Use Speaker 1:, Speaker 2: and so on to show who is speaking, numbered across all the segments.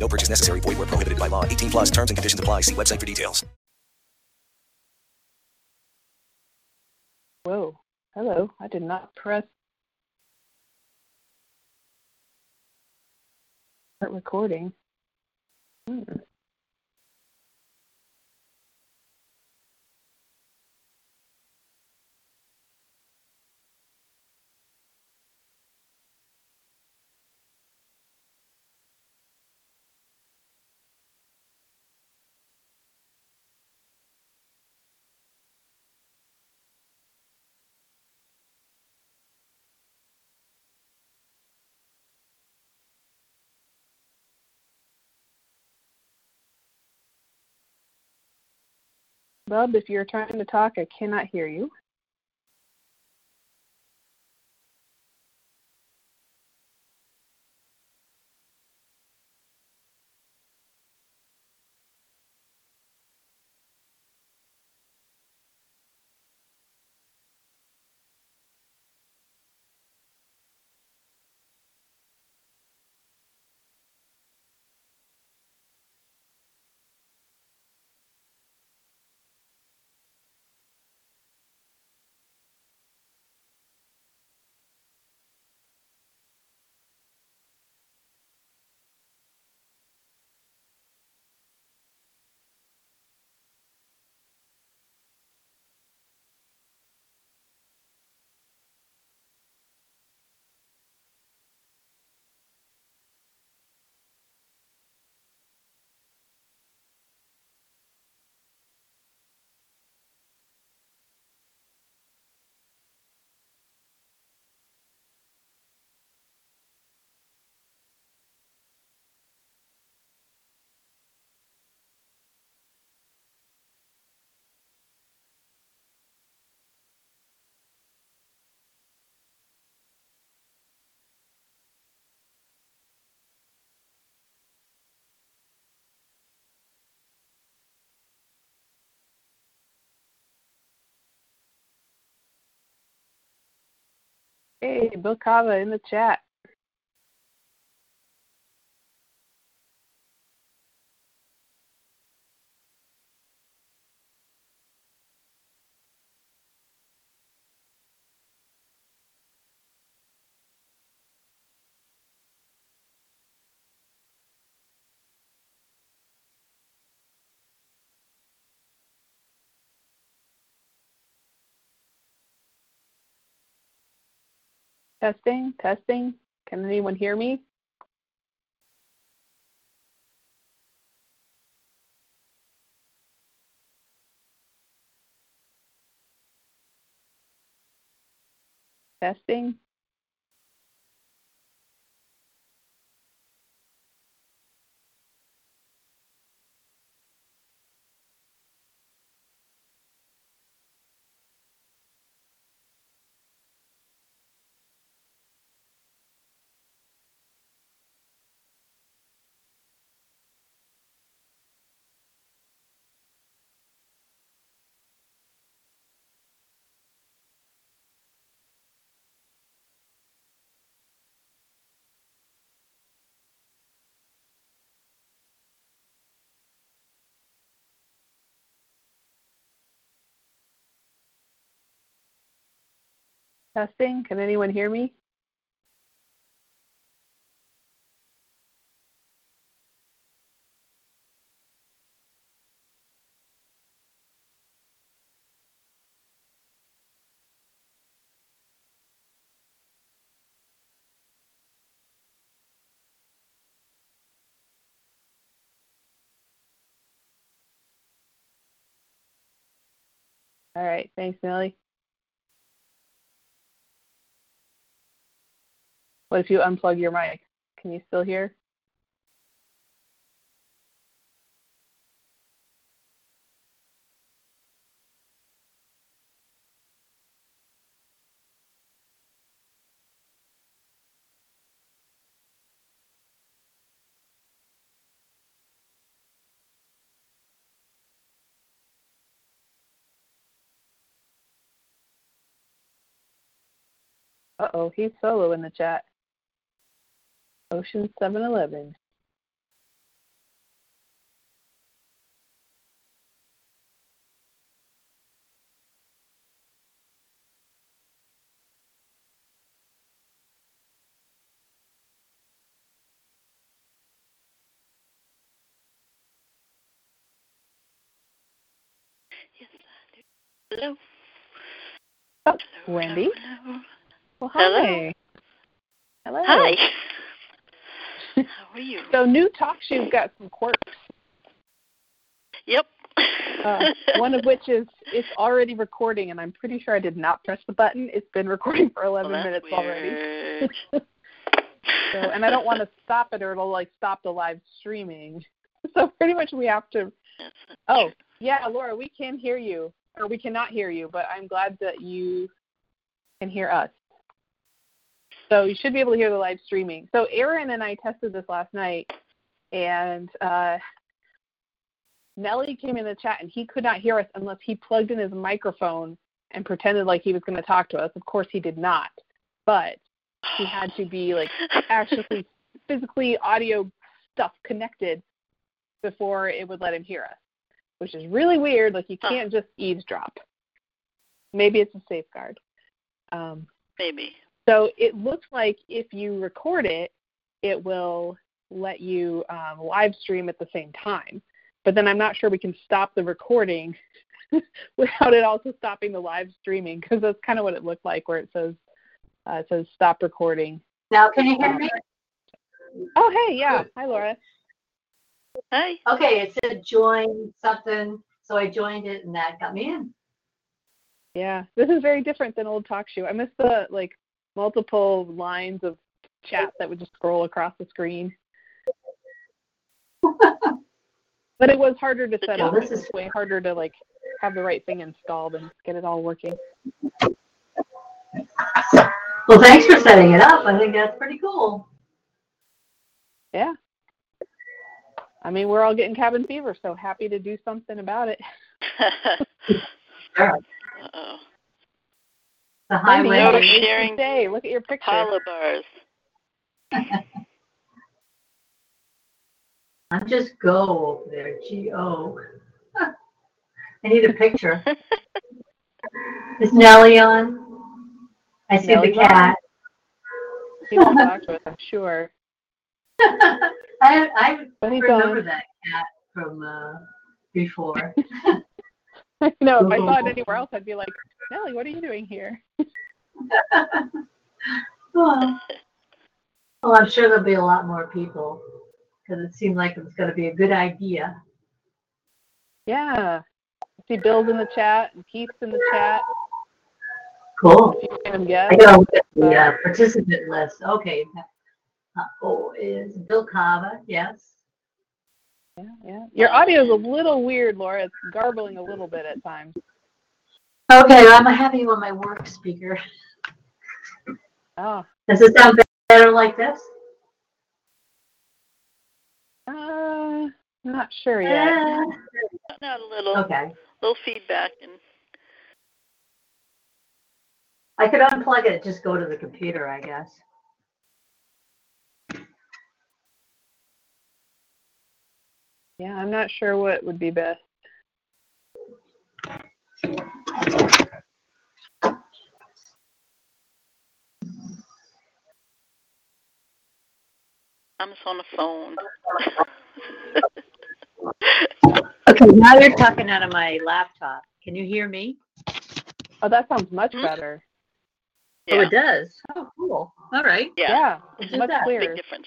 Speaker 1: No purchase necessary. Void where prohibited by law. 18 plus terms and conditions apply. See website for details.
Speaker 2: Whoa. Hello. I did not press start recording. Hmm. Bub, if you're trying to talk, I cannot hear you. Hey, Bill Kava in the chat. Testing, testing. Can anyone hear me? Testing. Testing. Can anyone hear me? All right. Thanks, Millie. What if you unplug your mic, can you still hear? Uh oh, he's solo in the chat. Ocean 711.
Speaker 3: Hello.
Speaker 2: Oh,
Speaker 3: Hello,
Speaker 2: Wendy.
Speaker 3: Hello.
Speaker 2: Well,
Speaker 3: Hello.
Speaker 2: hi. Hello.
Speaker 3: Hi.
Speaker 2: So, new talk show's got some quirks.
Speaker 3: Yep.
Speaker 2: Uh, one of which is it's already recording, and I'm pretty sure I did not press the button. It's been recording for 11
Speaker 3: well,
Speaker 2: minutes
Speaker 3: that's
Speaker 2: already. So, and I don't want to stop it, or it'll like stop the live streaming. So pretty much we have to. Oh,
Speaker 3: true.
Speaker 2: yeah, Laura, we can hear you, or we cannot hear you, but I'm glad that you can hear us. So you should be able to hear the live streaming. So Aaron and I tested this last night, and uh, Nellie came in the chat, and he could not hear us unless he plugged in his microphone and pretended like he was going to talk to us. Of course, he did not, but he had to be like actually physically audio stuff connected before it would let him hear us, which is really weird. Like you can't just eavesdrop. Maybe it's a safeguard. Um,
Speaker 3: Maybe.
Speaker 2: So it looks like if you record it, it will let you um, live stream at the same time. But then I'm not sure we can stop the recording without it also stopping the live streaming because that's kind of what it looked like, where it says uh, it says stop recording.
Speaker 4: Now, can you hear me?
Speaker 2: Oh hey, yeah, hi Laura.
Speaker 3: Hi.
Speaker 4: Okay, it said join something, so I joined it and that got me in.
Speaker 2: Yeah, this is very different than old talk show. I miss the like multiple lines of chat that would just scroll across the screen. but it was harder to set
Speaker 4: Well,
Speaker 2: up.
Speaker 4: this is-
Speaker 2: way harder to like have the right thing installed and get it all working.
Speaker 4: Well, thanks for setting it up. I think that's pretty cool.
Speaker 2: Yeah. I mean, we're all getting cabin fever, so happy to do something about it.
Speaker 4: Sure.
Speaker 3: Uh-oh.
Speaker 4: The
Speaker 2: Wendy,
Speaker 3: No sharing
Speaker 2: today. Look at your picture.
Speaker 3: Parlor bars.
Speaker 4: I'm just go over there. G O. I need a picture. Is Nellie on? I see
Speaker 2: Nellie's
Speaker 4: the cat.
Speaker 2: He won't talk to us, I'm sure.
Speaker 4: I I
Speaker 2: But
Speaker 4: remember
Speaker 2: on.
Speaker 4: that cat from uh, before.
Speaker 2: no, if I saw it anywhere else, I'd be like, Nellie, what are you doing here?
Speaker 4: well, well, I'm sure there'll be a lot more people because it seemed like it was going to be a good idea.
Speaker 2: Yeah. I see Bill's in the chat and Keith's in the chat.
Speaker 4: Cool. I gotta look at the uh, participant list. Okay. Uh, oh, is Bill Cava? Yes.
Speaker 2: Yeah, yeah. Your audio is a little weird, Laura. It's garbling a little bit at times.
Speaker 4: Okay, I'm having you on my work speaker.
Speaker 2: Oh,
Speaker 4: Does it sound better like this?
Speaker 2: uh, not sure yet.
Speaker 4: Eh,
Speaker 3: Not a little,
Speaker 4: Okay.
Speaker 3: little feedback and
Speaker 4: I could unplug it, just go to the computer, I guess.
Speaker 2: Yeah, I'm not sure what would be best.
Speaker 3: I'm just on the phone.
Speaker 4: Okay, now you're talking out of my laptop. Can you hear me?
Speaker 2: Oh, that sounds much
Speaker 3: Hmm?
Speaker 2: better.
Speaker 4: Oh,
Speaker 3: yeah.
Speaker 4: it does. Oh, cool. All right.
Speaker 3: Yeah.
Speaker 2: Yeah,
Speaker 4: It's
Speaker 2: it's much
Speaker 4: that
Speaker 2: clearer.
Speaker 3: Big difference.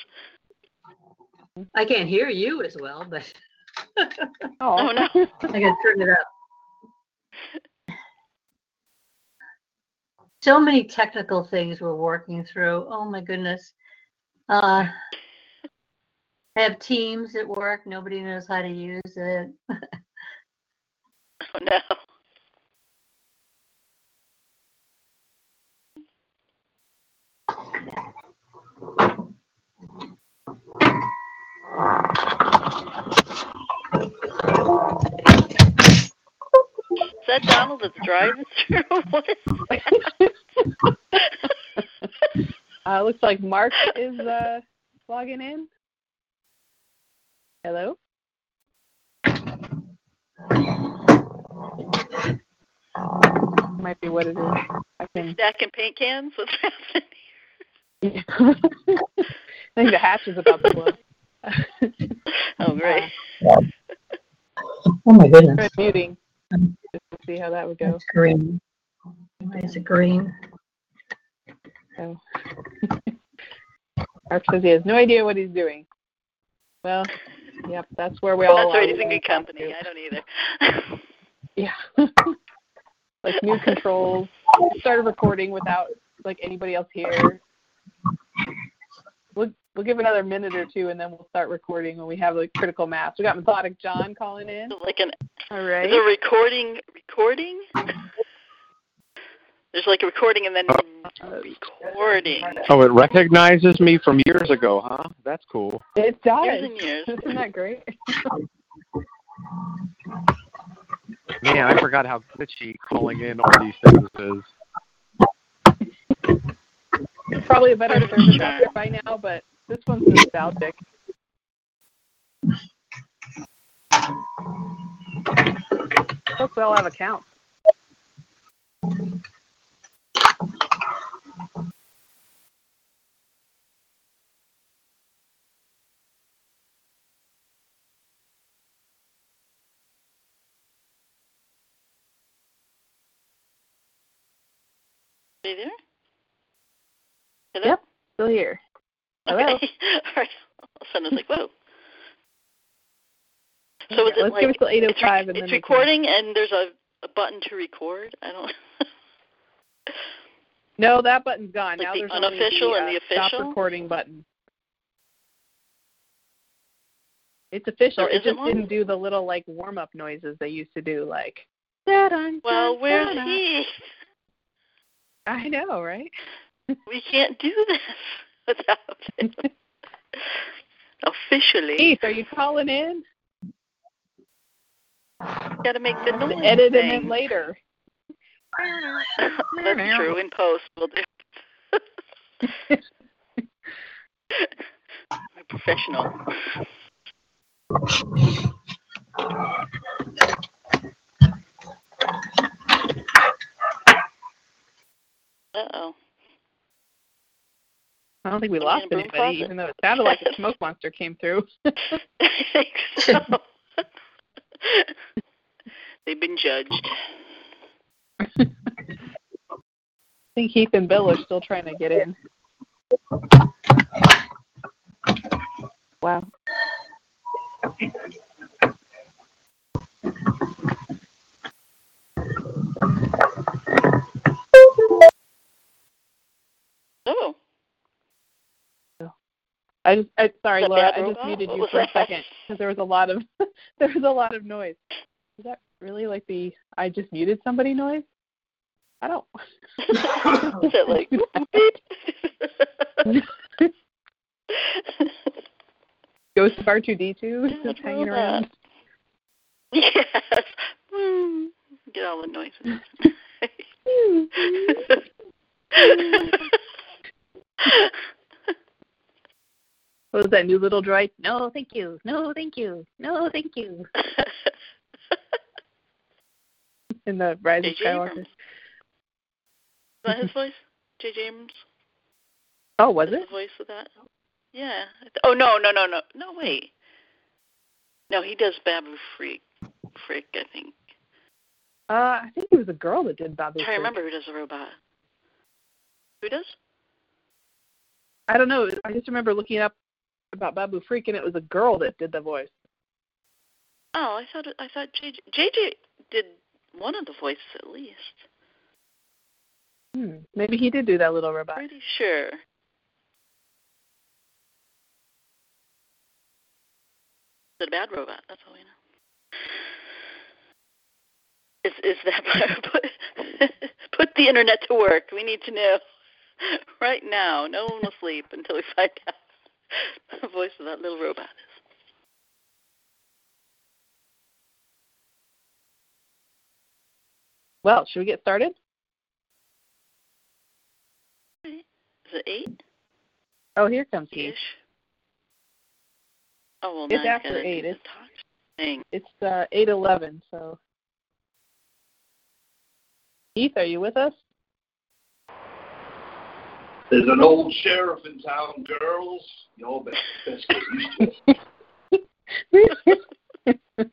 Speaker 4: I can't hear you as well, but
Speaker 2: Oh,
Speaker 3: Oh, no.
Speaker 4: I gotta turn it up. So many technical things we're working through. Oh my goodness. Uh, I have Teams at work. Nobody knows how to use it.
Speaker 3: Oh, no. Is that Donald that's driving through? What is that?
Speaker 2: Uh, looks like Mark is uh, logging in. Hello. Might be what it is. I can.
Speaker 3: Stacking paint cans. What's happening?
Speaker 2: I think the hatch is about to blow.
Speaker 3: Oh, great.
Speaker 4: Oh my goodness,
Speaker 2: Try muting just to see how that would go.
Speaker 4: that's green. Why is it green?
Speaker 2: So. Mark says he has no idea what he's doing. Well, yep, that's where we all
Speaker 3: That's
Speaker 2: are.
Speaker 3: right. He's
Speaker 2: when
Speaker 3: in good company.
Speaker 2: to-
Speaker 3: I don't either.
Speaker 2: Yeah. like new controls. We started recording without like anybody else here. We'll we'll give another minute or two and then we'll start recording when we have like critical mass. We got methodic John calling in.
Speaker 3: like an
Speaker 2: all right.
Speaker 3: is
Speaker 2: right.
Speaker 3: recording recording? There's like a recording and then uh, recording.
Speaker 5: Oh, it recognizes me from years ago, huh? That's cool.
Speaker 2: It does.
Speaker 3: Years and years.
Speaker 2: Isn't that great?
Speaker 5: Man, I forgot how glitchy calling in all these things is.
Speaker 2: Probably a better
Speaker 3: Part of the
Speaker 2: service
Speaker 3: charm.
Speaker 2: out there by now, but this one's nostalgic. Hope we all have accounts.
Speaker 3: Are you there? Hello?
Speaker 2: Yep. Still here. Hello.
Speaker 3: Okay. All right. All of a sudden, like, whoa. So is
Speaker 2: Yeah,
Speaker 3: it
Speaker 2: let's give
Speaker 3: like
Speaker 2: it oh
Speaker 3: it's, re-
Speaker 2: then
Speaker 3: it's recording and there's a, a button to record? I don't.
Speaker 2: No, that button's gone.
Speaker 3: Like
Speaker 2: now
Speaker 3: the
Speaker 2: there's only
Speaker 3: unofficial
Speaker 2: the,
Speaker 3: and
Speaker 2: uh,
Speaker 3: the
Speaker 2: stop recording button. It's official.
Speaker 3: There
Speaker 2: it just
Speaker 3: one?
Speaker 2: didn't do the little like warm up noises they used to do, like. "Da-dun,
Speaker 3: well, where's
Speaker 2: da-dun."
Speaker 3: he?
Speaker 2: I know, right?
Speaker 3: We can't do this without. Officially,
Speaker 2: Keith, are you calling in?
Speaker 3: got to make the noise.
Speaker 2: Edit it in later.
Speaker 3: That's true. In post, we'll do. Professional. Uh oh.
Speaker 2: I don't think we lost
Speaker 3: in a broom
Speaker 2: anybody,
Speaker 3: closet?
Speaker 2: even though it sounded like a smoke monster came through.
Speaker 3: I so. They've been judged.
Speaker 2: I think Heath and Bill are still trying to get in. Wow. I just, I, sorry, Laura. I just muted you for a second because there was a lot of there was a lot of noise. Is that really like the I just muted somebody noise? I don't.
Speaker 3: is it like?
Speaker 2: Ghost of R two D two
Speaker 3: Yeah,
Speaker 2: just hanging around.
Speaker 3: yes. Hmm. Get all the noises.
Speaker 2: What was that new little droid? No, thank you. No, thank you. No, thank you. In the Rise of
Speaker 3: J.J.
Speaker 2: Skywalker.
Speaker 3: Is that his voice? J.J. Abrams?
Speaker 2: Oh, was
Speaker 3: Is
Speaker 2: it?
Speaker 3: the voice of that? Yeah. Oh no, no, no, no, no. Wait. No, he does Babu Frik. Frik, I think.
Speaker 2: Uh, I think it was a girl that did Babu.
Speaker 3: I'm trying to
Speaker 2: Frik.
Speaker 3: remember who does the robot. Who does?
Speaker 2: I don't know. I just remember looking up about Babu Frik, and it was a girl that did the voice.
Speaker 3: Oh, I thought I thought JJ JJ did one of the voices at least.
Speaker 2: Hmm. Maybe he did do that little robot.
Speaker 3: Pretty sure. A bad robot? That's all we know. Is is that put put the internet to work? We need to know right now. No one will sleep until we find out the voice of that little robot is.
Speaker 2: Well, should we get started?
Speaker 3: Is it eight?
Speaker 2: Oh, here comes.
Speaker 3: Ish. Oh well,
Speaker 2: It's after eight. It's-
Speaker 3: thing.
Speaker 2: It's uh, eight eleven. So, Heath, are you with us?
Speaker 6: There's an old sheriff in town, girls. Y'all best, best get used to it.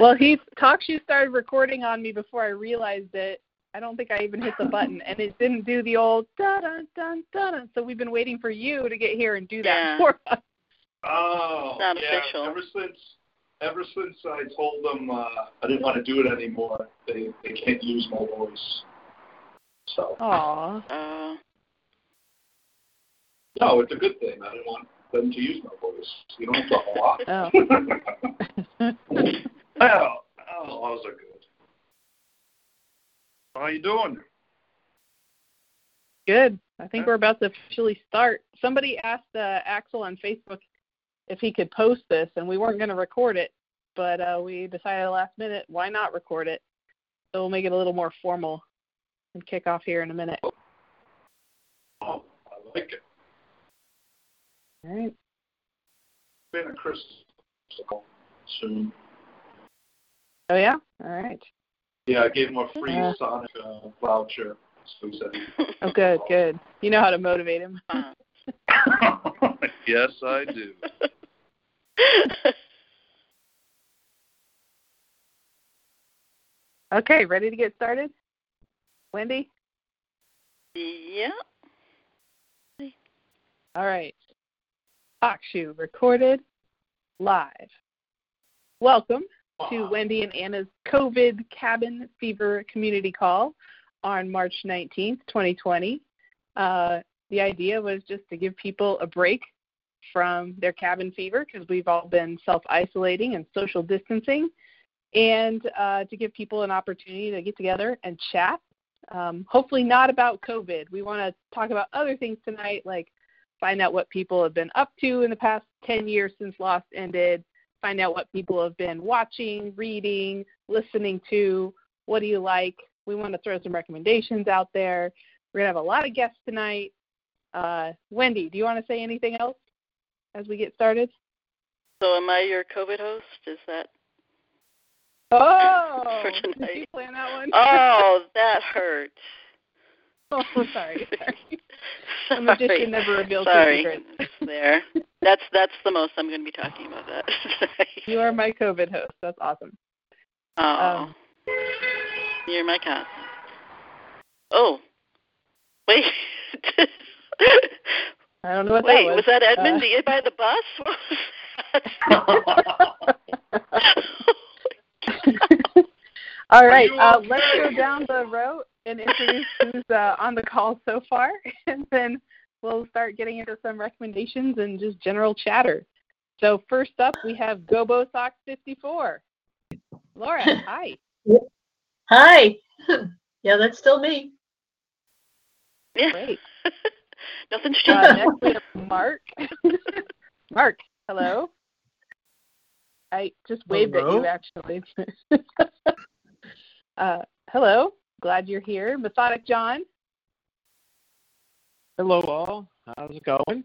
Speaker 2: well, he TalkShoe started recording on me before I realized it. I don't think I even hit the button, and it didn't do the old da da da da. So we've been waiting for you to get here and do that
Speaker 3: Yeah.
Speaker 2: for us.
Speaker 6: Oh,
Speaker 3: Not
Speaker 6: yeah.
Speaker 3: official.
Speaker 6: Ever since, ever since I told them uh, I didn't want to do it anymore, they they can't use my voice. So
Speaker 2: Aw.
Speaker 3: Uh,
Speaker 6: no, it's a good thing. I didn't want them to use my voice. You don't have to talk a lot.
Speaker 2: Oh.
Speaker 6: well, oh, those are good. How you doing?
Speaker 2: Good. I think we're about to officially start. Somebody asked uh, Axel on Facebook if he could post this, and we weren't going to record it, but uh, we decided last minute why not record it. So we'll make it a little more formal and kick off here in a minute.
Speaker 6: Oh, I like it.
Speaker 2: Right.
Speaker 6: Been a Chris soon.
Speaker 2: Oh yeah. All right.
Speaker 6: Yeah, I gave him a free
Speaker 2: Uh.
Speaker 6: Sonic uh, voucher. So he said.
Speaker 2: Oh, good, good. You know how to motivate him.
Speaker 6: yes, I do.
Speaker 2: Okay, ready to get started? Wendy?
Speaker 3: yeah.
Speaker 2: All right. Talk shoe recorded live. Welcome to Wendy and Anna's COVID cabin fever community call on March 19th, 2020. Uh, the idea was just to give people a break from their cabin fever because we've all been self isolating and social distancing, and uh, to give people an opportunity to get together and chat. Um, hopefully, not about COVID. We want to talk about other things tonight, like find out what people have been up to in the past 10 years since Lost ended, find out what people have been watching, reading, listening to. What do you like? We want to throw some recommendations out there. We're going to have a lot of guests tonight. Uh, Wendy, do you want to say anything else as we get started?
Speaker 3: So am I your COVID host? Is that?
Speaker 2: Oh,
Speaker 3: For
Speaker 2: did you plan that one?
Speaker 3: Oh, that hurt.
Speaker 2: oh, sorry. sorry. The magician
Speaker 3: Sorry.
Speaker 2: never reveals his
Speaker 3: Sorry.
Speaker 2: secrets.
Speaker 3: there. That's that's the most I'm going to be talking about that.
Speaker 2: You are my COVID host. That's awesome.
Speaker 3: oh,
Speaker 2: Um,
Speaker 3: you're my cat. Oh, wait.
Speaker 2: I don't know what
Speaker 3: wait,
Speaker 2: that was.
Speaker 3: was that Edmund
Speaker 2: Uh,
Speaker 3: the by the bus? What was that?
Speaker 2: All right, uh, let's go down the road and introduce who's uh, on the call so far, and then we'll start getting into some recommendations and just general chatter. So first up, we have Gobo Sox 54. Laura, hi.
Speaker 4: Hi. Yeah, that's still me.
Speaker 3: yeah.
Speaker 2: Great.
Speaker 3: Nothing's
Speaker 2: Uh,
Speaker 3: changed.
Speaker 2: next we have Mark. Mark, hello. I just waved at you actually. uh, hello. Glad you're here. Methodic John.
Speaker 5: Hello, all. How's it going?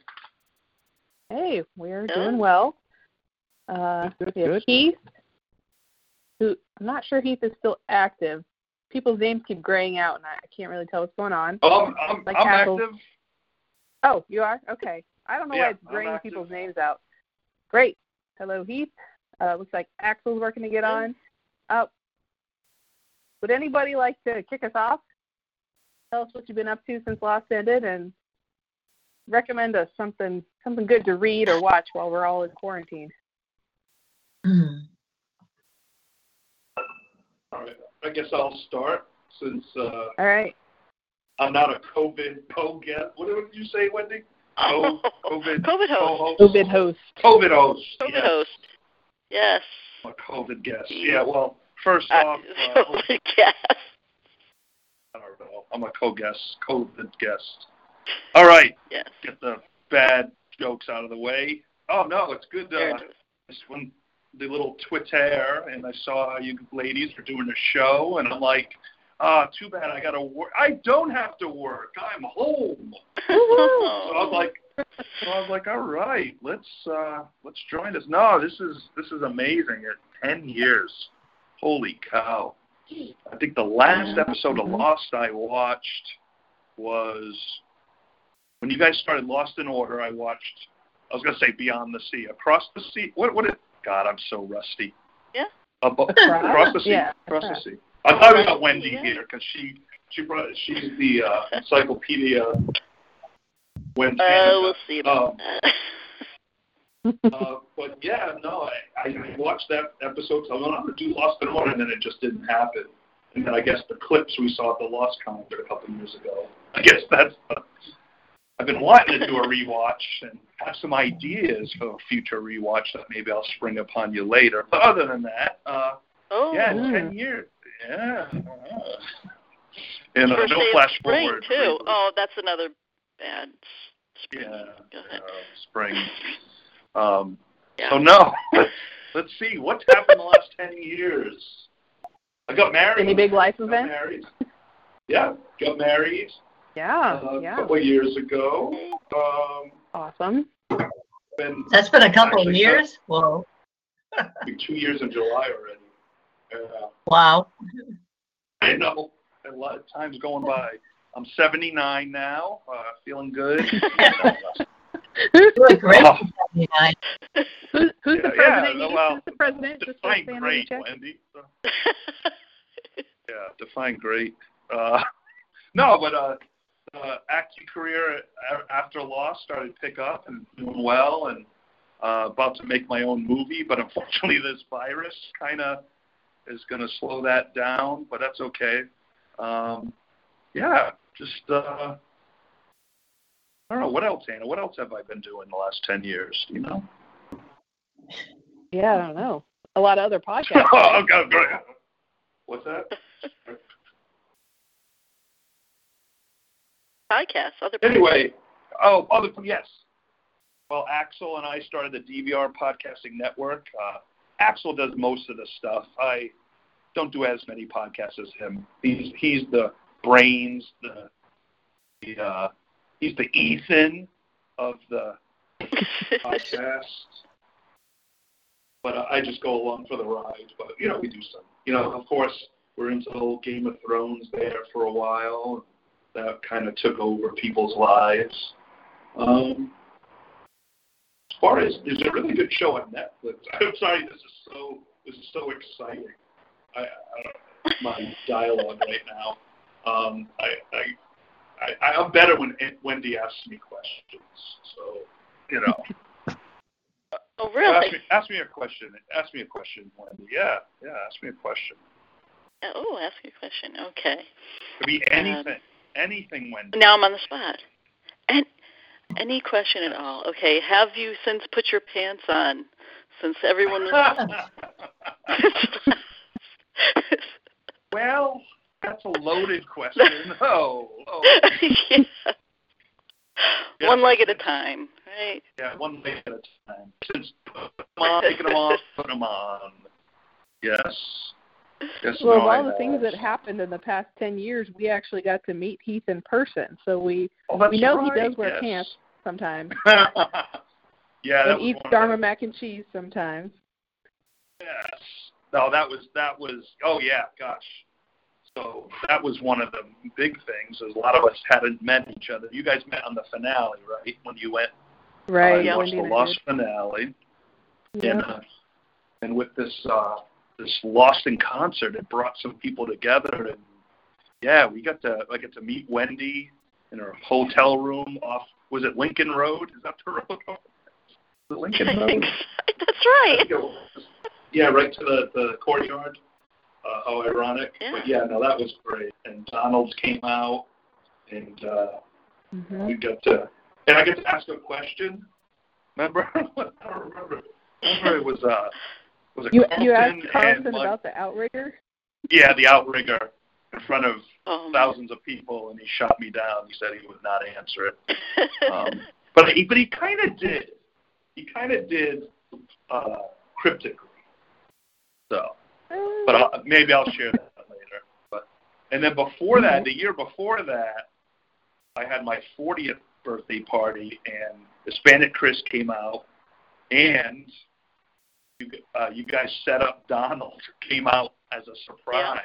Speaker 2: Hey, we're
Speaker 3: Good.
Speaker 2: doing well. Uh,
Speaker 5: Good,
Speaker 2: we have
Speaker 5: good.
Speaker 2: Heath, who I'm not sure Heath is still active. People's names keep graying out, and I I can't really tell what's going on.
Speaker 6: Oh, I'm, I'm,
Speaker 2: Like
Speaker 6: I'm active.
Speaker 2: Oh, you are? Okay. I don't know
Speaker 6: Yeah,
Speaker 2: why it's graying people's names out. Great. Hello, Heath. Uh, looks like Axel's working to get on. Uh, would anybody like to kick us off? Tell us what you've been up to since Lost ended, and recommend us something something good to read or watch while we're all in quarantine.
Speaker 6: All right. I guess I'll start since uh,
Speaker 2: All right.
Speaker 6: I'm not a COVID co-guest. What did you say, Wendy? Co- COVID,
Speaker 3: COVID host.
Speaker 6: co-host?
Speaker 2: COVID host.
Speaker 6: COVID host.
Speaker 3: COVID
Speaker 6: yes.
Speaker 3: host. Yes.
Speaker 6: A COVID guest. Yeah, well, first
Speaker 3: Uh,
Speaker 6: off, uh,
Speaker 3: yes.
Speaker 6: I don't know. I'm a co-guest, COVID guest. All right,
Speaker 3: Yes.
Speaker 6: get the bad jokes out of the way. Oh no, it's good. Uh,
Speaker 3: it is.
Speaker 6: just when the little Twitter, and I saw you ladies were doing a show, and I'm like, ah, too bad I got to work. I don't have to work. I'm home. So I was like, So I was like, all right, let's uh, let's join us. No, this is this is amazing. At ten years, holy cow! I think the last episode of Lost I watched was when you guys started Lost in Order. I watched. I was gonna say Beyond the Sea, Across the Sea. What? What? It, God, I'm so rusty.
Speaker 3: Yeah.
Speaker 6: Abo- across the sea.
Speaker 2: Yeah.
Speaker 6: Across the sea. I thought we got Wendy
Speaker 3: Yeah.
Speaker 6: here because she she brought she's the uh, encyclopedia. When
Speaker 3: Uh, we'll see about
Speaker 6: Um,
Speaker 3: that.
Speaker 6: uh, but yeah, no, I, I watched that episode. So I went, I'm going to do Lost in Order, and then it just didn't happen. And then I guess the clips we saw at the Lost concert a couple of years ago. I guess that's. I've been wanting to do a rewatch and have some ideas for a future rewatch that maybe I'll spring upon you later. But other than that, uh,
Speaker 3: oh,
Speaker 6: yeah,
Speaker 2: Mm.
Speaker 6: ten years. Yeah. And uh, no flash
Speaker 3: spring
Speaker 6: forward.
Speaker 3: too. Oh, that's another bad spring.
Speaker 6: Yeah,
Speaker 3: Go ahead.
Speaker 6: spring. Um,
Speaker 3: Yeah.
Speaker 6: So no, let's see what's happened the last ten years. I got married.
Speaker 2: Any big life
Speaker 6: got
Speaker 2: events?
Speaker 6: Married. Yeah, got married
Speaker 2: Yeah,
Speaker 6: uh, a
Speaker 2: yeah.
Speaker 6: couple of years ago. Um,
Speaker 2: Awesome.
Speaker 6: been
Speaker 4: That's been a couple of
Speaker 6: Actually,
Speaker 4: years. Whoa.
Speaker 6: be two years in July already. Yeah,
Speaker 4: Wow.
Speaker 6: I know. A lot of time's going by. I'm 79 now, uh, feeling good.
Speaker 4: You look great.
Speaker 6: Oh.
Speaker 4: for 79.
Speaker 2: Who, who's
Speaker 6: Yeah,
Speaker 2: the
Speaker 6: yeah,
Speaker 2: president?
Speaker 6: no,
Speaker 2: You-
Speaker 6: well,
Speaker 2: who's the president? Just for
Speaker 6: define
Speaker 2: family
Speaker 6: great,
Speaker 2: check?
Speaker 6: Wendy. Yeah, define great. Uh, no, but uh, uh, acting career a- after Lost started to pick up and doing well, and uh, about to make my own movie. But unfortunately, this virus kind of is going to slow that down. But that's okay. Um, yeah, just uh, I don't know what else, Anna. What else have I been doing the last ten years? You know.
Speaker 2: Yeah, I don't know. A lot of other podcasts.
Speaker 6: oh, God, great. What's that?
Speaker 3: Podcasts, other
Speaker 6: Anyway, oh, other yes. Well, Axel and I started the DVR Podcasting Network. Uh, Axel does most of the stuff. I don't do as many podcasts as him. He's he's the brains, the the uh, he's the Ethan of the podcast. But I just go along for the ride. But you know, we do some. You know, of course, we're into the whole Game of Thrones there for a while. That kind of took over people's lives. Um, as far as there's a really good show on Netflix. I'm sorry, this is so this is so exciting. I, I don't my dialogue right now. Um, I, I, I, I'm better when Wendy asks me questions. So, you know,
Speaker 3: Oh,
Speaker 6: ask,
Speaker 3: really?
Speaker 6: me, ask me a question. Ask me a question, Wendy. Yeah, yeah. Ask me a question.
Speaker 3: Oh, ask me a question. Okay.
Speaker 6: Could be um, anything, anything, Wendy.
Speaker 3: Now I'm on the spot. And any question at all? Okay. Have you since put your pants on? Since everyone was.
Speaker 6: well, that's a loaded question. Oh, oh.
Speaker 3: yeah. One leg at a time, right?
Speaker 6: Yeah, one leg at a time. Since put them on, taking them off, put them on. Yes. Yes.
Speaker 2: Well,
Speaker 6: no,
Speaker 2: of
Speaker 6: I
Speaker 2: all the things that happened in the past 10 years, we actually got to meet Heath in person. So we
Speaker 6: Oh,
Speaker 2: we know
Speaker 6: right,
Speaker 2: he does wear
Speaker 6: yes.
Speaker 2: pants sometimes
Speaker 6: yeah, that
Speaker 2: and eats Dharma mac and cheese sometimes.
Speaker 6: Yes. No, that was that was. Oh yeah, gosh. So that was one of the big things. Is a lot of us hadn't met each other. You guys met on the finale, right? When you went
Speaker 2: Right.
Speaker 6: uh,
Speaker 3: Yeah.
Speaker 6: watched the Lost finale.
Speaker 2: did.
Speaker 6: and
Speaker 2: Yeah.
Speaker 6: uh, and with this uh, this Lost in concert, it brought some people together, and yeah, we got to I get to meet Wendy in her hotel room off was it Lincoln Road? Is that the road? The Lincoln
Speaker 3: I
Speaker 6: Road.
Speaker 3: think so. that's right.
Speaker 6: think it was. Yeah, right to the the courtyard. Uh, how ironic.
Speaker 3: Yeah.
Speaker 6: But yeah, no, that was great. And Donald's came out, and uh,
Speaker 2: Mhm.
Speaker 6: we got to, and I get to ask a question. Remember? I don't remember. Remember it was uh, was it
Speaker 2: You
Speaker 6: Carlton
Speaker 2: you asked
Speaker 6: and
Speaker 2: Carlton about the outrigger?
Speaker 6: Yeah, the outrigger in front of
Speaker 3: Oh, man.
Speaker 6: thousands of people, and he shot me down. He said he would not answer it. Um, but he, but he kind of did. He kind of did uh, cryptically. So, but I'll, maybe I'll share that later. But and then before that, the year before that, I had my 40th birthday party, and Hispanic Chris came out, and you, uh, you guys set up Donald came out as a surprise.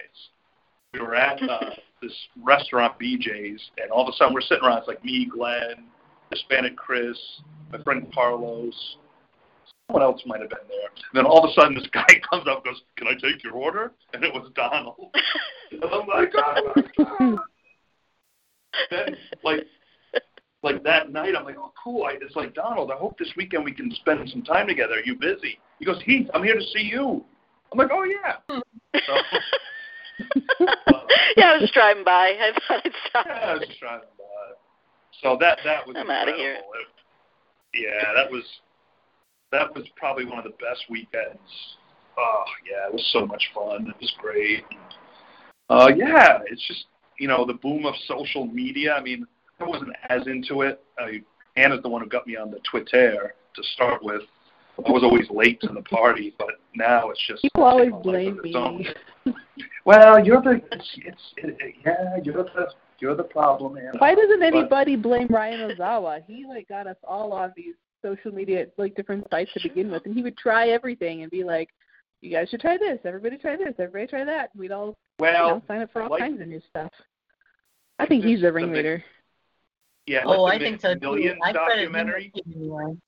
Speaker 6: We were at uh, this restaurant, BJ's, and all of a sudden we're sitting around. It's like me, Glenn, Hispanic Chris, my friend Carlos. Someone else might have been there. And then all of a sudden, this guy comes up and goes, "Can I take your order?" And it was Donald. and I'm like, "Oh my god!" then, like, like that night, I'm like, "Oh, cool." I, it's like Donald. I hope this weekend we can spend some time together. Are you busy? He goes, "Heath, I'm here to see you." I'm like, "Oh yeah." So,
Speaker 3: yeah, I was driving by. I thought I'd stop.
Speaker 6: yeah, I was just driving by. So that that was
Speaker 3: I'm
Speaker 6: incredible.
Speaker 3: here.
Speaker 6: It- yeah, that was that was probably one of the best weekends. Oh yeah, it was so much fun. It was great. Uh, yeah, it's just you know the boom of social media. I mean, I wasn't as into it. I, Anna's the one who got me on the Twitter to start with. I was always late to the party, but now it's just
Speaker 2: People always
Speaker 6: taken a life
Speaker 2: blame me.
Speaker 6: Well, you're the it's, it's it, yeah, you're the you're the problem, Anna.
Speaker 2: Why doesn't
Speaker 6: But-
Speaker 2: anybody blame Ryan Ozawa? He like got us all on these social media like different sites to begin with, and he would try everything and be like, "You guys should try this. Everybody try this. Everybody try that." We'd all you know, sign up for all
Speaker 6: like-
Speaker 2: kinds of new stuff. I think he's oh,
Speaker 6: the the
Speaker 2: ringleader.
Speaker 6: yeah.
Speaker 4: Oh,
Speaker 6: like
Speaker 4: I think so too. I credit him
Speaker 6: documentary.
Speaker 4: with giving me one.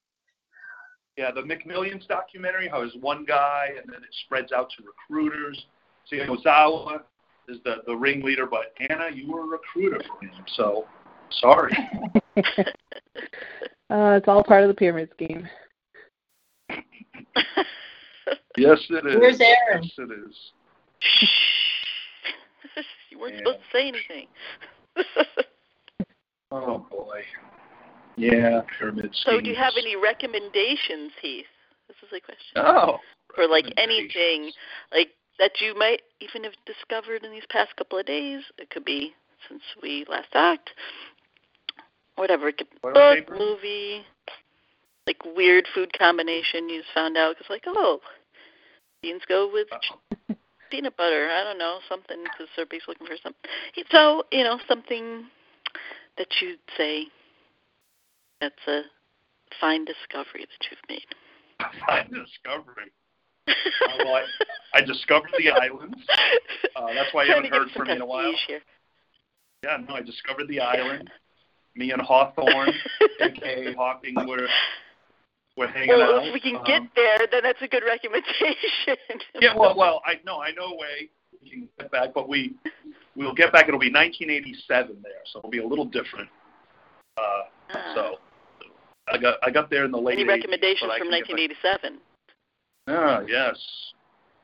Speaker 6: Yeah, the McMillions documentary, How is one guy and then it spreads out to recruiters. See, Ozawa is the, the ringleader, but Anna, you were a recruiter for him, so sorry.
Speaker 2: Uh, it's all part of the pyramid scheme.
Speaker 6: yes, it is.
Speaker 4: Where's Aaron?
Speaker 6: Yes, it is.
Speaker 3: you weren't
Speaker 6: Yeah.
Speaker 3: supposed to say anything.
Speaker 6: Oh, boy. Yeah, pyramid scheme.
Speaker 3: so, do you have any recommendations, Heath? This is a question.
Speaker 6: Oh.
Speaker 3: For like anything, like that you might even have discovered in these past couple of days. It could be since we last talked. Whatever.
Speaker 6: Toilet
Speaker 3: book,
Speaker 6: paper?
Speaker 3: movie, like weird food combination you just found out because like oh, beans go with
Speaker 6: Uh-oh.
Speaker 3: peanut butter. I don't know something because they're basically looking for something. So you know something that you'd say that's a fine discovery that you've made.
Speaker 6: Fine discovery. Uh, well, I, I discovered the islands. Uh, that's why you haven't heard from me in a while. Yeah, no, I discovered the island. Me and Hawthorne, aka Hawking, were we're hanging
Speaker 3: well,
Speaker 6: out.
Speaker 3: if we can
Speaker 6: Um,
Speaker 3: get there, then that's a good recommendation.
Speaker 6: Yeah, well, well, I no, I know a way we can get back, but we we'll get back. It'll be 1987 there, so it'll be a little different. Uh,
Speaker 3: Ah.
Speaker 6: so I got I got there in the late.
Speaker 3: Any recommendations
Speaker 6: but I
Speaker 3: from
Speaker 6: can get back-
Speaker 3: 1987?
Speaker 6: Ah, yes.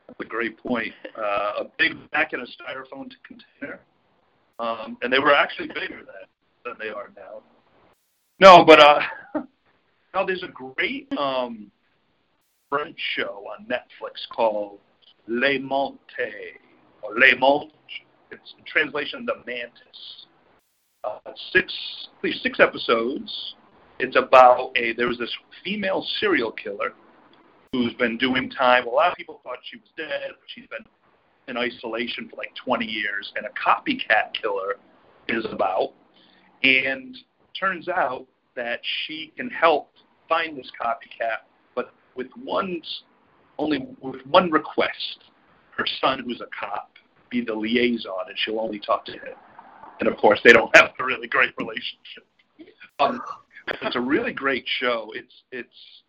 Speaker 6: That's a great point. Uh, a big Mac in a styrofoam container. Um, and they were actually bigger then than they are now. No, but uh, no, there's a great um, French show on Netflix called Le Monte or Le Monte. It's in translation the Mantis. Uh, six, believe six episodes. It's about a there was this female serial killer who's been doing time. A lot of people thought she was dead, but she's been in isolation for like 20 years, and a copycat killer is about. And turns out that she can help find this copycat, but with one only with one request: her son, who's a cop, be the liaison, and she'll only talk to him. And of course, they don't have a really great relationship. Um, it's a really great show. It's it's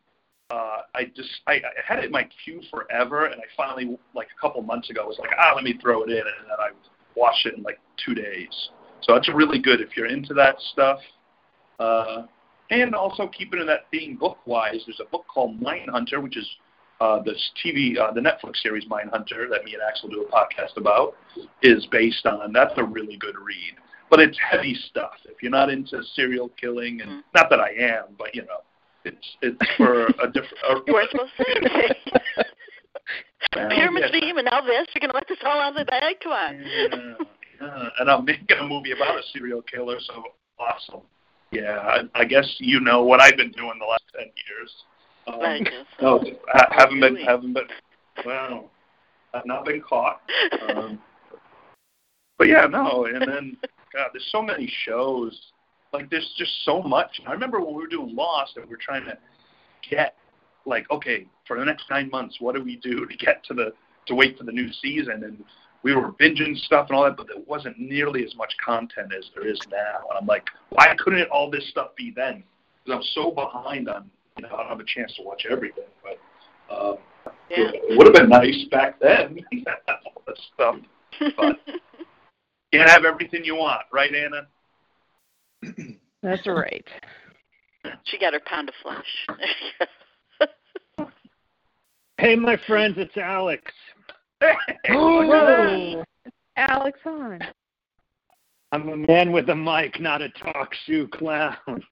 Speaker 6: uh, I just I, I had it in my queue forever, and I finally like a couple months ago was like, ah, let me throw it in, and then I watched it in like two days. So it's really good if you're into that stuff. Uh, and also keeping in that theme book wise, there's a book called Mindhunter, which is uh, this TV, uh, the Netflix series Mindhunter that me and Axel do a podcast about, is based on. That's a really good read, but it's heavy stuff. If you're not into serial killing, and
Speaker 3: Mm.
Speaker 6: not that I am, but you know, it's it's for a different. A,
Speaker 3: You weren't supposed to say. Pyramid
Speaker 6: yeah.
Speaker 3: scheme and now this. You're going to let this all out of the bag? Come on.
Speaker 6: Yeah, yeah. And I'm making a movie about a serial killer, so awesome. Yeah, I, I guess you know what I've been doing the last ten years. Um,
Speaker 3: I guess
Speaker 6: no. I haven't been, haven't been. Well, I've not been caught. Um, but yeah, no. And then, God, there's so many shows. Like there's just so much. I remember when we were doing Lost and we are trying to get like, okay, for the next nine months, what do we do to get to the to wait for the new season? And we were binging stuff and all that, but there wasn't nearly as much content as there is now. And I'm like, why couldn't all this stuff be then? Because I'm so behind on, you know, I don't have a chance to watch everything. But um, yeah. it would have been nice back then, all this stuff. But can't have everything you want, right, Anna?
Speaker 2: That's right.
Speaker 3: She got her pound of flesh.
Speaker 7: hey, my friends, it's Alex.
Speaker 2: Alex on.
Speaker 7: I'm a man with a mic, not a talk shoe clown.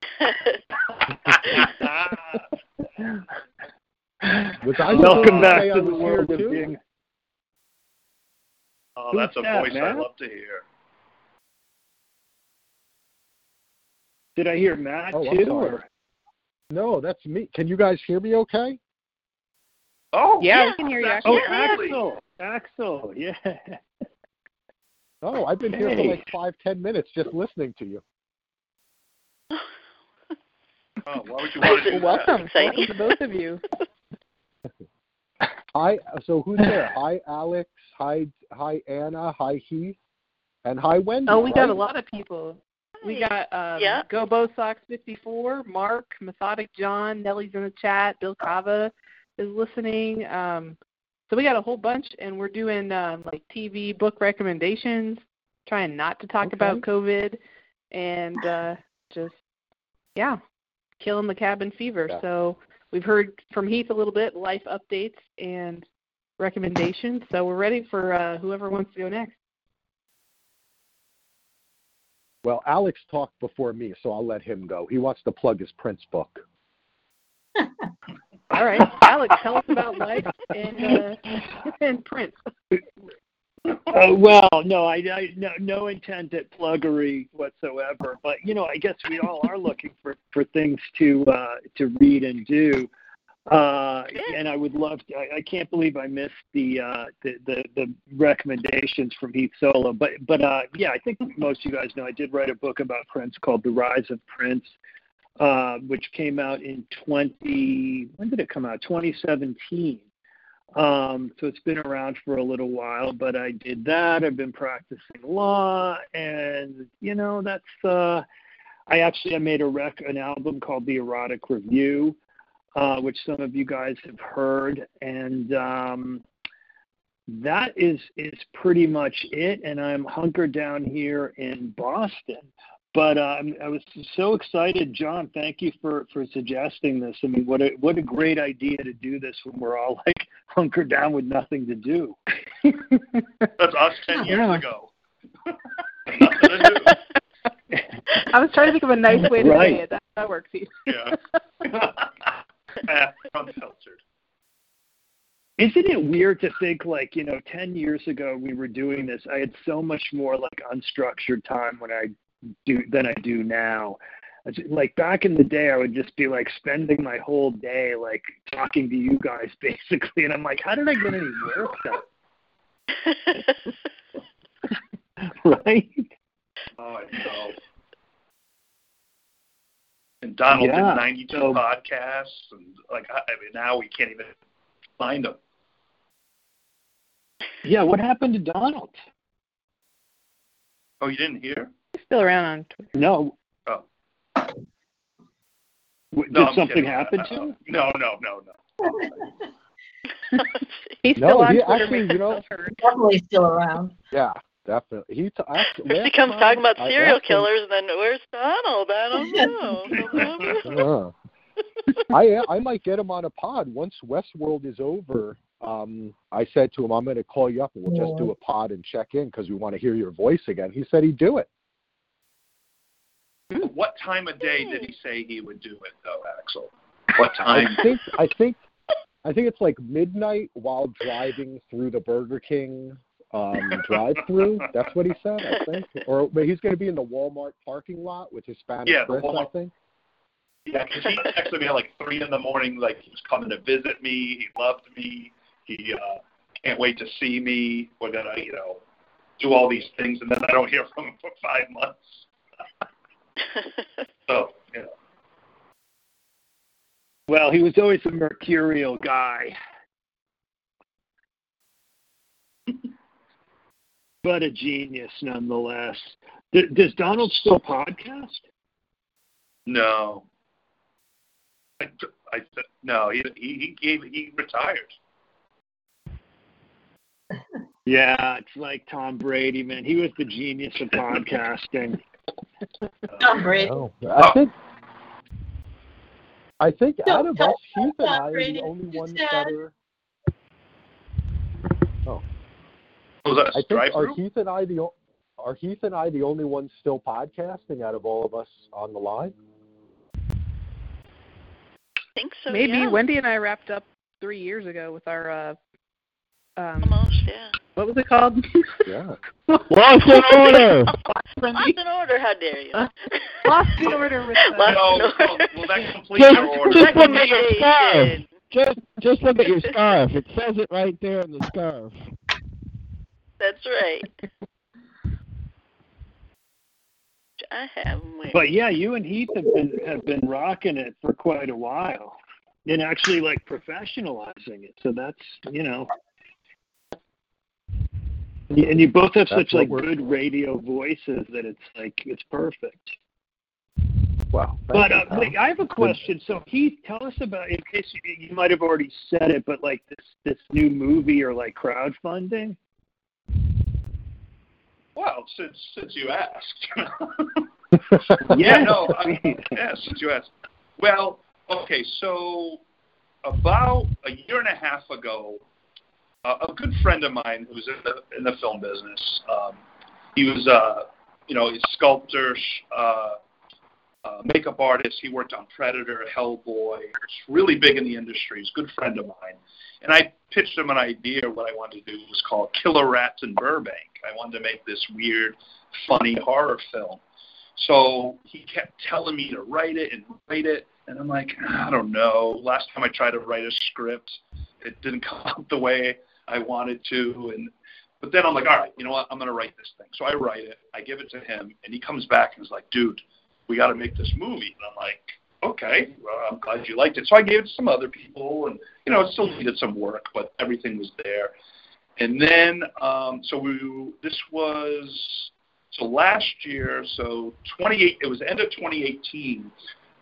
Speaker 7: Welcome back to the world of being.
Speaker 6: Oh, that's a that, voice man? I love to hear.
Speaker 7: Did I hear Matt
Speaker 8: oh,
Speaker 7: too? Or?
Speaker 8: No, that's me. Can you guys hear me okay?
Speaker 6: Oh,
Speaker 2: yeah, yeah. we can hear you.
Speaker 7: Oh, Axel. Axel, yeah.
Speaker 8: Oh, I've been here for like five, ten minutes just listening to you.
Speaker 6: Oh, why would you want to
Speaker 2: Welcome. Welcome to both of you.
Speaker 8: Hi. So who's there? Hi, Alex. Hi, hi, Anna. Hi, Heath. And hi, Wendy.
Speaker 2: Oh, we
Speaker 8: right?
Speaker 2: got a lot of people. We got um,
Speaker 3: yeah.
Speaker 2: Go Bo Sox 54, Mark, Methodic John, Nellie's in the chat, Bill Cava is listening. Um, so we got a whole bunch, and we're doing um, like TV book recommendations, trying not to talk okay. about COVID, and uh, just yeah, killing the cabin fever. Yeah. So we've heard from Heath a little bit, life updates and recommendations. So we're ready for uh, whoever wants to go next.
Speaker 8: Well, Alex talked before me, so I'll let him go. He wants to plug his Prince book.
Speaker 2: All right, Alex, tell us about life and uh, and Prince.
Speaker 7: Uh, well, no, I, I no, no intent at pluggery whatsoever. But you know, I guess we all are looking for for things to uh, to read and do. Uh, and I would love to. I, I can't believe I missed the, uh, the the the recommendations from Heath Solo. But but uh, yeah, I think most of you guys know I did write a book about Prince called The Rise of Prince uh, which came out in 20. When did it come out? 2017. Um, so it's been around for a little while, but I did that. I've been practicing law, and you know that's. Uh, I actually I made a rec an album called The Erotic Review, uh, which some of you guys have heard, and um, that is is pretty much it. And I'm hunkered down here in Boston. But uh, I was so excited, John. Thank you for for suggesting this. I mean, what a what a great idea to do this when we're all like hunkered down with nothing to do.
Speaker 6: That's us ten years yeah. ago.
Speaker 2: I was trying to think of a nice way to
Speaker 7: right.
Speaker 2: say it. That, that works.
Speaker 6: yeah. Unfiltered.
Speaker 7: Isn't it weird to think like, you know, 10 years ago we were doing this, I had so much more like unstructured time when I do than I do now. Like back in the day, I would just be like spending my whole day like talking to you guys basically, and I'm like, how did I get any work done? right?
Speaker 6: Oh, I know. And Donald yeah. did 92 so, podcasts, and like I mean, now we can't even find them.
Speaker 7: Yeah, what happened to Donald?
Speaker 6: Oh, you didn't hear?
Speaker 2: Still around on Twitter.
Speaker 7: No.
Speaker 6: Oh.
Speaker 7: Did no, something happen to him?
Speaker 6: No, no, no,
Speaker 2: no. He's
Speaker 8: no,
Speaker 2: still on
Speaker 8: he
Speaker 2: Twitter.
Speaker 8: Actually, you know,
Speaker 4: definitely still around.
Speaker 8: Yeah, definitely. He t- actually,
Speaker 3: if he comes talking about serial killers, him, then where's Donald? I don't
Speaker 8: know. I I might get him on a pod once Westworld is over. Um, I said to him, I'm going to call you up and we'll just do a pod and check in because we want to hear your voice again. He said he'd do it.
Speaker 6: What time of day did he say he would do it, though, Axel? What time?
Speaker 8: I think I think I think it's like midnight while driving through the Burger King um, drive-through. That's what he said, I think. Or but he's going to be in the Walmart parking lot with his Spanish
Speaker 6: yeah,
Speaker 8: Chris, I think.
Speaker 6: Yeah, because he texted me at like three in the morning, like he was coming to visit me. He loved me. He uh, can't wait to see me. We're gonna, you know, do all these things, and then I don't hear from him for five months. So, you know.
Speaker 7: Well, he was always a mercurial guy. but a genius nonetheless. D- does Donald still podcast?
Speaker 6: No. I, I, no, he, he, he gave, he retired.
Speaker 7: Yeah, it's like Tom Brady, man. He was the genius of podcasting.
Speaker 4: Tom Brady.
Speaker 8: No, I think I think
Speaker 4: No,
Speaker 8: out of us, Heath and
Speaker 4: Tom
Speaker 8: I are
Speaker 4: Brady,
Speaker 8: the only
Speaker 4: it's
Speaker 8: ones
Speaker 4: sad.
Speaker 8: that are.
Speaker 6: Was that
Speaker 8: I think are
Speaker 6: drive-through?
Speaker 8: Heath and I the are Heath and I the only ones still podcasting out of all of us on the line?
Speaker 3: I think so.
Speaker 2: Maybe
Speaker 3: yeah.
Speaker 2: Wendy and I wrapped up three years ago with our uh um
Speaker 3: Almost, yeah.
Speaker 2: What was it called?
Speaker 8: Yeah.
Speaker 9: Lost in order.
Speaker 3: Lost in order, how dare you?
Speaker 2: Uh, Lost in order with the,
Speaker 3: Lost
Speaker 6: No,
Speaker 3: in order.
Speaker 6: well, well, that completes
Speaker 9: Just,
Speaker 6: your order.
Speaker 9: just look at your scarf. Just, just look at your scarf. It says it right there in the scarf.
Speaker 3: That's right. I have them.
Speaker 7: But yeah, you and Heath have been have been rocking it for quite a while, and actually like professionalizing it. So that's you know, and you, and you both have
Speaker 8: That's
Speaker 7: such like
Speaker 8: we're-
Speaker 7: good radio voices that it's like it's perfect.
Speaker 8: Wow.
Speaker 7: But
Speaker 8: thank
Speaker 7: uh,
Speaker 8: you,
Speaker 7: wait, I have a question. So Heath, tell us about in case you, you might have already said it, but like this this new movie or like crowdfunding.
Speaker 6: Well, since since you asked.
Speaker 7: Yeah,
Speaker 6: no, I, yeah, since you asked. Well, okay, so about a year and a half ago, a good friend of mine who's in the in the film business, um, he was uh, you know, he's a sculptor, uh, uh, makeup artist. He worked on Predator, Hellboy. He's really big in the industry. He's a good friend of mine. And I pitched him an idea. What I wanted to do It was called Killer Rats in Burbank. I wanted to make this weird, funny horror film. So he kept telling me to write it and write it, and I'm like, I don't know. Last time I tried to write a script, it didn't come out the way I wanted to, and but then I'm like, all right, you know what? I'm gonna write this thing. So I write it, I give it to him, and he comes back and is like, dude, we got to make this movie. And I'm like, okay, well, I'm glad you liked it. So I gave it to some other people, and you know, it still needed some work, but everything was there. And then, um, so we, this was so last year, so 28, it was the end of 2018.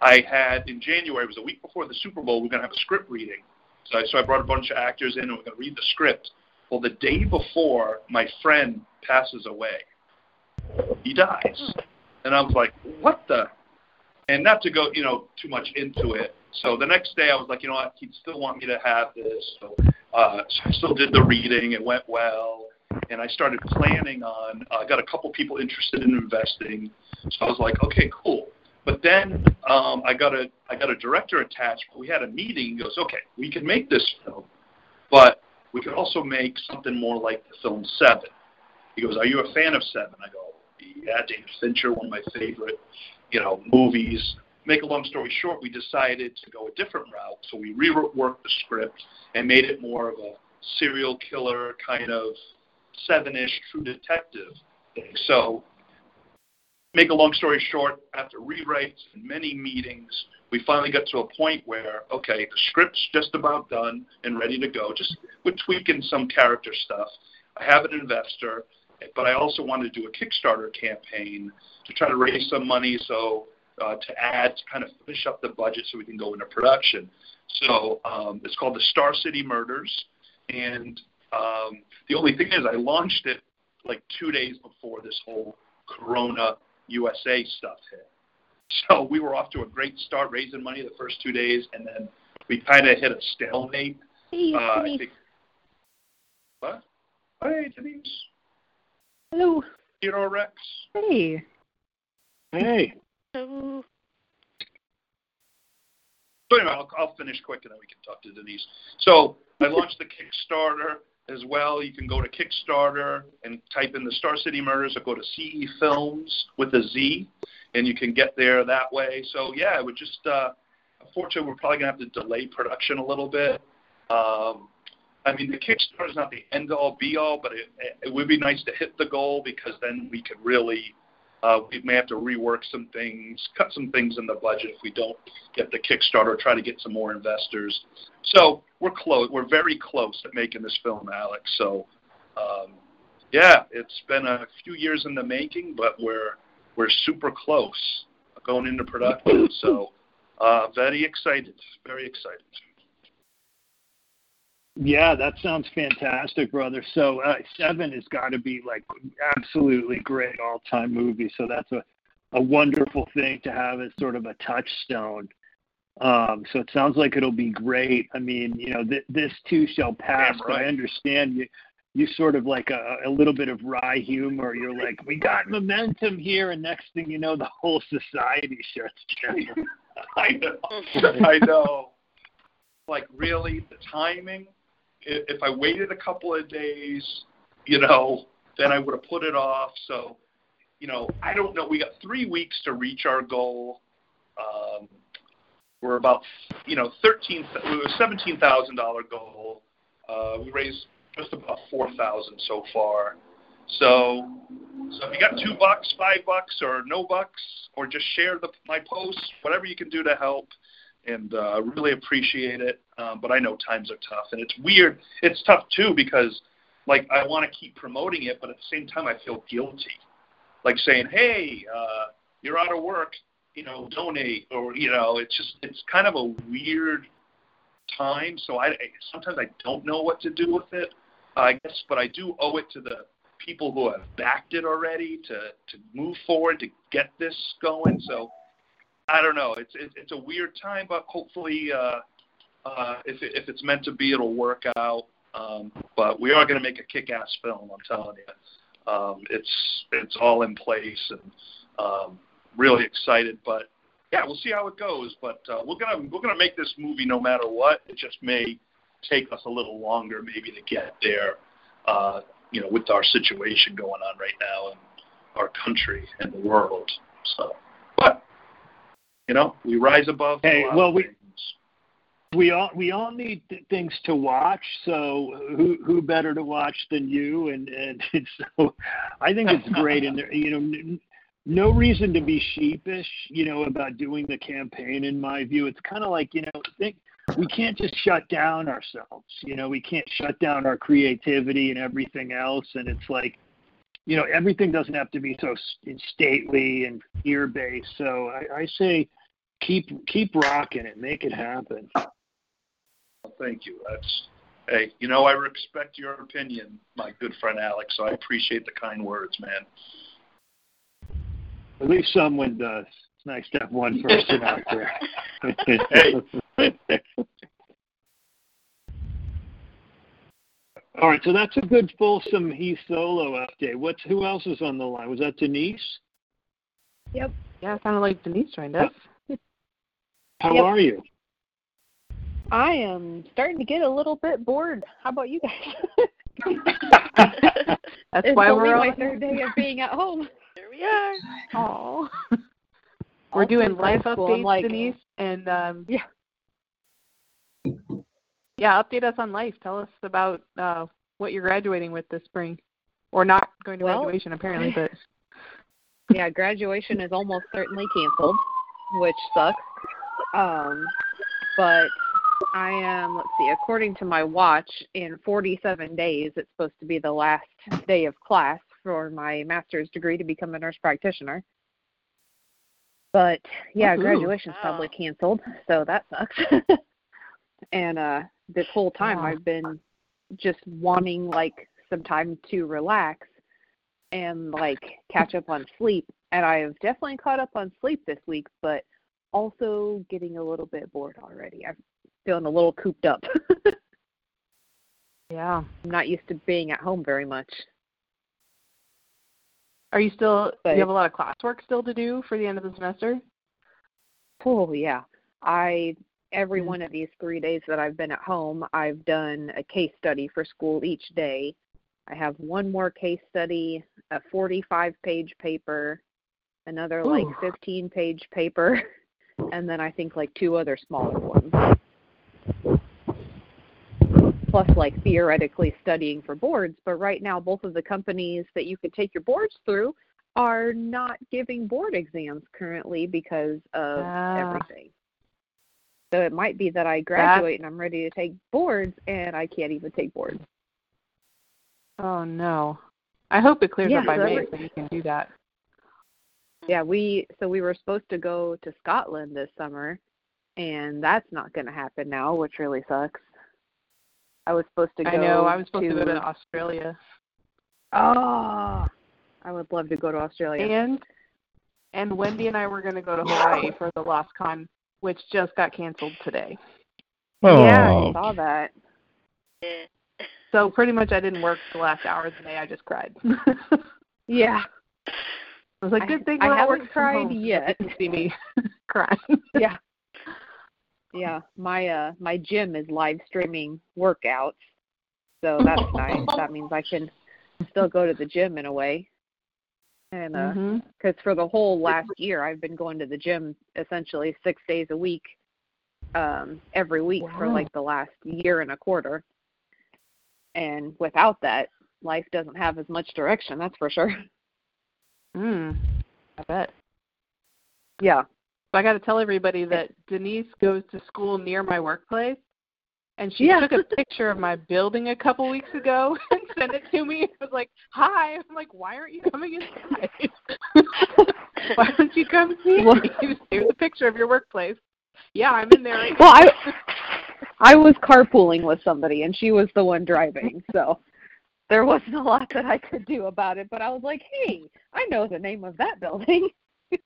Speaker 6: I had in January, it was a week before the Super Bowl, we going to have a script reading. So I, so I brought a bunch of actors in and we're going to read the script. Well, the day before, my friend passes away. He dies. And I was like, what the? And not to go, you know, too much into it. So the next day I was like, you know what, he'd still want me to have this. So, uh, so I still did the reading. It went well and I started planning on. I uh, got a couple people interested in investing, so I was like, okay, cool. But then um, I got a I got a director attached. We had a meeting. He goes, okay, we can make this film, but we could also make something more like the film Seven. He goes, are you a fan of Seven? I go, yeah, David Fincher, one of my favorite, you know, movies. Make a long story short, we decided to go a different route. So we reworked the script and made it more of a serial killer kind of seven-ish True Detective thing. So, make a long story short, after rewrites and many meetings, we finally got to a point where, okay, the script's just about done and ready to go. Just we're tweaking some character stuff. I have an investor, but I also want to do a Kickstarter campaign to try to raise some money so uh, to add to kind of finish up the budget so we can go into production. So um, it's called the Star City Murders, and um, the only thing is, I launched it like two days before this whole Corona USA stuff hit. So we were off to a great start, raising money the first two days, and then we kind of hit a stalemate.
Speaker 2: Hey,
Speaker 6: Uh, I
Speaker 2: Denise.
Speaker 6: think, what? Hey, Denise.
Speaker 2: Hello.
Speaker 6: Theodore Rex.
Speaker 2: Hey.
Speaker 7: Hey,
Speaker 3: So,
Speaker 6: So anyway, I'll, I'll finish quick and then we can talk to Denise. So I launched the Kickstarter as well. You can go to Kickstarter and type in the Star City Murders or go to CE Films with a Z, and you can get there that way. So yeah, it would just, uh, unfortunately, we're probably going to have to delay production a little bit. Um, I mean, the Kickstarter is not the end all be all, but it, it would be nice to hit the goal because then we could really Uh, we may have to rework some things, cut some things in the budget if we don't get the Kickstarter, try to get some more investors. So we're close. We're very close at making this film, Alex. So um, yeah, it's been a few years in the making, but we're we're super close going into production. So uh, very excited, very excited.
Speaker 7: Yeah, that sounds fantastic, brother. So uh, Seven has got to be like absolutely great all-time movie. So that's a a wonderful thing to have as sort of a touchstone. Um, so it sounds like it'll be great. I mean, you know, th- this too shall pass.
Speaker 6: Damn
Speaker 7: But I understand you. You sort of like a, a little bit of wry humor. You're like, we got momentum here, and next thing you know, the whole society shuts down.
Speaker 6: I know. I know. Like really, the timing. If I waited a couple of days, you know, then I would have put it off. So, you know, I don't know. We got three weeks to reach our goal. Um, we're about, you know, thirteen. We were seventeen thousand dollar goal. Uh, we raised just about four thousand so far. So, so if you got two bucks, five bucks, or no bucks, or just share the my posts, whatever you can do to help, and uh, really appreciate it. Um, but I know times are tough, and it's weird. It's tough too because, like, I want to keep promoting it, but at the same time, I feel guilty, like saying, "Hey, uh, you're out of work, you know, donate," or you know, it's just it's kind of a weird time. So I sometimes I don't know what to do with it. I guess, but I do owe it to the people who have backed it already to to move forward to get this going. So I don't know. It's it, it's a weird time, but hopefully, uh, uh, if it, if it's meant to be, it'll work out. Um, but we are going to make a kick-ass film. I'm telling you, um, it's it's all in place and um, really excited. But yeah, we'll see how it goes. But uh, we're gonna we're gonna make this movie no matter what. It just may take us a little longer, maybe, to get there. Uh, you know, with our situation going on right now in our country and the world. So, you know, we rise above.
Speaker 7: Hey, well, we- we all we all need th- things to watch so who who better to watch than you? And and so i think it's great and there, you know n- no reason to be sheepish you know about doing the campaign in my view. It's kind of like you know think we can't just shut down ourselves you know we can't shut down our creativity and everything else. And it's like you know everything doesn't have to be so stately and fear based so i i say keep keep rocking it make it happen
Speaker 6: Well, Thank you. That's hey, you know, I respect your opinion, my good friend Alex. So I appreciate the kind words, man.
Speaker 7: At least someone does. It's nice to have one person out there.
Speaker 6: Hey.
Speaker 7: All right, so that's a good fulsome he solo update. What's who else is on the line? Was that Denise?
Speaker 2: Yep. Yeah, it sounded like Denise joined us.
Speaker 7: How
Speaker 2: Yep.
Speaker 7: are you?
Speaker 2: I am starting to get a little bit bored. How about you guys? That's
Speaker 10: It's
Speaker 2: why
Speaker 10: only
Speaker 2: we're
Speaker 10: my
Speaker 2: on.
Speaker 10: third day of being at home.
Speaker 3: Here we are.
Speaker 2: Oh. We're doing life updates,
Speaker 10: like,
Speaker 2: Denise, and um,
Speaker 10: Yeah.
Speaker 2: yeah, update us on life. Tell us about uh, what you're graduating with this spring, or not going to
Speaker 10: Well-
Speaker 2: graduation apparently, but
Speaker 10: yeah, graduation is almost certainly canceled, which sucks. Um, but I am, let's see, according to my watch, in 47 days, it's supposed to be the last day of class for my master's degree to become a nurse practitioner. But yeah,
Speaker 2: Woohoo.
Speaker 10: graduation's
Speaker 3: Wow.
Speaker 10: probably canceled, so that sucks. and uh this whole time
Speaker 2: Yeah.
Speaker 10: I've been just wanting like some time to relax and like catch up on sleep. And I've definitely caught up on sleep this week, but also getting a little bit bored already. I'm feeling a little cooped up.
Speaker 2: yeah.
Speaker 10: I'm not used to being at home very much.
Speaker 2: Are you still?
Speaker 10: But-
Speaker 2: you have a lot of classwork still to do for the end of the semester?
Speaker 10: Oh yeah. I every
Speaker 2: Mm.
Speaker 10: one of these three days that I've been at home, I've done a case study for school each day. I have one more case study, a 45 page paper, another like 15 page paper, and then I think like two other smaller ones. Plus, like theoretically studying for boards, but right now, both of the companies that you could take your boards through are not giving board exams currently because of
Speaker 2: Ah.
Speaker 10: everything. So it might be that I graduate and I'm ready to take boards and I can't even take boards.
Speaker 2: Oh no. I hope it clears
Speaker 10: Yeah,
Speaker 2: up by May so you can do that.
Speaker 10: Yeah, we so we were supposed to go to Scotland this summer and that's not going to happen now, which really sucks. I was supposed to go
Speaker 2: I know. I was supposed to, go to Australia.
Speaker 10: Oh, I would love to go to Australia.
Speaker 2: And and Wendy and I were going to go to Hawaii for the Lost Con, which just got canceled today. Oh.
Speaker 10: Yeah, I
Speaker 9: Oh.
Speaker 10: saw that.
Speaker 3: Yeah.
Speaker 2: So pretty much I didn't work the last hour of the day. I just cried. I was like, good thing
Speaker 10: I haven't cried yet.
Speaker 2: didn't see me crying.
Speaker 10: yeah. Yeah, my uh my gym is live streaming workouts. So that's nice. That means I can still go to the gym in a way. And uh
Speaker 2: hmm
Speaker 10: cuz for the whole last year I've been going to the gym essentially 6 days a week um every week for like the last year and a quarter. And without that, life doesn't have as much direction, that's for sure.
Speaker 2: Mm, I bet.
Speaker 10: Yeah.
Speaker 2: So I got to tell everybody that Denise goes to school near my workplace, and she
Speaker 10: Yeah.
Speaker 2: took a picture of my building a couple weeks ago and sent it to me. It was like, "Hi." I'm like, "Why aren't you coming inside? Why don't you come see me? Here's a picture of your workplace." Yeah, I'm in there right
Speaker 10: Well. I I was carpooling with somebody and she was the one driving, so there wasn't a lot that I could do about it. But I was like, hey, I know the name of that building.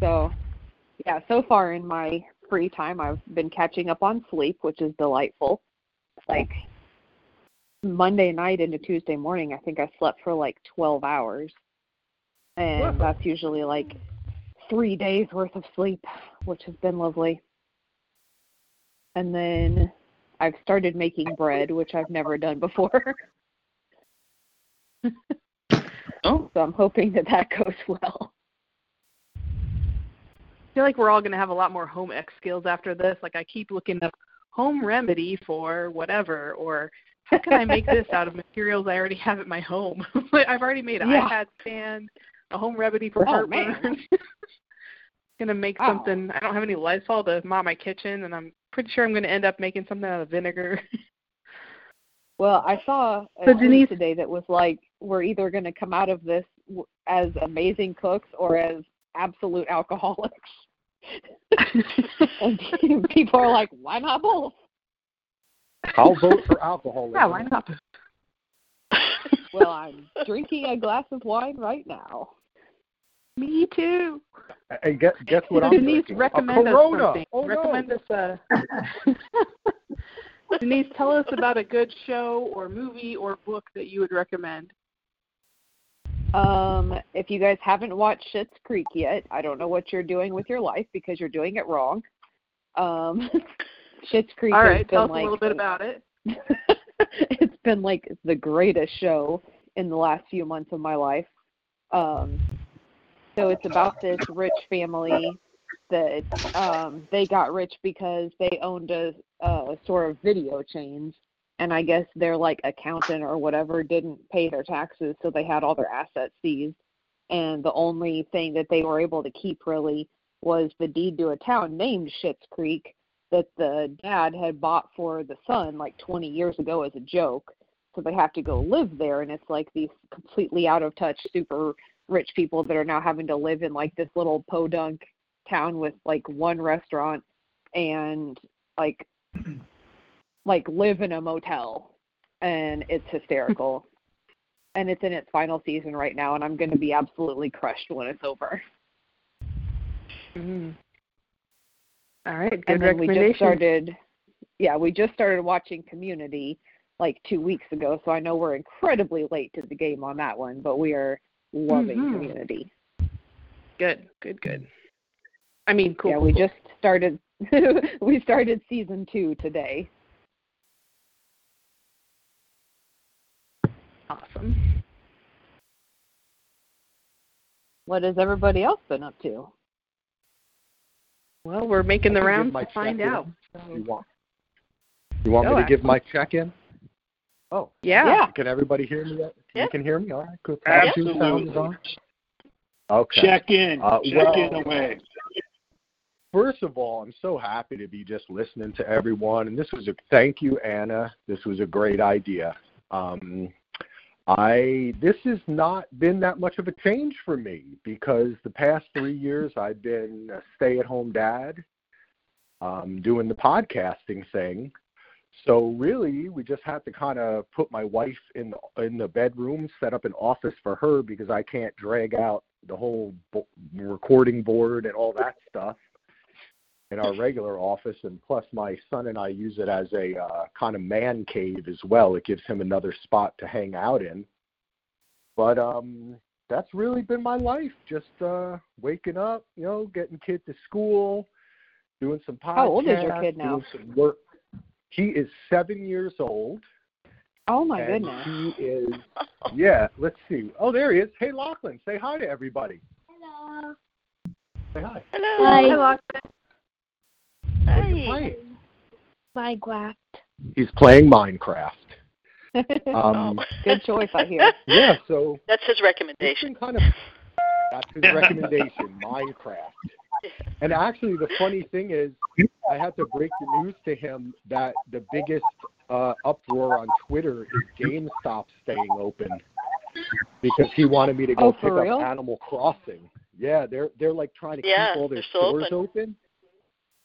Speaker 10: so, yeah, so far in my free time, I've been catching up on sleep, which is delightful. Like Monday night into Tuesday morning, I think I slept for like 12 hours. And that's usually like three days worth of sleep, which has been lovely. And then I've started making bread, which I've never done before.
Speaker 3: Oh.
Speaker 10: So I'm hoping that that goes well.
Speaker 2: I feel like we're all going to have a lot more home ec skills after this. Like I keep looking up home remedy for whatever, or how can I make this out of materials I already have at my home? Like, I've already made an
Speaker 10: Yeah.
Speaker 2: iPad stand, a home remedy for
Speaker 10: Oh,
Speaker 2: heartburn.
Speaker 10: Man.
Speaker 2: gonna make
Speaker 10: Oh.
Speaker 2: something. I don't have any Lysol to mop my kitchen, and I'm pretty sure I'm gonna end up making something out of vinegar.
Speaker 10: Well, I saw a
Speaker 2: So
Speaker 10: tweet
Speaker 2: Denise-
Speaker 10: today that was like, we're either going to come out of this w- as amazing cooks or as absolute alcoholics. and people are like, why not both?
Speaker 8: I'll vote for alcohol.
Speaker 2: yeah, why not?
Speaker 10: Well, I'm drinking a glass of wine right now.
Speaker 2: Me too.
Speaker 8: And guess, guess what I'm
Speaker 2: Denise,
Speaker 8: drinking?
Speaker 2: recommend
Speaker 8: a
Speaker 2: us
Speaker 8: Corona.
Speaker 2: something.
Speaker 8: Oh,
Speaker 2: recommend
Speaker 8: no.
Speaker 2: us a. Denise, tell us about a good show or movie or book that you would recommend.
Speaker 10: Um, if you guys haven't watched Schitt's Creek yet, I don't know what you're doing with your life because you're doing it wrong. Um, Schitt's Creek
Speaker 2: All
Speaker 10: has
Speaker 2: right,
Speaker 10: been
Speaker 2: tell us
Speaker 10: like
Speaker 2: a little bit about it.
Speaker 10: it's been like the greatest show in the last few months of my life. Um, so it's about this rich family that um, they got rich because they owned a, a sort of video chains, and I guess their like accountant or whatever didn't pay their taxes, so they had all their assets seized. And the only thing that they were able to keep really was the deed to a town named Schitt's Creek that the dad had bought for the son like 20 years ago as a joke. So they have to go live there, and it's like these completely out of touch, super rich people that are now having to live in like this little podunk town with like one restaurant and like like live in a motel, and it's hysterical. and it's in its final season right now, and I'm going to be absolutely crushed when it's over.
Speaker 2: Mm. All right, good
Speaker 10: and then we just started yeah we just started watching community like two weeks ago so i know we're incredibly late to the game on that one but we are loving
Speaker 2: Mhm.
Speaker 10: community
Speaker 2: Good, good, good. I mean, cool.
Speaker 10: yeah
Speaker 2: cool,
Speaker 10: we
Speaker 2: cool.
Speaker 10: just started we started season two today
Speaker 2: awesome.
Speaker 10: what has everybody else been up to
Speaker 2: Well, we're making the
Speaker 8: I can give
Speaker 2: rounds to find
Speaker 8: check-in
Speaker 2: out.
Speaker 8: if You want? You want
Speaker 2: Go
Speaker 8: me to give my check-in? Oh,
Speaker 10: Yeah.
Speaker 8: can everybody hear me? Yet?
Speaker 3: Yeah.
Speaker 8: You can hear me? All right, good.
Speaker 7: Absolutely.
Speaker 8: Sound is on. Okay.
Speaker 7: Check in.
Speaker 8: Uh,
Speaker 7: Check
Speaker 8: well-
Speaker 7: in away.
Speaker 8: First of all, I'm so happy to be just listening to everyone, and this was a thank you, Anna. This was a great idea. Um, I this has not been that much of a change for me because the past three years I've been a stay-at-home dad, um, doing the podcasting thing. So really, we just had to kind of put my wife in the, in the bedroom, set up an office for her because I can't drag out the whole bo- recording board and all that stuff in our regular office. And plus, my son and I use it as a uh, kind of man cave as well. It gives him another spot to hang out in. But um, that's really been my life. Just uh, waking up, you know, getting kid to school, doing some podcasts.
Speaker 10: How old is your kid now?
Speaker 8: Doing some work. He is seven years old.
Speaker 10: Oh my
Speaker 8: and
Speaker 10: goodness.
Speaker 8: He is. Yeah. Let's see. Oh, there he is. Hey, Lachlan, say hi to everybody.
Speaker 4: Hello.
Speaker 8: Say hi.
Speaker 3: Hello.
Speaker 4: Hi.
Speaker 8: What are you
Speaker 3: Hi.
Speaker 8: playing?
Speaker 4: Minecraft.
Speaker 8: He's playing Minecraft. Um,
Speaker 3: Oh.
Speaker 10: Good choice, I hear.
Speaker 8: yeah. So
Speaker 3: That's his recommendation.
Speaker 8: been kind of that's his recommendation, Minecraft. And actually, the funny thing is, I had to break the news to him that the biggest uh, uproar on Twitter is GameStop staying open because he wanted me to go
Speaker 10: Oh,
Speaker 8: pick
Speaker 10: real?
Speaker 8: up Animal Crossing. Yeah, they're they're like trying to
Speaker 3: Yeah,
Speaker 8: keep all their
Speaker 3: they're still
Speaker 8: stores open.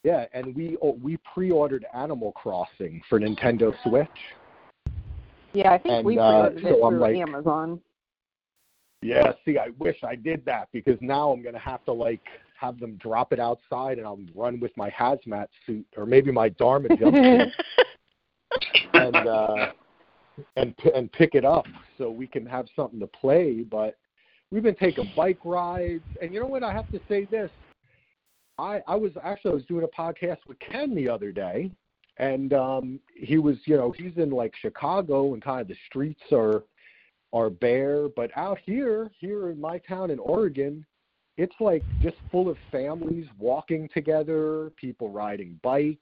Speaker 8: Yeah, and we oh, we pre-ordered Animal Crossing for Nintendo Switch.
Speaker 10: Yeah, I think
Speaker 8: And,
Speaker 10: we
Speaker 8: uh,
Speaker 10: pre-ordered
Speaker 8: so
Speaker 10: it
Speaker 8: I'm
Speaker 10: through
Speaker 8: like-
Speaker 10: Amazon.
Speaker 8: Yeah, see, I wish I did that because now I'm gonna have to like have them drop it outside and I'll run with my hazmat suit or maybe my Dharma jumpsuit and uh, and and pick it up so we can have something to play. But we've been taking bike rides, and you know what? I have to say this. I I was actually I was doing a podcast with Ken the other day, and um, he was you know he's in like Chicago and kind of the streets are are bare, but out here here in my town in Oregon. It's like just full of families walking together, people riding bikes,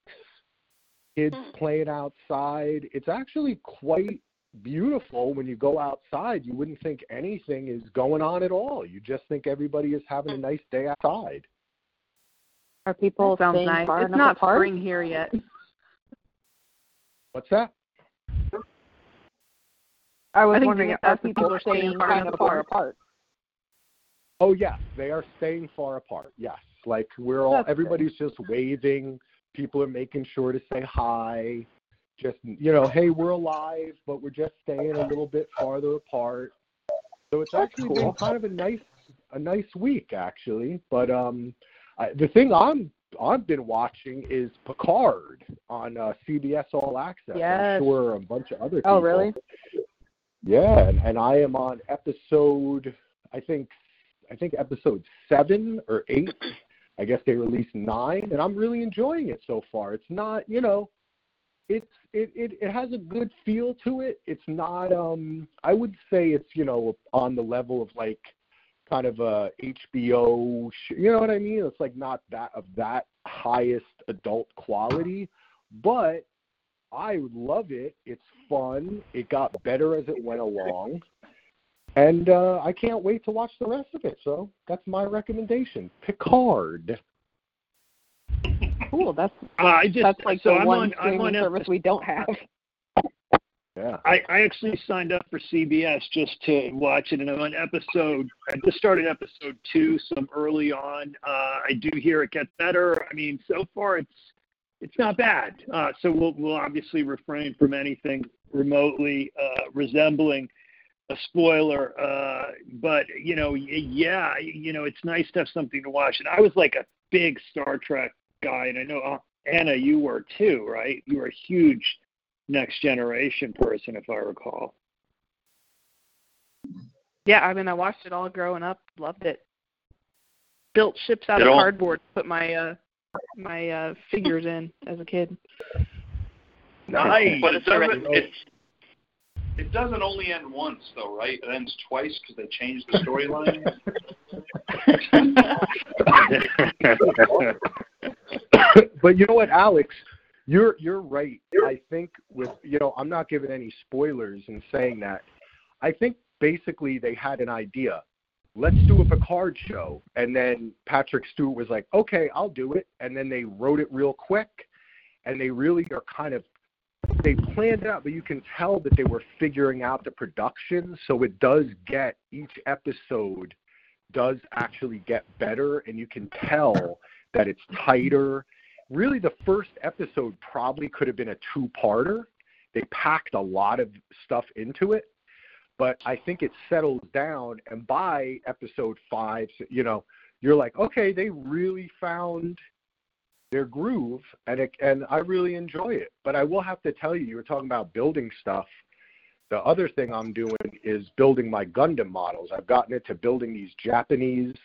Speaker 8: kids mm. playing outside. It's actually quite beautiful when you go outside. You wouldn't think anything is going on at all. You just think everybody is having a mm. nice day outside.
Speaker 10: Are people
Speaker 2: Sounds
Speaker 10: staying
Speaker 2: nice.
Speaker 10: far
Speaker 2: It's
Speaker 10: enough
Speaker 2: not
Speaker 10: apart?
Speaker 2: spring here yet.
Speaker 8: What's that?
Speaker 10: I was
Speaker 2: I
Speaker 10: wondering if are people
Speaker 2: people are
Speaker 10: staying
Speaker 2: staying far enough apart.
Speaker 10: apart?
Speaker 8: Oh yes, they are staying far apart. Yes, like we're all
Speaker 10: That's good.
Speaker 8: everybody's just waving. People are making sure to say hi. Just you know, hey, we're alive, but we're just staying a little bit farther apart. So it's actually been kind of a nice a nice week actually. But um, I, the thing I'm I've been watching is Picard on uh, CBS All Access.
Speaker 10: Yes.
Speaker 8: I'm sure a bunch of other people.
Speaker 10: Oh, really?
Speaker 8: Yeah, and, and I am on episode I think I think episode seven or eight. I guess they released nine, and I'm really enjoying it so far. It's not, you know, it's it it, it has a good feel to it. It's not um I would say it's, you know, on the level of like kind of a HBO, sh- you know what I mean? It's like not that of that highest adult quality, but I love it. It's fun. It got better as it went along. And uh, I can't wait to watch the rest of it. So that's my recommendation. Picard.
Speaker 10: Cool. That's
Speaker 7: Uh, I just
Speaker 10: that's like
Speaker 7: so
Speaker 10: the
Speaker 7: I'm
Speaker 10: one
Speaker 7: on I'm
Speaker 10: streaming
Speaker 7: on
Speaker 10: service we don't have.
Speaker 8: Yeah.
Speaker 7: I, I actually signed up for CBS just to watch it, and I'm on episode. I just started episode two, so I'm early on. Uh, I do hear it gets better. I mean, so far it's it's not bad. Uh, so we'll we'll obviously refrain from anything remotely uh, resembling a spoiler. Uh, but you know, yeah, you know, it's nice to have something to watch. And I was like a big Star Trek guy, and I know uh, Anna, you were too, right? You were a huge next generation person, if I recall.
Speaker 2: Yeah, I mean, I watched it all growing up, loved it. Built ships out
Speaker 6: It
Speaker 2: of
Speaker 6: all-
Speaker 2: cardboard, put my uh my uh figures in as a kid.
Speaker 6: Nice. But it
Speaker 3: What's your
Speaker 6: doesn't. It,
Speaker 3: recommendation?
Speaker 6: It doesn't only end once, though, right? It ends twice because they changed the storyline.
Speaker 8: but you know what, Alex? You're you're right. I think with you know, I'm not giving any spoilers in saying that. I think basically they had an idea. Let's do a Picard show, and then Patrick Stewart was like, "Okay, I'll do it," and then they wrote it real quick, and they really are kind of they planned it out, but you can tell that they were figuring out the production, so it does get each episode does actually get better, and you can tell that it's tighter. Really, the first episode probably could have been a two-parter. They packed a lot of stuff into it, but I think it settles down. And by episode five, you know, you're like, okay, they really found their groove, and it, and I really enjoy it. But I will have to tell you, you were talking about building stuff. The other thing I'm doing is building my Gundam models. I've gotten into building these Japanese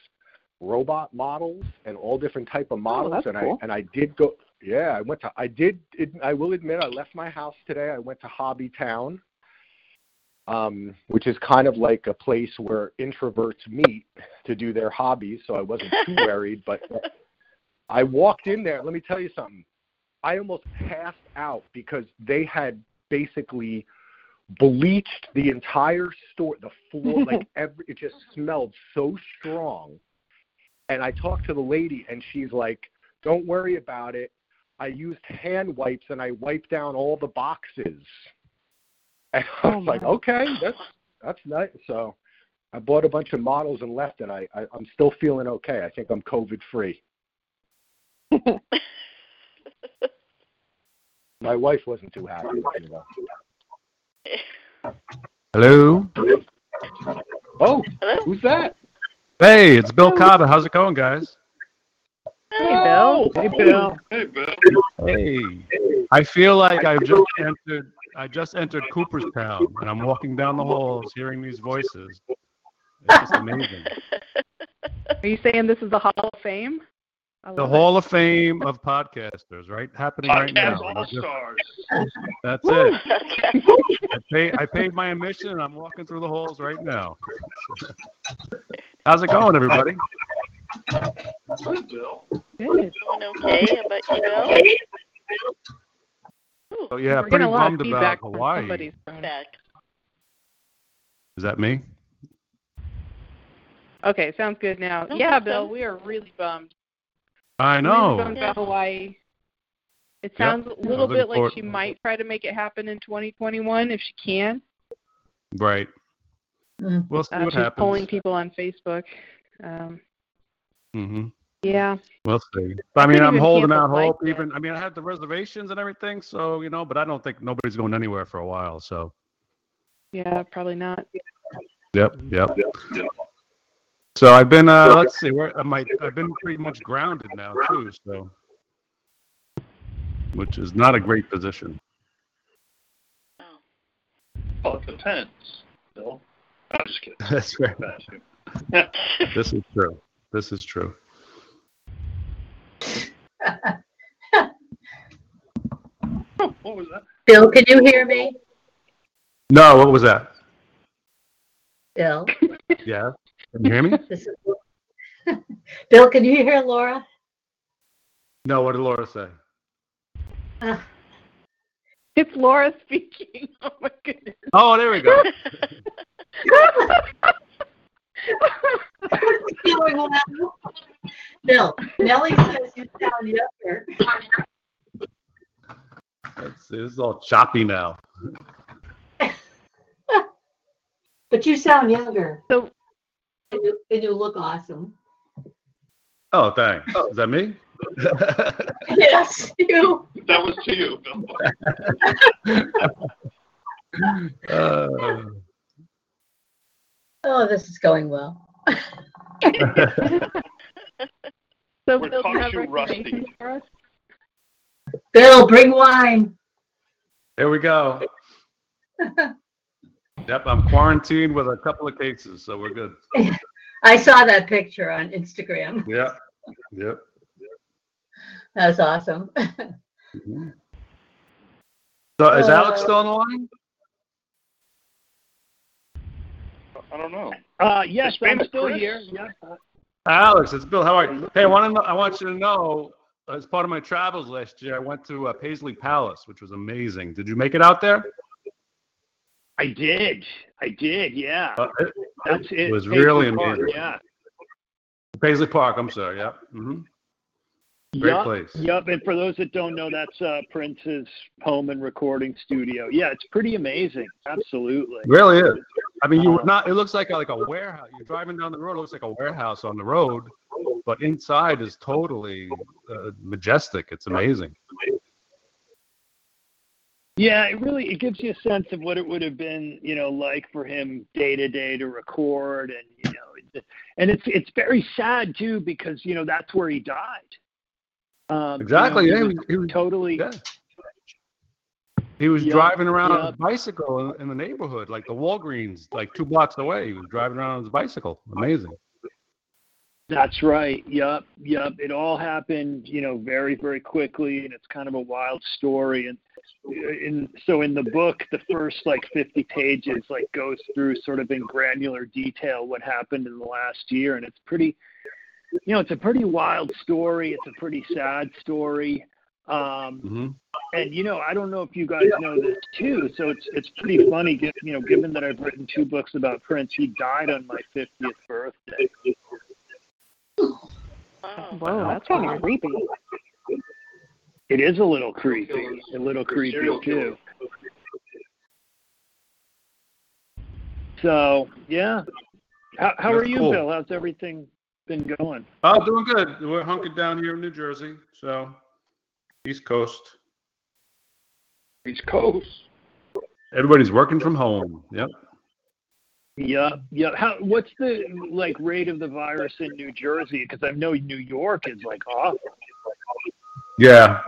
Speaker 8: robot models and all different type of models
Speaker 2: that's
Speaker 8: and
Speaker 2: cool.
Speaker 8: I and I did go yeah, I went to I did it, I will admit I left my house today. I went to Hobby Town. Um, which is kind of like a place where introverts meet to do their hobbies, so I wasn't too worried, but I walked in there, let me tell you something. I almost passed out because they had basically bleached the entire store, the floor, like every, it just smelled so strong. And I talked to the lady, and she's like, "Don't worry about it. I used hand wipes and I wiped down all the boxes." And I oh, was like, "Okay, that's that's nice." So I bought a bunch of models and left, and I, I I'm still feeling okay. I think I'm COVID free. My wife wasn't too happy. You know.
Speaker 11: Hello.
Speaker 8: Oh,
Speaker 3: Hello?
Speaker 8: who's that?
Speaker 11: Hey, it's Bill Cobbett. How's it going, guys?
Speaker 2: Hey, Bill.
Speaker 7: Hey, Bill.
Speaker 6: Hey, Bill.
Speaker 11: Hey. I feel like I've just entered. I just entered Cooperstown, and I'm walking down the halls, hearing these voices. It's just amazing.
Speaker 2: Are you saying this is the Hall of Fame? I
Speaker 11: The
Speaker 2: love
Speaker 11: Hall of Fame of podcasters, right? Happening right
Speaker 6: Podcast
Speaker 11: now.
Speaker 6: All Stars.
Speaker 11: That's it. I pay, I paid my admission, and I'm walking through the halls right now. How's it going, everybody?
Speaker 6: Good, Bill.
Speaker 2: it. Good.
Speaker 3: Doing okay. How about you, Bill? Ooh,
Speaker 11: Oh yeah,
Speaker 2: We're
Speaker 11: pretty
Speaker 2: getting a lot of
Speaker 11: bummed about Hawaii.
Speaker 2: somebody's
Speaker 3: back.
Speaker 11: Is that me?
Speaker 2: Okay, sounds good now. Yeah, Bill,
Speaker 3: good.
Speaker 2: we are really bummed.
Speaker 11: I know.
Speaker 2: bummed about Hawaii. It
Speaker 11: Yep.
Speaker 2: sounds a little bit like she might try to make it happen in 2021 if she can.
Speaker 11: Right.
Speaker 4: Mm.
Speaker 11: We'll see
Speaker 2: Uh,
Speaker 11: what
Speaker 2: she's
Speaker 11: happens.
Speaker 2: polling people on Facebook. Um,
Speaker 11: hmm
Speaker 2: yeah.
Speaker 11: We'll see. But, I
Speaker 2: I
Speaker 11: mean,
Speaker 2: couldn't
Speaker 11: I'm holding out hope.
Speaker 2: yet.
Speaker 11: Even I mean, I had the reservations and everything, so you know. But I don't think nobody's going anywhere for a while. So.
Speaker 2: Yeah, probably not.
Speaker 11: Yep. Yep. So I've been. Uh, let's see. Where am I? I've been pretty much grounded now too. So. Which is not a great position.
Speaker 3: Oh.
Speaker 6: Well, it depends, Bill. I'm just kidding.
Speaker 11: That's right.
Speaker 6: Bad.
Speaker 11: This is true. This is true.
Speaker 6: what was that?
Speaker 4: Bill, can you hear me?
Speaker 11: No, what was that?
Speaker 4: Bill,
Speaker 11: Yeah. Can you hear me?
Speaker 4: this is Bill, can you hear Laura?
Speaker 11: No. What did Laura say?
Speaker 4: Uh,
Speaker 2: It's Laura speaking. Oh my goodness.
Speaker 11: Oh, there we go.
Speaker 4: what's going on? Bill, Nellie says you sound younger.
Speaker 11: Let's see. This is all choppy now.
Speaker 4: But you sound younger.
Speaker 2: So
Speaker 4: And you, and you look awesome.
Speaker 11: Oh, thanks. Is that me?
Speaker 4: Yes, you.
Speaker 6: That was to you, Bill.
Speaker 11: Uh,
Speaker 4: Oh, this is going well.
Speaker 2: So
Speaker 6: We're
Speaker 2: Bill, do you have
Speaker 6: rusty.
Speaker 2: recommendations for us?
Speaker 4: Bill, bring wine.
Speaker 11: There we go. Yep, I'm quarantined with a couple of cases, so we're good.
Speaker 4: I saw that picture on Instagram.
Speaker 11: Yeah, Yep.
Speaker 4: That was awesome.
Speaker 11: Mhm. So is Alex still on the line?
Speaker 6: I don't know.
Speaker 7: Uh, yes, I'm still
Speaker 6: Chris.
Speaker 7: here. Yes.
Speaker 11: Alex, it's Bill. How are you? Hey, I want to know. I want you to know as part of my travels last year, I went to uh, Paisley Palace, which was amazing. Did you make it out there?
Speaker 7: I did. I did. Yeah.
Speaker 11: Uh, it,
Speaker 7: That's
Speaker 11: it
Speaker 7: it.
Speaker 11: was
Speaker 7: Paisley
Speaker 11: really
Speaker 7: Park,
Speaker 11: amazing.
Speaker 7: Yeah.
Speaker 11: Paisley Park. I'm sorry. Yeah. hmm Great
Speaker 7: Yep,
Speaker 11: place.
Speaker 7: Yep. And for those that don't know, that's uh, Prince's home and recording studio. Yeah, it's pretty amazing. Absolutely.
Speaker 11: Really is. I mean, you would not. It looks like a, like a warehouse. You're driving down the road. It looks like a warehouse on the road, but inside is totally uh, majestic. It's amazing.
Speaker 7: Yeah, it really it gives you a sense of what it would have been, you know, like for him day to day to record, and you know, and it's it's very sad too because you know that's where he died. Um, you
Speaker 11: Exactly.
Speaker 7: know, he
Speaker 11: he
Speaker 7: was
Speaker 11: he was
Speaker 7: totally.
Speaker 11: yeah. He was
Speaker 7: Yup,
Speaker 11: driving around on
Speaker 7: yup.
Speaker 11: his bicycle in, in the neighborhood, like the Walgreens, like two blocks away. He was driving around on his bicycle. Amazing.
Speaker 7: That's right. Yep, yep. It all happened, you know, very, very quickly, and it's kind of a wild story. And in so in the book, the first like 50 pages like goes through sort of in granular detail what happened in the last year, and it's pretty, you know, it's a pretty wild story. It's a pretty sad story. Um,
Speaker 11: hmm
Speaker 7: and you know, I don't know if you guys know this too. So it's it's pretty funny, gi- you know, given that I've written two books about Prince. He died on my 50th birthday.
Speaker 3: Wow.
Speaker 2: Whoa, that's kind of creepy.
Speaker 7: It is a little creepy. A little creepy too. So yeah. How how are you,
Speaker 11: cool.
Speaker 7: Bill? How's everything been going?
Speaker 11: Oh, doing good. We're hunkered down here in New Jersey, so East Coast.
Speaker 6: East Coast.
Speaker 11: Everybody's working from home. Yep.
Speaker 7: Yeah, yeah. How what's the like rate of the virus in New Jersey? Because I know New York is like awful.
Speaker 11: Yeah.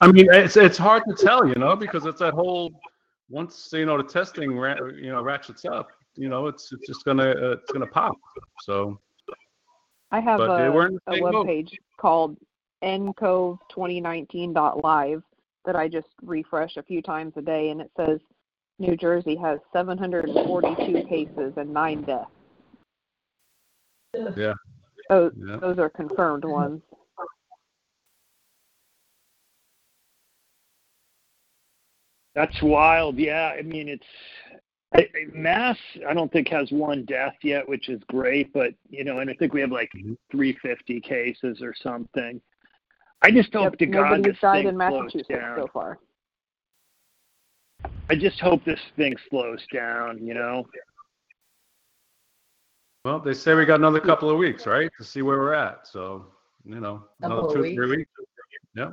Speaker 11: I mean, it's it's hard to tell, you know, because it's that whole once you know the testing, ra- you know, ratchets up. You know, it's it's just gonna uh, it's gonna pop. So
Speaker 10: I have
Speaker 11: But they
Speaker 10: a,
Speaker 11: weren't
Speaker 10: a web page called ncov2019.live that I just refresh a few times a day, and it says New Jersey has 742 cases and nine deaths.
Speaker 11: yeah,
Speaker 10: Those,
Speaker 11: yeah.
Speaker 10: those are confirmed ones.
Speaker 7: That's wild. Yeah, I mean it's I, I- Mass. I don't think has one death yet, which is great. But you know, and I think we have like
Speaker 11: Mhm.
Speaker 7: 350 cases or something. I just hope
Speaker 10: Yep,
Speaker 7: to God this
Speaker 10: died
Speaker 7: thing
Speaker 10: in
Speaker 7: slows
Speaker 10: Massachusetts
Speaker 7: down.
Speaker 10: so far.
Speaker 7: I just hope this thing slows down. You know.
Speaker 11: Well, they say we got another couple of weeks, right, to see where we're at. So you know, another
Speaker 4: Couple of
Speaker 11: two
Speaker 4: weeks.
Speaker 11: three weeks. Yeah.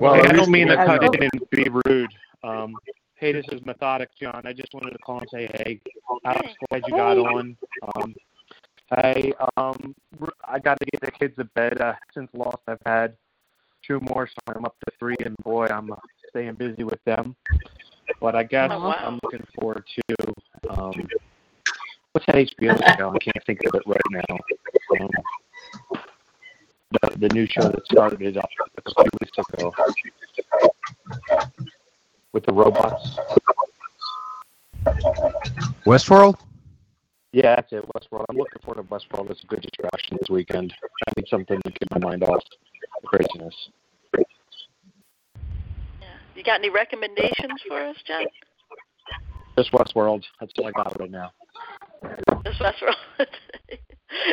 Speaker 9: Well,
Speaker 10: at
Speaker 9: I don't mean to cut
Speaker 10: have-
Speaker 9: in and be rude. Um, hey, this is Methodic John. I just wanted to call and say, hey, Alex, glad you got on. Um, hey, um, I got to get the kids to bed. Uh, since lost, I've had two more, so I'm up to three, and boy, I'm uh, staying busy with them. But I guess
Speaker 3: Oh, wow.
Speaker 9: I'm looking forward to um, what's that HBO show? I can't think of it right now. Um, the the new show that started uh, a few weeks ago with the robots.
Speaker 5: Westworld?
Speaker 9: Yeah, that's it. Westworld. I'm looking forward to Westworld. It's a good distraction this weekend. I need something to get my mind off the craziness.
Speaker 3: Yeah. You got any recommendations for us, John?
Speaker 9: Just Westworld. That's all I got right now.
Speaker 3: This Westworld.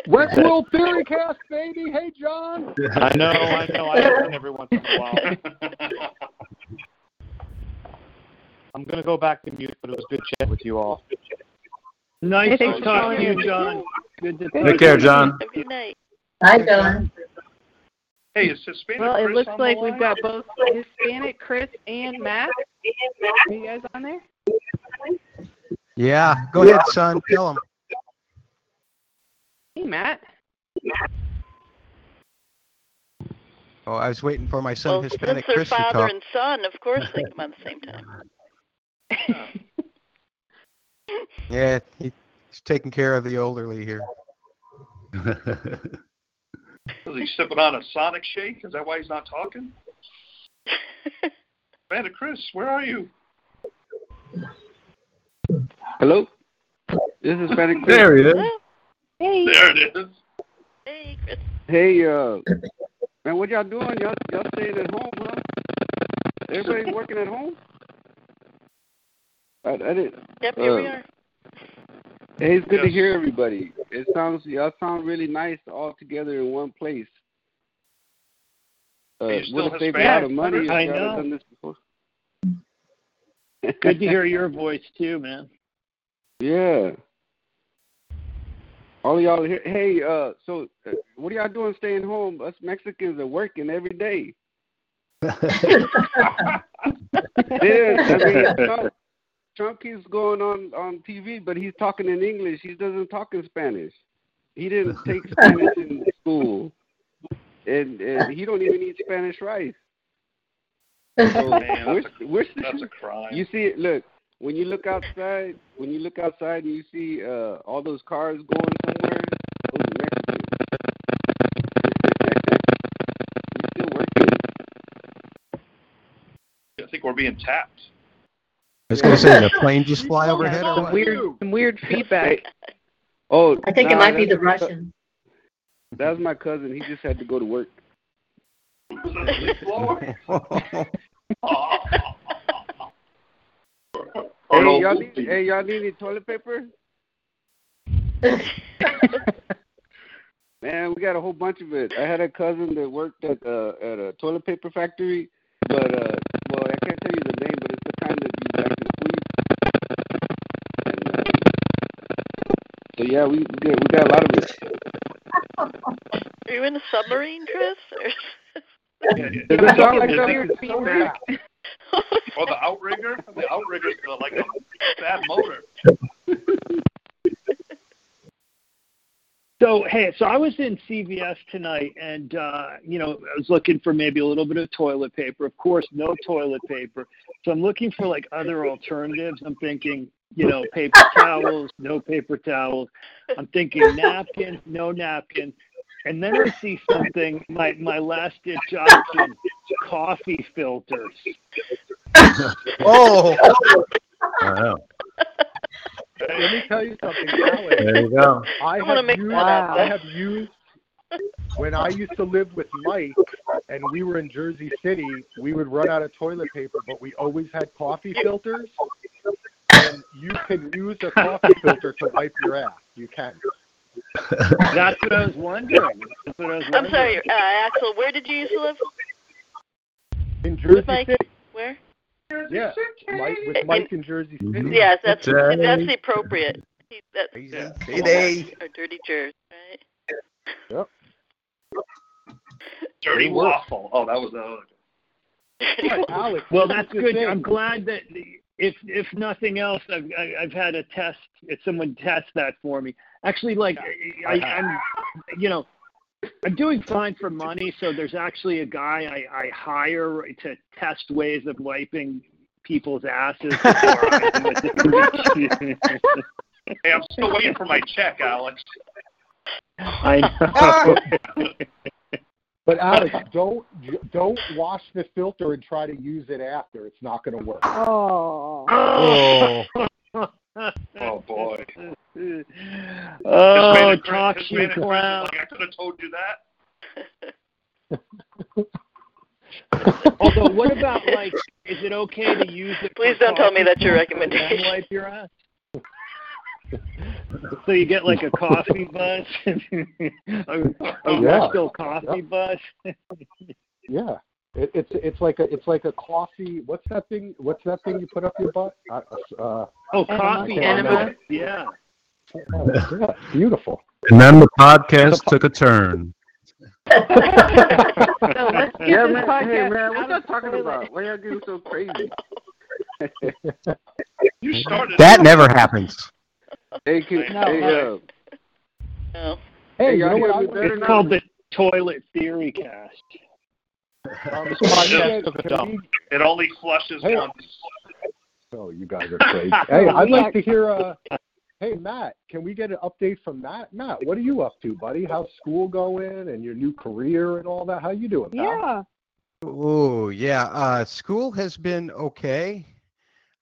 Speaker 8: Westworld Theory Cast, baby. Hey, John.
Speaker 9: I know, I know. I listen every once in a while. I'm gonna go back to mute, but it was good chat with you all.
Speaker 7: Nice
Speaker 10: Thanks
Speaker 7: to talk to you. John. Good to
Speaker 10: Good.
Speaker 11: Take care, John.
Speaker 3: Have a good night.
Speaker 4: Hi, John.
Speaker 6: Hey, is Hispanic
Speaker 2: Well, it
Speaker 6: Chris
Speaker 2: looks
Speaker 6: on
Speaker 2: like we've got both Hispanic Chris and Matt. Are you guys on there?
Speaker 5: Yeah. Go ahead, son. Tell him.
Speaker 2: Hey, Matt.
Speaker 5: Oh, I was waiting for my son,
Speaker 3: Well,
Speaker 5: Hispanic
Speaker 3: since they're
Speaker 5: Chris, to
Speaker 3: father
Speaker 5: talk.
Speaker 3: and son, of course they come on the same time.
Speaker 5: Yeah, he's taking care of the elderly here.
Speaker 6: Is he sipping on a Sonic shake? Is that why he's not talking? Amanda, Chris, where are you?
Speaker 12: Hello? This is Hispanic Chris.
Speaker 11: there he is.
Speaker 3: Hello?
Speaker 2: Hey.
Speaker 6: There it is.
Speaker 3: Hey, Chris.
Speaker 12: Hey, uh, Man, what y'all doing? Y'all y'all staying at home, huh? Everybody's working at home. I, I didn't.
Speaker 3: Yep, here we
Speaker 12: uh,
Speaker 3: are.
Speaker 12: Hey, it's good to hear everybody. It sounds y'all sound really nice all together in one place. Uh,
Speaker 6: And you still
Speaker 12: would have saved a lot of money if
Speaker 7: I
Speaker 12: y'all had
Speaker 7: know.
Speaker 12: done this before.
Speaker 7: Good to hear your voice too, man.
Speaker 12: Yeah. All y'all here. Hey, uh, so uh, what are y'all doing staying home? Us Mexicans are working every day. Yeah, I mean, Trump, Trump keeps going on on TV, but he's talking in English. He doesn't talk in Spanish. He didn't take Spanish in school, and, and he don't even eat Spanish rice. So
Speaker 6: Man,
Speaker 12: we're,
Speaker 6: that's a,
Speaker 12: we're,
Speaker 6: that's a crime.
Speaker 12: you see it. Look, when you look outside, when you look outside and you see uh, all those cars going somewhere, those are Mexicans. We're still working.
Speaker 6: I think we're being tapped.
Speaker 13: I was going to say, the plane just fly overhead or
Speaker 2: Some
Speaker 13: what?
Speaker 2: weird, some weird feedback.
Speaker 12: Oh,
Speaker 4: I think it might be the
Speaker 12: my cou-
Speaker 4: Russian.
Speaker 12: That was my cousin. He just had to go to work. Hey, y'all need,
Speaker 6: Lee.
Speaker 12: hey, y'all need any toilet paper? Man, we got a whole bunch of it. I had a cousin that worked at uh, at a toilet paper factory, but uh, well, I can't tell you the name, but it's the kind that you actually squeeze. And, uh, so yeah, we we got, we got a lot of it.
Speaker 3: Are you in a submarine, Chris? Or...
Speaker 6: Yeah, yeah.
Speaker 12: Does it sound like
Speaker 6: Is it-
Speaker 2: feedback.
Speaker 6: Or the outrigger? The outrigger's got like a bad motor.
Speaker 7: So hey, so I was in CVS tonight, and uh, you know I was looking for maybe a little bit of toilet paper. Of course, no toilet paper. So I'm looking for like other alternatives. I'm thinking, you know, paper towels, no paper towels. I'm thinking napkin, no napkin. And then I see something, my my last ditch option, coffee filters.
Speaker 13: Oh,
Speaker 11: Wow.
Speaker 8: Let me tell you something, Alex.
Speaker 11: There you go.
Speaker 8: I
Speaker 3: I'm
Speaker 8: have
Speaker 3: make
Speaker 8: used,
Speaker 2: Wow.
Speaker 8: I have used when I used to live with Mike and we were in Jersey City, we would run out of toilet paper, but we always had coffee filters. And you can use a coffee filter to wipe your ass. You can.
Speaker 7: That's what I was wondering. That's what I was
Speaker 3: I'm sorry, uh, Axel. Where did you used to live?
Speaker 8: In Jersey City.
Speaker 3: Where?
Speaker 8: Yeah. Mike, with
Speaker 3: In-
Speaker 8: Mike in Jersey City. Mm-hmm.
Speaker 3: Yes, that's
Speaker 11: Day.
Speaker 3: that's the appropriate. He- That's
Speaker 13: Easy.
Speaker 3: yeah.
Speaker 13: Day.
Speaker 3: Or dirty Jersey, right? Yep.
Speaker 6: Dirty waffle. Oh, that was the other.
Speaker 8: Right, Alex.
Speaker 7: Well, that's good.
Speaker 8: thing.
Speaker 7: I'm glad that the- if if nothing else, I've I- I've had a test. If someone test that for me, actually, like I, I'm, you know, I'm doing fine for money. So there's actually a guy I, I hire to test ways of wiping people's asses. before I-
Speaker 6: Hey, I'm still waiting for my check, Alex.
Speaker 7: I know.
Speaker 8: But Alex, don't don't wash the filter and try to use it after. It's not going to work.
Speaker 2: Oh.
Speaker 13: Oh.
Speaker 6: Oh boy.
Speaker 7: oh,
Speaker 6: Hispanic-
Speaker 7: talk
Speaker 6: Hispanic
Speaker 7: you clown.
Speaker 6: Like I could have told you that.
Speaker 7: Although, what about like, is it okay to use it? for
Speaker 3: Please don't tell me that's your
Speaker 7: cup and
Speaker 3: recommendation.
Speaker 7: Wipe your ass. So you get like a coffee buzz, a, a
Speaker 8: Yeah.
Speaker 7: resto coffee buzz.
Speaker 8: Yeah. It, it's it's like a it's like a coffee. What's that thing? What's that thing you put up your butt? Uh, uh,
Speaker 7: Oh, coffee
Speaker 8: Enema.
Speaker 7: Yeah.
Speaker 8: yeah, beautiful.
Speaker 11: And then the podcast took a turn.
Speaker 2: So let's get
Speaker 12: Yeah,
Speaker 2: this
Speaker 12: man.
Speaker 2: podcast
Speaker 12: Hey, man,
Speaker 2: out
Speaker 12: what y'all talking
Speaker 2: toilet.
Speaker 12: about? Why are y'all getting so crazy?
Speaker 6: You started.
Speaker 13: That never happens.
Speaker 12: Hey, can,
Speaker 2: No,
Speaker 12: hey,
Speaker 2: no.
Speaker 12: uh,
Speaker 3: No.
Speaker 8: Hey, you
Speaker 12: y'all
Speaker 8: know what? I
Speaker 12: me
Speaker 8: want
Speaker 7: It's
Speaker 12: now?
Speaker 7: called the Toilet Theory Cast.
Speaker 8: Um,
Speaker 5: This
Speaker 8: can
Speaker 5: podcast took a dump.
Speaker 8: we-
Speaker 6: It only flushes
Speaker 8: Hey.
Speaker 6: once.
Speaker 8: Oh, you guys are crazy. hey, I'd like to hear. Uh, hey, Matt, can we get an update from Matt? Matt, what are you up to, buddy? How's school going and your new career and all that? How you doing, pal?
Speaker 2: Yeah.
Speaker 13: Oh, yeah. Uh, school has been okay.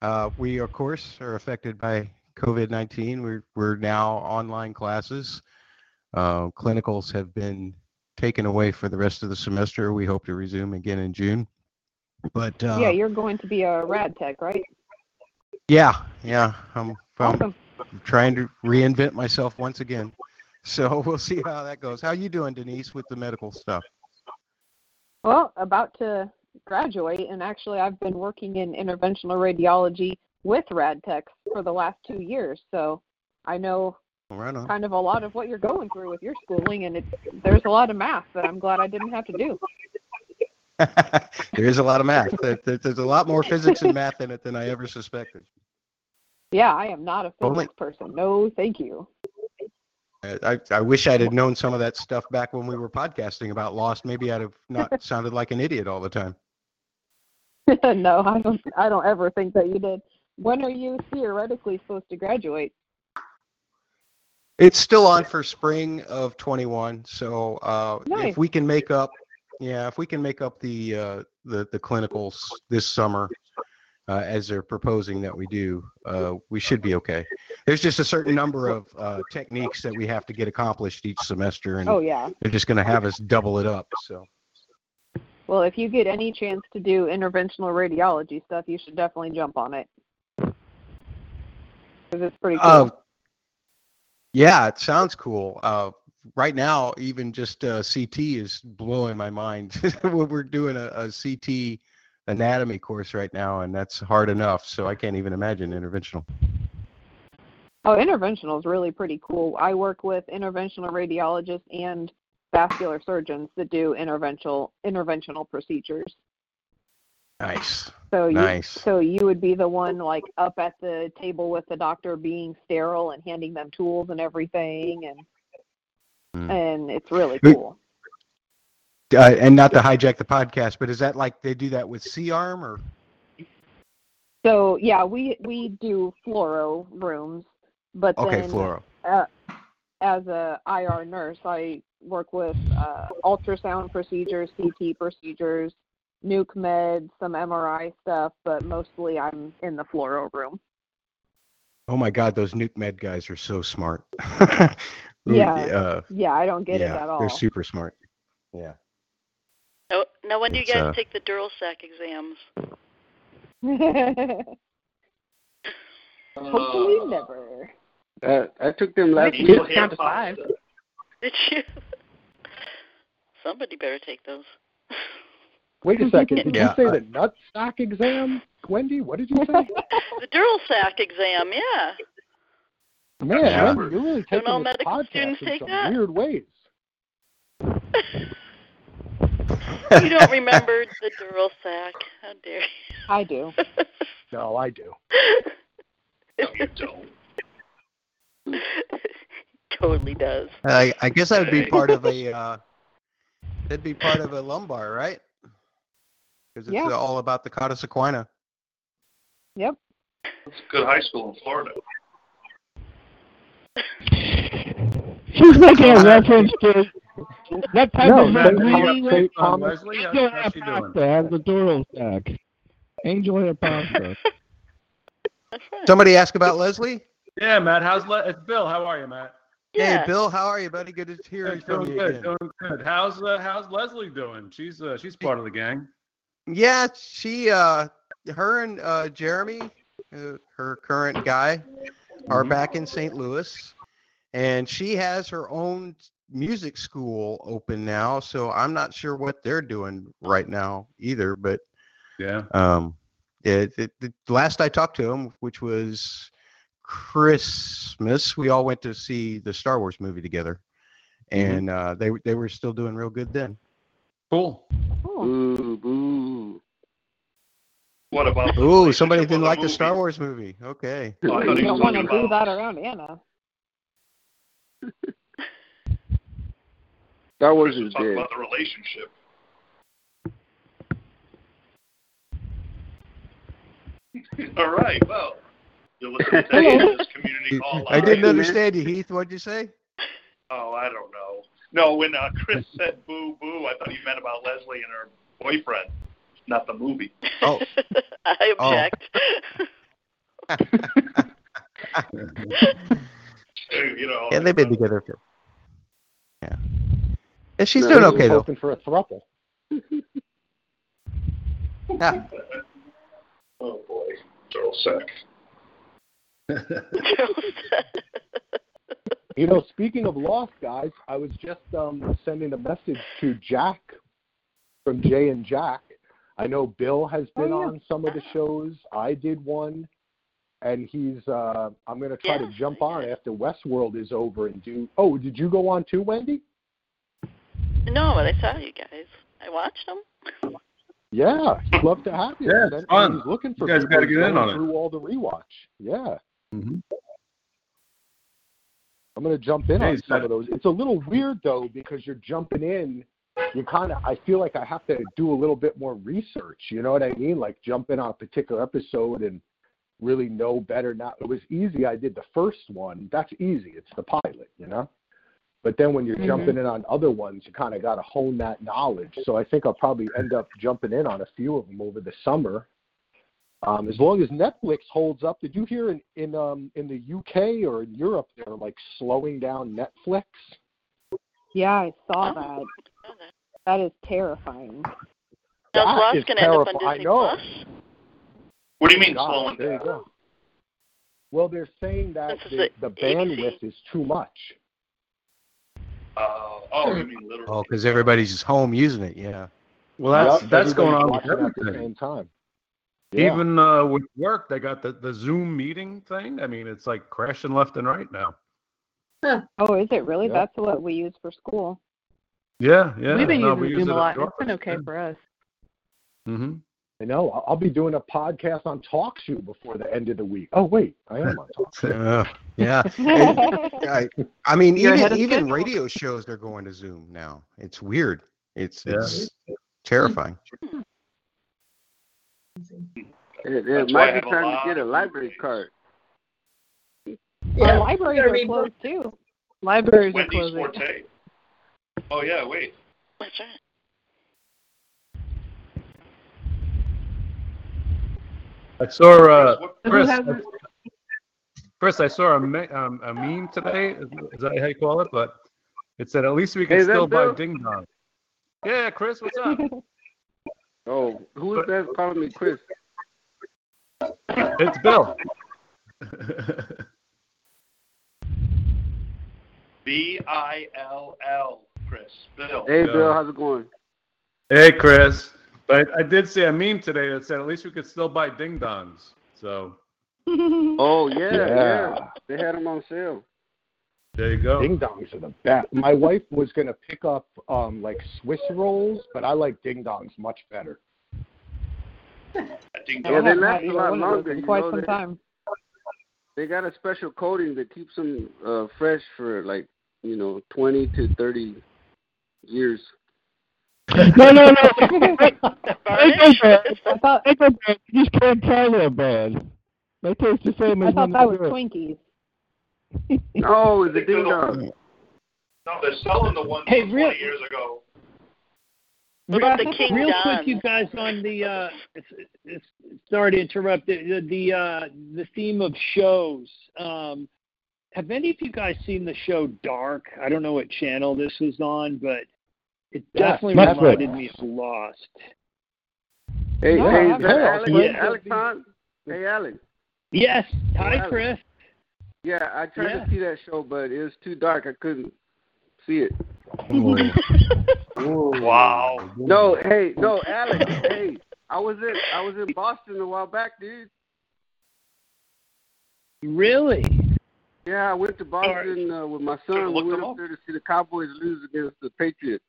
Speaker 13: Uh, we, of course, are affected by COVID 19. We're, we're now online classes. Uh, clinicals have been taken away for the rest of the semester. We hope to resume again in June. But uh,
Speaker 10: yeah, you're going to be a rad tech, right?
Speaker 13: yeah, yeah, I'm, I'm trying to reinvent myself once again. So we'll see how that goes. How you doing, Denise, with the medical stuff?
Speaker 10: Well, about to graduate, and actually, I've been working in interventional radiology with rad techs for the last two years. So I know
Speaker 13: Right on.
Speaker 10: kind of a lot of what you're going through with your schooling, and it's there's a lot of math that I'm glad I didn't have to do.
Speaker 13: there is a lot of math. There- there- There's a lot more physics and math in it than I ever suspected.
Speaker 10: Yeah, I am not a physics
Speaker 13: Only-
Speaker 10: person. No, thank you.
Speaker 13: I, I wish I'd have known some of that stuff back when we were podcasting about Lost. Maybe I'd have not sounded like an idiot all the time.
Speaker 10: no, I don't. I don't ever think that you did. When are you theoretically supposed to graduate?
Speaker 13: It's still on for spring of 21. So uh,
Speaker 10: Nice.
Speaker 13: if we can make up, yeah, if we can make up the uh, the the clinicals this summer, uh, as they're proposing that we do, uh, we should be okay. There's just a certain number of uh, techniques that we have to get accomplished each semester, and
Speaker 10: Oh yeah.
Speaker 13: they're just going to have us double it up. So.
Speaker 10: Well, if you get any chance to do interventional radiology stuff, you should definitely jump on it. Because it's pretty cool.
Speaker 13: Yeah, it sounds cool. Uh, right now, even just uh, CT is blowing my mind. We're we're doing a, a CT anatomy course right now, and that's hard enough. So I can't even imagine interventional.
Speaker 10: Oh, interventional is really pretty cool. I work with interventional radiologists and vascular surgeons that do interventional interventional procedures.
Speaker 13: Nice.
Speaker 10: So you
Speaker 13: Nice.
Speaker 10: so you would be the one like up at the table with the doctor being sterile and handing them tools and everything and
Speaker 13: Hmm.
Speaker 10: and it's really cool.
Speaker 13: Uh, and not to hijack the podcast, but is that like they do that with C arm or?
Speaker 10: So yeah, we we do fluoro rooms, but
Speaker 13: Okay,
Speaker 10: then
Speaker 13: fluoro.
Speaker 10: Uh, as a IR nurse, I work with uh, ultrasound procedures, CT procedures, nuke med, some MRI stuff, but mostly I'm in the fluoro room.
Speaker 13: Oh my God, those nuke med guys are so smart.
Speaker 10: Yeah,
Speaker 13: Uh,
Speaker 10: yeah, I don't get
Speaker 13: yeah,
Speaker 10: it at all.
Speaker 13: they're super smart. Yeah.
Speaker 3: No, now when do you guys
Speaker 13: uh,
Speaker 3: take the Duralsac exams?
Speaker 10: Hopefully never.
Speaker 12: Uh, I took them last
Speaker 6: Maybe
Speaker 12: week.
Speaker 6: you'll have five.
Speaker 3: Did you? Somebody better take those.
Speaker 8: Wait a second. Did
Speaker 13: Yeah,
Speaker 8: you say the nut sack exam, Wendy? What did you say?
Speaker 3: The Duralsac exam, yeah.
Speaker 8: Man,
Speaker 13: Yeah.
Speaker 8: Wendy, you're really
Speaker 3: Don't
Speaker 8: taking
Speaker 3: all
Speaker 8: this
Speaker 3: medical
Speaker 8: podcast
Speaker 3: students
Speaker 8: in some
Speaker 3: that?
Speaker 8: weird ways.
Speaker 3: You don't remember the Duralsac. How dare you?
Speaker 10: I do.
Speaker 8: No, I do.
Speaker 6: No, you don't.
Speaker 3: totally does.
Speaker 13: I, I guess that would be part of a. Uh, that'd be part of a lumbar, right? Because it's
Speaker 10: Yeah.
Speaker 13: all about the cauda equina.
Speaker 10: Yep.
Speaker 6: It's a good high school in Florida.
Speaker 7: She's making a reference to that type
Speaker 8: No,
Speaker 7: of
Speaker 8: St.
Speaker 7: reading.
Speaker 8: Thomas- St.
Speaker 11: Um, Leslie,
Speaker 7: Angel
Speaker 11: how's she doing?
Speaker 7: Has the Dural stack. Angel hair pasta.
Speaker 13: Somebody ask about Leslie.
Speaker 11: Yeah, Matt. How's Le- it's Bill? How are you, Matt?
Speaker 3: Yeah.
Speaker 13: Hey, Bill, how are you, buddy? Good to hear
Speaker 11: Hey,
Speaker 13: from
Speaker 11: doing
Speaker 13: you
Speaker 11: good.
Speaker 13: again.
Speaker 11: Doing good. How's uh, how's Leslie doing? She's uh, she's part of the gang.
Speaker 13: Yeah, she, uh, her and uh, Jeremy, uh, her current guy, are
Speaker 11: Mhm.
Speaker 13: back in St. Louis, and she has her own music school open now. So I'm not sure what they're doing right now either. But
Speaker 11: Yeah.
Speaker 13: um, it, it, the last I talked to him, which was Christmas, we all went to see the Star Wars movie together, and uh, they they were still doing real good then.
Speaker 11: Cool.
Speaker 10: Cool.
Speaker 12: Boo, boo.
Speaker 6: What about? the
Speaker 13: Ooh, somebody didn't
Speaker 6: with
Speaker 13: like the
Speaker 6: movie?
Speaker 13: Star Wars movie. Okay.
Speaker 6: Oh, I
Speaker 10: You don't want to
Speaker 6: talking
Speaker 10: do that around Anna.
Speaker 12: Star Wars is
Speaker 6: Talk
Speaker 12: dead.
Speaker 6: about the relationship. All right. Well, you're listening to this community call.
Speaker 13: I
Speaker 6: live.
Speaker 13: didn't understand you, Heath. What'd you say?
Speaker 6: Oh, I don't know. No, when uh, Chris said boo boo, I thought he meant about Leslie and her boyfriend, not the movie.
Speaker 13: Oh.
Speaker 3: I
Speaker 13: Oh.
Speaker 3: object.
Speaker 6: You know.
Speaker 13: Yeah, they've been together for. Yeah. Yeah, she's
Speaker 12: No,
Speaker 13: doing okay though.
Speaker 8: hoping for a thruple.
Speaker 13: Yeah.
Speaker 6: Oh boy, girl sex.
Speaker 8: You know, speaking of Lost, guys, I was just um, sending a message to Jack from Jay and Jack. I know Bill has been
Speaker 2: Oh, yeah.
Speaker 8: on some of the shows. I did one, and he's. Uh, I'm going to try to jump on after Westworld is over and do. Oh, did you go on too, Wendy?
Speaker 3: no, but I saw you guys. I watched them.
Speaker 8: Yeah, he'd love to have you.
Speaker 11: Yeah, it's
Speaker 8: And
Speaker 11: fun.
Speaker 8: He's looking for
Speaker 11: You guys gotta get in
Speaker 8: going
Speaker 11: on it.
Speaker 8: through all the rewatch. Yeah.
Speaker 11: Mhm.
Speaker 8: I'm gonna jump in
Speaker 11: Yeah,
Speaker 8: on some
Speaker 11: got-
Speaker 8: of those. It's a little weird though because you're jumping in. You kind of, I feel like I have to do a little bit more research. You know what I mean? Like jump in on a particular episode and really know better. Now it was easy. I did the first one. That's easy. It's the pilot, you know. But then when you're
Speaker 2: Mhm.
Speaker 8: jumping in on other ones, you kind of got to hone that knowledge. So I think I'll probably end up jumping in on a few of them over the summer. Um, as long as Netflix holds up, did you hear in in um, in the UK or in Europe they're like slowing down Netflix?
Speaker 10: Yeah, I saw
Speaker 3: Oh.
Speaker 10: that.
Speaker 3: Know that.
Speaker 10: That is terrifying.
Speaker 3: Now, is
Speaker 8: That
Speaker 3: Lost
Speaker 8: is
Speaker 3: going to end up on
Speaker 8: terrifying. I
Speaker 3: Disney
Speaker 8: know.
Speaker 3: Plus?
Speaker 6: What do you mean
Speaker 8: God,
Speaker 6: slowing
Speaker 8: there you go. Well, they're saying that the,
Speaker 3: the
Speaker 8: the bandwidth is too much.
Speaker 6: Uh, oh, you mean literally?
Speaker 13: Oh, because everybody's just home using it. Yeah.
Speaker 11: Well, that's
Speaker 8: Yep,
Speaker 11: that's going on with
Speaker 8: watching at the
Speaker 11: everything.
Speaker 8: same time. Yeah.
Speaker 11: Even uh, with work, they got the, the Zoom meeting thing. I mean, it's like crashing left and right now.
Speaker 10: Oh, is it really?
Speaker 8: Yeah.
Speaker 10: That's what we use for school.
Speaker 11: Yeah, yeah.
Speaker 2: We've been
Speaker 11: no,
Speaker 2: using
Speaker 11: we
Speaker 2: Zoom
Speaker 11: it
Speaker 2: a lot. It's been
Speaker 11: office,
Speaker 2: okay for us.
Speaker 11: yeah. hmm
Speaker 8: I know. I'll- I'll be doing a podcast on TalkShoe before the end of the week. Oh wait, I am on TalkShoe.
Speaker 13: Uh, yeah. I, I mean,
Speaker 2: You're
Speaker 13: even even
Speaker 2: schedule.
Speaker 13: radio shows are going to Zoom now. It's weird. It's
Speaker 11: Yeah.
Speaker 13: it's terrifying.
Speaker 12: It, it
Speaker 6: That's why I
Speaker 12: might be time to get a library card.
Speaker 10: Our libraries are closed too.
Speaker 2: Libraries are
Speaker 6: Wendy's
Speaker 2: closing.
Speaker 6: Forte. Oh yeah, wait.
Speaker 3: That's right.
Speaker 11: I saw uh, Chris. Chris, I saw a, me- um, a meme today. Is, is that how you call it? But it said at least we can
Speaker 12: Hey, is
Speaker 11: still buy
Speaker 12: Bill?
Speaker 11: ding dong. Yeah, Chris, what's up?
Speaker 12: Oh, who is that calling me Chris?
Speaker 11: it's Bill.
Speaker 6: B I L L, Chris. Bill.
Speaker 12: Hey,
Speaker 11: Yeah.
Speaker 12: Bill, how's it going?
Speaker 11: hey, Chris. But I did see a meme today that said at least we could still buy ding dongs. So
Speaker 12: Oh yeah, yeah,
Speaker 8: Yeah.
Speaker 12: They had them on sale.
Speaker 11: there you go.
Speaker 8: Ding dongs are the best. My wife was gonna pick up um like Swiss rolls, but I like ding dongs much better.
Speaker 6: I think
Speaker 12: Yeah, they
Speaker 10: haven't
Speaker 12: last
Speaker 10: had
Speaker 12: a lot
Speaker 10: one of those
Speaker 12: longer,
Speaker 10: in
Speaker 12: you
Speaker 10: quite
Speaker 12: know
Speaker 10: some
Speaker 12: that.
Speaker 10: time.
Speaker 12: They got a special coating that keeps them uh, fresh for like you know twenty to thirty years.
Speaker 7: No, no, no.
Speaker 3: Varnish?
Speaker 10: I thought
Speaker 7: I thought you just can't tell they're bad. They taste the same
Speaker 10: I
Speaker 7: as
Speaker 10: thought that was
Speaker 7: do it.
Speaker 10: Twinkies.
Speaker 12: No, it's a
Speaker 6: They
Speaker 12: ding dong.
Speaker 6: No, they're selling the ones
Speaker 7: Hey,
Speaker 6: from
Speaker 7: real-
Speaker 6: 20 years ago.
Speaker 3: What about the King
Speaker 7: Real
Speaker 3: Don?
Speaker 7: quick, you guys, on the uh, it's, it's, sorry to interrupt the the the, uh, the theme of shows. Um, have any of you guys seen the show Dark? I don't know what channel this was on, but it definitely
Speaker 8: Netflix.
Speaker 7: reminded me of Lost.
Speaker 12: Hey,
Speaker 10: No,
Speaker 12: hey, is that Alex?
Speaker 7: Yeah.
Speaker 12: Alex Hunt? Hey, Alex.
Speaker 7: Yes. Hi,
Speaker 12: Alex.
Speaker 7: Chris.
Speaker 12: Yeah, I tried
Speaker 7: Yeah.
Speaker 12: to see that show, but it was too dark. I couldn't see it.
Speaker 6: Wow.
Speaker 12: No, hey, no, Alex. hey, I was in I was in Boston a while back, dude.
Speaker 7: Really?
Speaker 12: Yeah, I went to Boston uh, with my son. We went up
Speaker 6: up.
Speaker 12: there to see the Cowboys lose against the Patriots.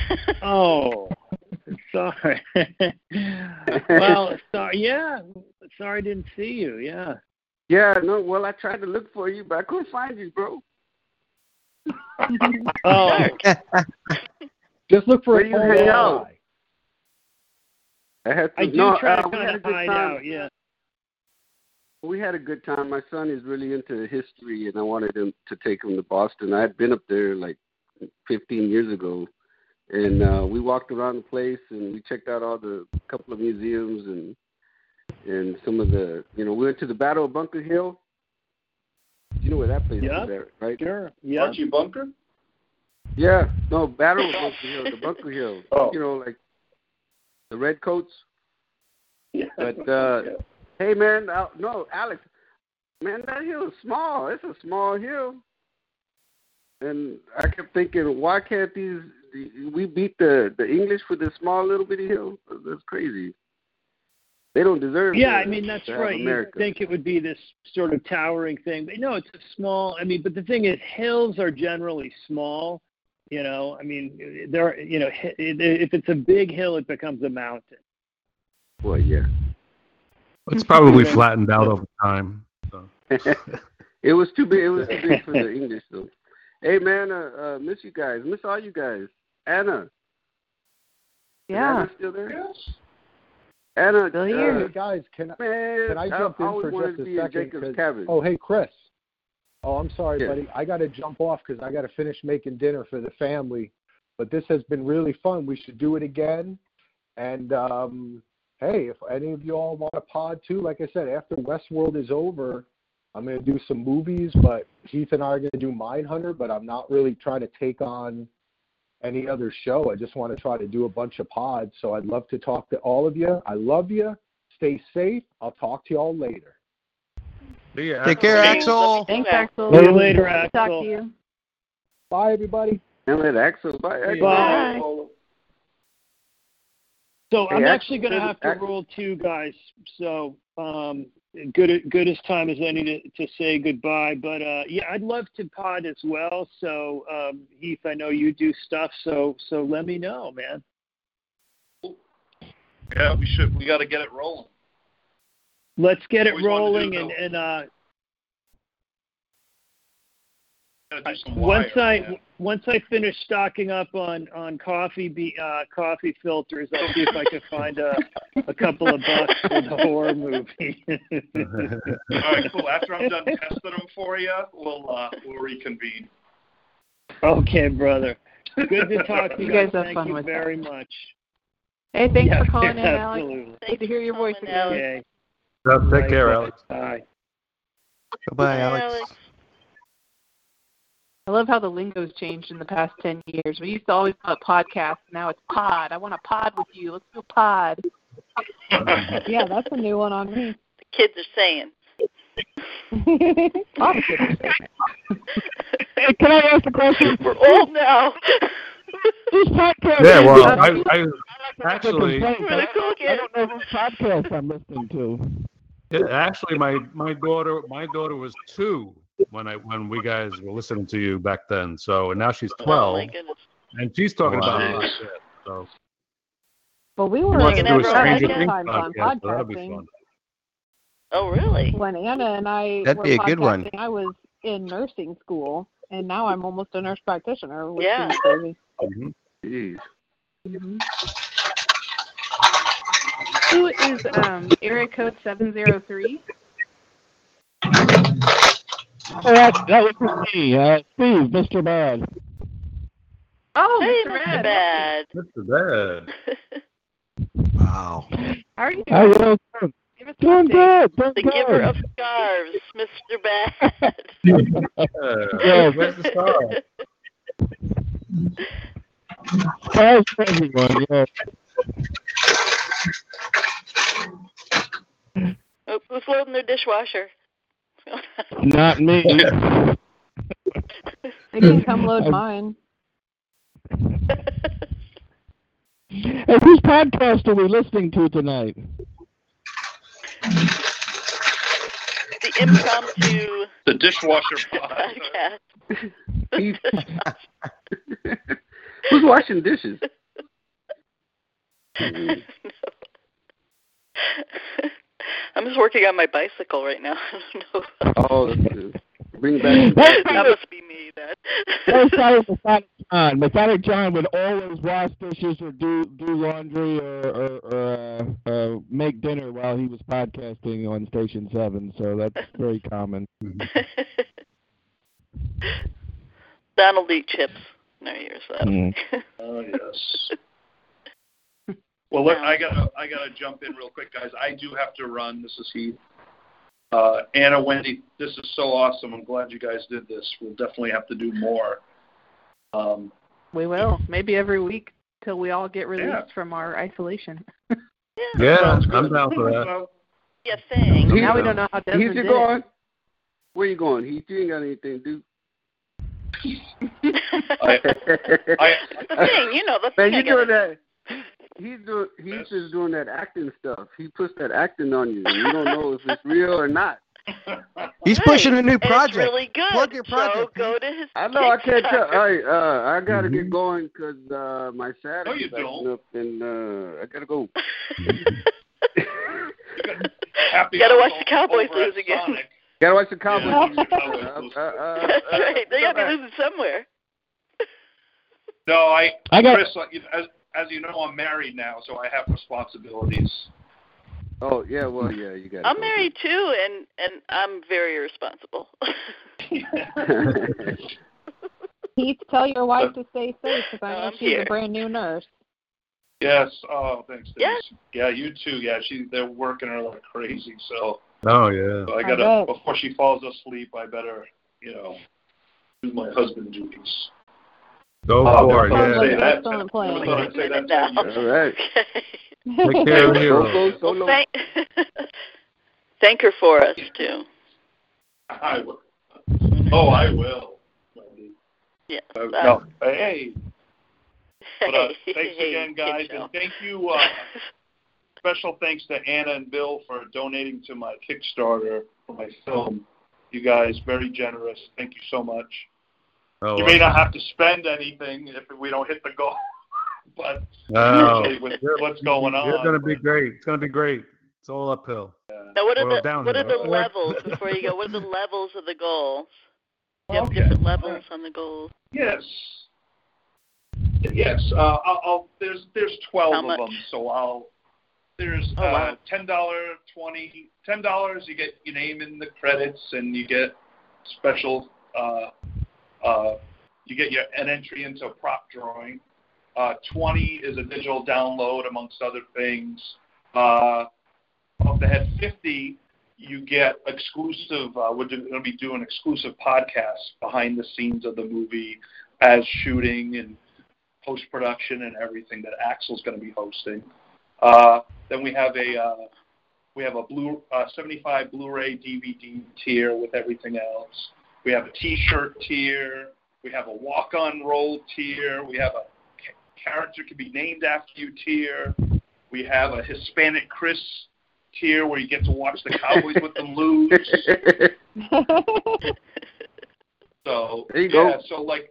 Speaker 7: Oh, sorry. well, sorry. Yeah, sorry I didn't see you. Yeah.
Speaker 12: Yeah, no, well, I tried to look for you, but I couldn't find you, bro.
Speaker 7: Oh,
Speaker 8: Just look for
Speaker 12: Where
Speaker 8: a
Speaker 12: you
Speaker 8: tall
Speaker 12: hang out? I had to.
Speaker 7: I do
Speaker 12: no,
Speaker 7: try
Speaker 12: uh,
Speaker 7: to
Speaker 12: we
Speaker 7: kind
Speaker 12: had a
Speaker 7: of
Speaker 12: good
Speaker 7: hide
Speaker 12: time.
Speaker 7: out. Yeah.
Speaker 12: We had a good time. My son is really into history, and I wanted him to take him to Boston. I had been up there like 15 years ago, and uh, we walked around the place and we checked out all the couple of museums and and some of the you know we went to the Battle of Bunker Hill. You know where that place
Speaker 7: Yeah.
Speaker 12: is, at, right?
Speaker 7: Sure. Yeah.
Speaker 6: Archie Bunker?
Speaker 12: Yeah, no, Battle of Bunker Hill, the Bunker Hill.
Speaker 6: Oh.
Speaker 12: You know, like the redcoats.
Speaker 6: Yeah.
Speaker 12: But uh hey man, uh, no, Alex, man, that hill is small. It's a small hill. And I kept thinking, why can't these we beat the the English for this small little bitty hill? That's crazy. They don't deserve.
Speaker 7: Yeah,
Speaker 12: to-
Speaker 7: I mean that's right. You think it would be this sort of towering thing, but no, it's a small. I mean, but the thing is, hills are generally small. You know, I mean, there. You know, if it's a big hill, it becomes a mountain.
Speaker 12: Well, yeah.
Speaker 11: It's probably flattened out over time. So.
Speaker 12: it was too big. It was too big for the English though. Hey man, uh, uh, miss you guys. Miss all you guys. Anna. Is
Speaker 2: Yeah.
Speaker 12: Anna still there? Anna.
Speaker 2: Still
Speaker 12: uh,
Speaker 2: here.
Speaker 8: Hey guys, can I
Speaker 12: Man,
Speaker 8: can I jump in
Speaker 12: always
Speaker 8: for just a second?
Speaker 12: Jacob's
Speaker 8: 'cause-
Speaker 12: cabin.
Speaker 8: Oh, hey Chris. Oh, I'm sorry,
Speaker 12: Yeah.
Speaker 8: buddy. I got to jump off because I got to finish making dinner for the family. But this has been really fun. We should do it again. And um, hey, if any of you all want a pod too, like I said, after Westworld is over, I'm going to do some movies. But Heath and I are going to do Mindhunter. But I'm not really trying to take on any other show. I just want to try to do a bunch of pods. So I'd love to talk to all of you. I love you. Stay safe. I'll talk to you all later.
Speaker 11: See ya,
Speaker 13: Take care,
Speaker 3: Thanks.
Speaker 13: Axel.
Speaker 2: Thanks, Axel.
Speaker 7: See you later,
Speaker 2: Good to Talk to you.
Speaker 8: Bye, everybody.
Speaker 12: And let Axel. Bye. Axel.
Speaker 7: Bye. So
Speaker 12: Hey,
Speaker 7: I'm actually going to have to
Speaker 12: Axel-
Speaker 7: roll too, guys. So um, good good as time as any to, to say goodbye. But uh, yeah, I'd love to pod as well. So um, Heath, I know you do stuff. So so let me know, man.
Speaker 6: Yeah, we should. We got to get it rolling.
Speaker 7: Let's get it
Speaker 6: Always
Speaker 7: rolling and and uh,
Speaker 6: Got to do some
Speaker 7: once
Speaker 6: wire,
Speaker 7: I
Speaker 6: man.
Speaker 7: once I finish stocking up on on coffee be, uh, coffee filters, I'll see if I can find a a couple of bucks for the horror movie.
Speaker 6: All right, cool. After I'm done testing them for you, we'll uh, we'll reconvene.
Speaker 7: okay, brother. Good to talk to you,
Speaker 2: You guys have
Speaker 7: Thank
Speaker 2: fun
Speaker 7: you
Speaker 2: with that.
Speaker 7: very much.
Speaker 2: Hey, thanks
Speaker 7: Yeah,
Speaker 2: for calling in, Alex.
Speaker 7: absolutely.
Speaker 2: Good to hear your voice again.
Speaker 7: Okay.
Speaker 11: Yeah, take care, Alex.
Speaker 7: Bye.
Speaker 13: Bye, Alex.
Speaker 2: I love how the lingo's changed in the past 10 years. We used to always call it podcast. Now it's pod. I want to pod with you. Let's do pod.
Speaker 10: Yeah, that's a new one on me.
Speaker 3: The kids are saying.
Speaker 10: A lot kids are saying
Speaker 14: can I ask a question?
Speaker 3: We're old now.
Speaker 14: Whose podcast?
Speaker 11: Yeah,
Speaker 14: is
Speaker 11: well,
Speaker 14: this?
Speaker 11: I, I
Speaker 14: like
Speaker 11: actually,
Speaker 14: complain,
Speaker 3: the cool
Speaker 14: I don't know whose podcast I'm listening to.
Speaker 11: yeah, actually, my my daughter, my daughter was two when I when we guys were listening to you back then. So and now she's
Speaker 3: Oh
Speaker 11: twelve,
Speaker 3: my goodness.
Speaker 11: and she's talking about
Speaker 3: Wow.
Speaker 11: a lot of shit. So
Speaker 10: Well, we were
Speaker 11: wants to
Speaker 3: gonna
Speaker 11: do a
Speaker 3: have her
Speaker 11: Stranger? Things
Speaker 10: times on
Speaker 11: podcast, so that'll be
Speaker 10: podcasting.
Speaker 11: fun.
Speaker 3: Oh really?
Speaker 10: when Anna and I
Speaker 13: That'd
Speaker 10: were
Speaker 13: be a good one.
Speaker 10: I was in nursing school, and now I'm almost a nurse practitioner, which
Speaker 3: Yeah.
Speaker 10: is crazy.
Speaker 11: Mhm.
Speaker 12: Jeez.
Speaker 2: Who is um, area code 703?
Speaker 14: Oh, that, that was me, uh, Steve, Mr. Bad.
Speaker 2: Oh,
Speaker 3: hey,
Speaker 2: Mr.
Speaker 3: Mr. Bad.
Speaker 11: Mr. Bad.
Speaker 13: Wow.
Speaker 2: How are you?
Speaker 14: How you all doing?
Speaker 2: Give
Speaker 14: Doing good, doing
Speaker 3: the
Speaker 14: good.
Speaker 3: giver of scarves, Mr. Bad.
Speaker 11: Yeah. Where's the star?
Speaker 14: Stars for everyone, yeah.
Speaker 3: Oh, Who's loading their dishwasher?
Speaker 14: Not me.
Speaker 10: I can come load
Speaker 14: I-
Speaker 10: mine.
Speaker 14: Hey, whose podcast are we listening to tonight?
Speaker 3: the impromptu
Speaker 6: The dishwasher pod.
Speaker 3: podcast.
Speaker 12: Who's washing dishes?
Speaker 3: I'm just working on my bicycle right now. I don't know.
Speaker 12: Oh, that's good. Bring back.
Speaker 3: That
Speaker 14: not
Speaker 3: must be me then.
Speaker 14: That's not Mechanic John. Mechanic John would always wash dishes or do do laundry or or, or uh, uh, make dinner while he was podcasting on Station Seven. So that's very common.
Speaker 3: Donald eat chips. No, yours that.
Speaker 14: Mm.
Speaker 6: Oh yes. Well, look, I gotta I gotta jump in real quick, guys. I do have to run. This is Heath. Uh, Anna, Wendy, this is so awesome. I'm glad you guys did this. We'll definitely have to do more. Um,
Speaker 2: We will. Maybe every week till we all get released
Speaker 6: Yeah.
Speaker 2: from our isolation.
Speaker 11: Yeah,
Speaker 6: Sounds
Speaker 11: I'm
Speaker 6: good.
Speaker 11: down for that.
Speaker 6: So,
Speaker 3: Yeah, thing.
Speaker 12: He-
Speaker 2: now we don't know how
Speaker 12: Heath,
Speaker 2: Desmond
Speaker 12: you
Speaker 2: did.
Speaker 12: going? Where are you going? Heath, you ain't got anything to do.
Speaker 6: I, I,
Speaker 3: the thing, you know, the thing. I
Speaker 12: you doing that? He's doing. He's just doing that acting stuff. He puts that acting on you. You don't know if it's real or not.
Speaker 13: He's
Speaker 3: Right.
Speaker 13: pushing a new project.
Speaker 3: It's really good.
Speaker 13: Plug your
Speaker 3: So go to his.
Speaker 12: I know. I can't tell.
Speaker 3: Kickstarter.
Speaker 12: I uh, I gotta
Speaker 11: Mhm.
Speaker 12: get going 'cause uh, my
Speaker 6: No,
Speaker 12: Saturday's
Speaker 6: you
Speaker 12: acting
Speaker 6: don't.
Speaker 12: up, and uh, I gotta go.
Speaker 6: happy
Speaker 3: Gotta watch the Cowboys lose again.
Speaker 6: Sonic.
Speaker 12: gotta watch the Cowboys.
Speaker 6: Yeah.
Speaker 12: Uh, uh, uh,
Speaker 3: That's
Speaker 12: uh,
Speaker 3: right. They gotta be
Speaker 12: back.
Speaker 3: losing somewhere.
Speaker 6: No, I,
Speaker 14: I got-
Speaker 6: Chris, like, as, as you know, I'm married now, so I have responsibilities.
Speaker 12: Oh yeah, well yeah, you got.
Speaker 3: I'm married too, and and I'm very responsible.
Speaker 10: Heath, tell your wife to stay safe because I know she's
Speaker 3: here.
Speaker 10: a brand new nurse.
Speaker 6: yes. Oh, thanks.
Speaker 3: Yeah.
Speaker 6: Denise. Yeah, you too. Yeah, she they're working her like crazy. So,
Speaker 11: Oh yeah.
Speaker 6: so I
Speaker 10: I
Speaker 6: gotta
Speaker 10: bet.
Speaker 6: before she falls asleep, I better you know do my husband duties.
Speaker 11: Go
Speaker 6: Oh,
Speaker 11: for it.
Speaker 6: never thought I'd
Speaker 11: Yeah.
Speaker 6: say that.
Speaker 10: Excellent
Speaker 6: Never I'd say that
Speaker 3: No.
Speaker 6: to you.
Speaker 12: All right.
Speaker 11: Take care of you.
Speaker 12: go, so
Speaker 3: Well,
Speaker 12: long.
Speaker 3: thank, thank her for us too.
Speaker 6: I will. Oh, I will.
Speaker 3: Yes.
Speaker 6: Uh,
Speaker 3: uh,
Speaker 6: no, hey, but uh,
Speaker 3: hey,
Speaker 6: thanks
Speaker 3: hey,
Speaker 6: again, guys, and thank you. Uh, special thanks to Anna and Bill for donating to my Kickstarter for my film. You guys, very generous. Thank you so much.
Speaker 11: Oh,
Speaker 6: you may not have to spend anything if we don't hit the goal, but
Speaker 11: No.
Speaker 6: usually with what's going on,
Speaker 11: It's gonna be great. It's gonna be great. It's all uphill.
Speaker 3: Now, what are the
Speaker 11: down
Speaker 3: what are the levels before you go? What are the levels of the goals? You have
Speaker 6: Okay.
Speaker 3: different levels on the goals.
Speaker 6: Yes. Yes. Uh, I'll, I'll, there's there's twelve
Speaker 3: How
Speaker 6: of
Speaker 3: much?
Speaker 6: them, so I'll. There's
Speaker 3: Oh,
Speaker 6: uh,
Speaker 3: wow.
Speaker 6: ten dollar, twenty, ten dollars. You get your name in the credits, and you get special. Uh, uh, you get your an entry into a prop drawing. Uh, twenty is a digital download, amongst other things. Uh, off the head fifty, you get exclusive. Uh, we're going to be doing exclusive podcasts behind the scenes of the movie, as shooting and post production and everything that Axel's going to be hosting. Uh, then we have a uh, we have a blue uh, 75 Blu-ray DVD tier with everything else. We have a T-shirt tier. We have a walk-on roll tier. We have a character can be named after you tier. We have a Hispanic Chris tier where you get to watch the Cowboys with them lose. So
Speaker 12: There you go.
Speaker 6: yeah, so like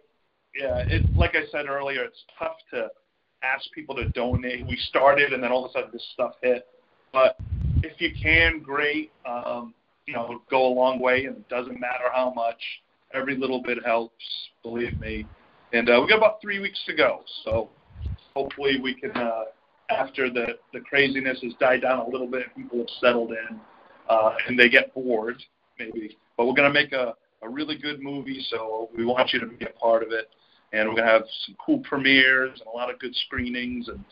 Speaker 6: yeah, it like I said earlier, it's tough to ask people to donate. We started and then all of a sudden this stuff hit. But if you can, great. Um, you know, go a long way and it doesn't matter how much. Every little bit helps, believe me. And uh, we got about three weeks to go. So hopefully we can uh after the, the craziness has died down a little bit, people have settled in, uh, and they get bored, maybe. But we're gonna make a a really good movie, so we want you to be a part of it. And we're going to have some cool premieres and a lot of good screenings and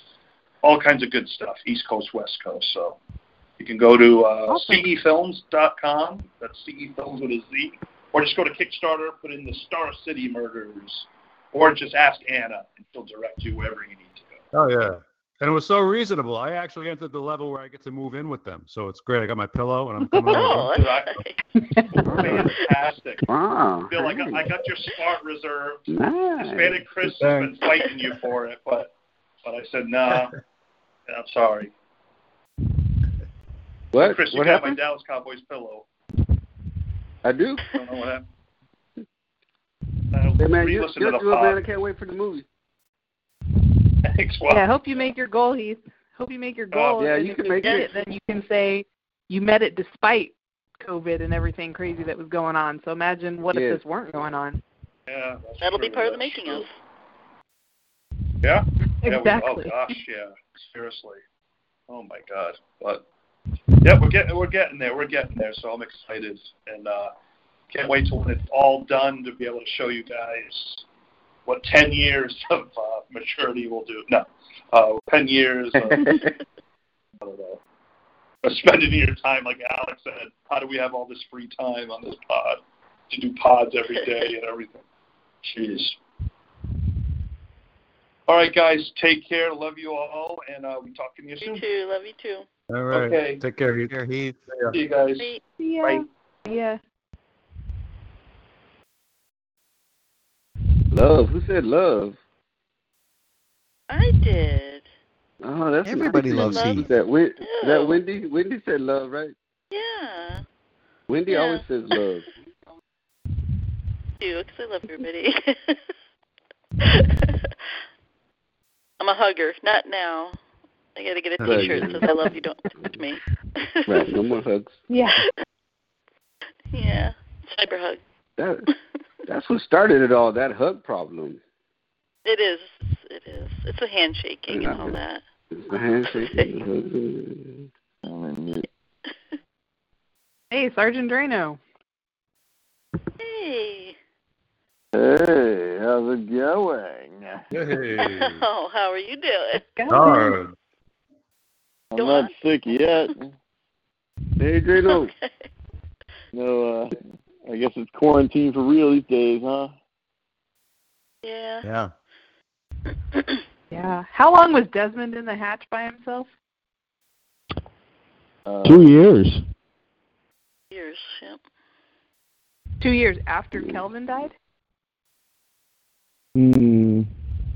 Speaker 6: all kinds of good stuff, East Coast, West Coast. So you can go to uh,
Speaker 10: Awesome.
Speaker 6: cefilms.com, that's CE Films with a Z, or just go to Kickstarter, put in the Star City Murders, or just ask Anna, and she'll direct you wherever you need to go.
Speaker 11: Oh yeah. And it was so reasonable. I actually entered the level where I get to move in with them, so it's great. I got my pillow and I'm coming
Speaker 3: Oh,
Speaker 11: over.
Speaker 3: that's nice.
Speaker 6: Fantastic.
Speaker 12: Wow.
Speaker 6: Bill, I got, I got your spot reserved.
Speaker 12: Nice.
Speaker 6: Hispanic Chris has been fighting you for it, but but I said nah. I'm sorry.
Speaker 12: What?
Speaker 6: Chris, you
Speaker 12: what
Speaker 6: got my
Speaker 12: happened?
Speaker 6: Dallas Cowboys pillow.
Speaker 12: I do.
Speaker 6: Don't know what happened. Uh,
Speaker 12: Hey man, you,
Speaker 6: re-listen
Speaker 12: you
Speaker 6: to the
Speaker 12: do it, man. I can't wait for the movie.
Speaker 6: Thanks, well.
Speaker 2: Yeah, I hope you make your goal, Heath. Hope you make your goal.
Speaker 12: yeah, you can
Speaker 2: you
Speaker 12: make
Speaker 2: get
Speaker 12: it.
Speaker 2: it. Then you can say you met it despite COVID and everything crazy that was going on. So imagine what
Speaker 12: Yeah.
Speaker 2: if this weren't going on.
Speaker 6: Yeah,
Speaker 3: That'll be
Speaker 6: true,
Speaker 3: part of the making
Speaker 6: true.
Speaker 3: of.
Speaker 6: Yeah. Yeah, we-
Speaker 2: Exactly.
Speaker 6: oh gosh, yeah. Seriously. Oh my God. But yeah, we're getting we're getting there. We're getting there. So I'm excited and uh, can't wait till when it's all done to be able to show you guys what 10 years of uh, maturity will do. No, uh, 10 years of I don't know. Of spending your time, like Alex said, how do we have all this free time on this pod to do pods every day and everything? Jeez. All right, guys, take care. Love you all, and uh, we talking to you soon.
Speaker 3: You too. Love you too.
Speaker 11: All right.
Speaker 6: Okay.
Speaker 11: Take care, Heath.
Speaker 13: Heath.
Speaker 6: See you guys.
Speaker 3: Bye.
Speaker 2: Yeah.
Speaker 6: Bye.
Speaker 2: Yeah.
Speaker 12: Love. Who said love?
Speaker 3: I did.
Speaker 12: Oh, that's
Speaker 13: Everybody
Speaker 12: nice.
Speaker 13: loves
Speaker 3: Love.
Speaker 13: Heath.
Speaker 12: That Win-
Speaker 3: Ew.
Speaker 12: that Wendy. Wendy said love, right?
Speaker 3: Yeah.
Speaker 12: Wendy
Speaker 3: Yeah.
Speaker 12: always says love.
Speaker 3: do because I love everybody. I'm a hugger. Not now. I got to get a
Speaker 12: Right.
Speaker 3: T-shirt that says "I love you, don't touch me."
Speaker 12: Right. No more hugs.
Speaker 2: Yeah.
Speaker 3: yeah. Cyber hug.
Speaker 12: That that's what started it all. That hug problem.
Speaker 3: It is. It is. It's a handshaking and all that.
Speaker 12: It's the handshake. and the hug.
Speaker 2: Hey, Sergeant Drano.
Speaker 3: Hey.
Speaker 15: Hey, how's it going?
Speaker 11: Hey.
Speaker 3: Oh, how are you doing?
Speaker 11: Hard.
Speaker 15: I'm
Speaker 3: Go
Speaker 15: not
Speaker 3: on.
Speaker 15: sick yet.
Speaker 12: Hey, Drano.
Speaker 3: Okay.
Speaker 15: No, uh, I guess it's quarantine for real these days, huh?
Speaker 3: Yeah.
Speaker 13: Yeah.
Speaker 2: Yeah. How long was Desmond in the hatch by himself?
Speaker 15: Uh,
Speaker 14: Two years.
Speaker 3: Years. Yep.
Speaker 2: Two years after Kelvin died?
Speaker 14: Hmm.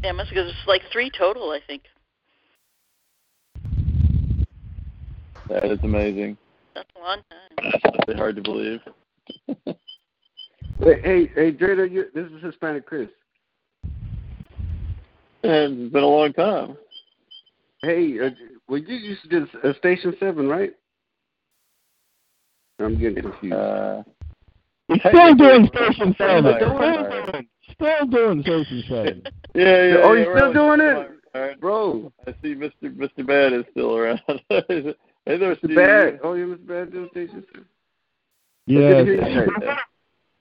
Speaker 3: Yeah, it must because it's like three total, I think.
Speaker 15: That is amazing.
Speaker 3: That's a long time.
Speaker 15: That's really hard to believe.
Speaker 12: Hey, hey, hey, Drano. You, this is Hispanic Chris.
Speaker 15: And it's been a long time.
Speaker 12: Hey, uh, well, you used to do uh, Station Seven, right? I'm getting confused.
Speaker 15: Uh,
Speaker 14: We're still doing
Speaker 15: Technically,
Speaker 14: Station
Speaker 15: I'm
Speaker 14: Seven.
Speaker 15: retired.
Speaker 14: Still doing Station Seven.
Speaker 15: Yeah, yeah.
Speaker 12: oh,
Speaker 15: yeah,
Speaker 12: you
Speaker 15: we're
Speaker 12: still
Speaker 15: only-
Speaker 12: doing it,
Speaker 15: All right.
Speaker 12: bro?
Speaker 15: I see Mr. Mr. Bad is still around. hey there,
Speaker 12: Mr.
Speaker 15: Steve.
Speaker 12: Bad. Oh, you Mr. Bad doing Station Seven.
Speaker 14: Yes.
Speaker 12: Good to hear you say.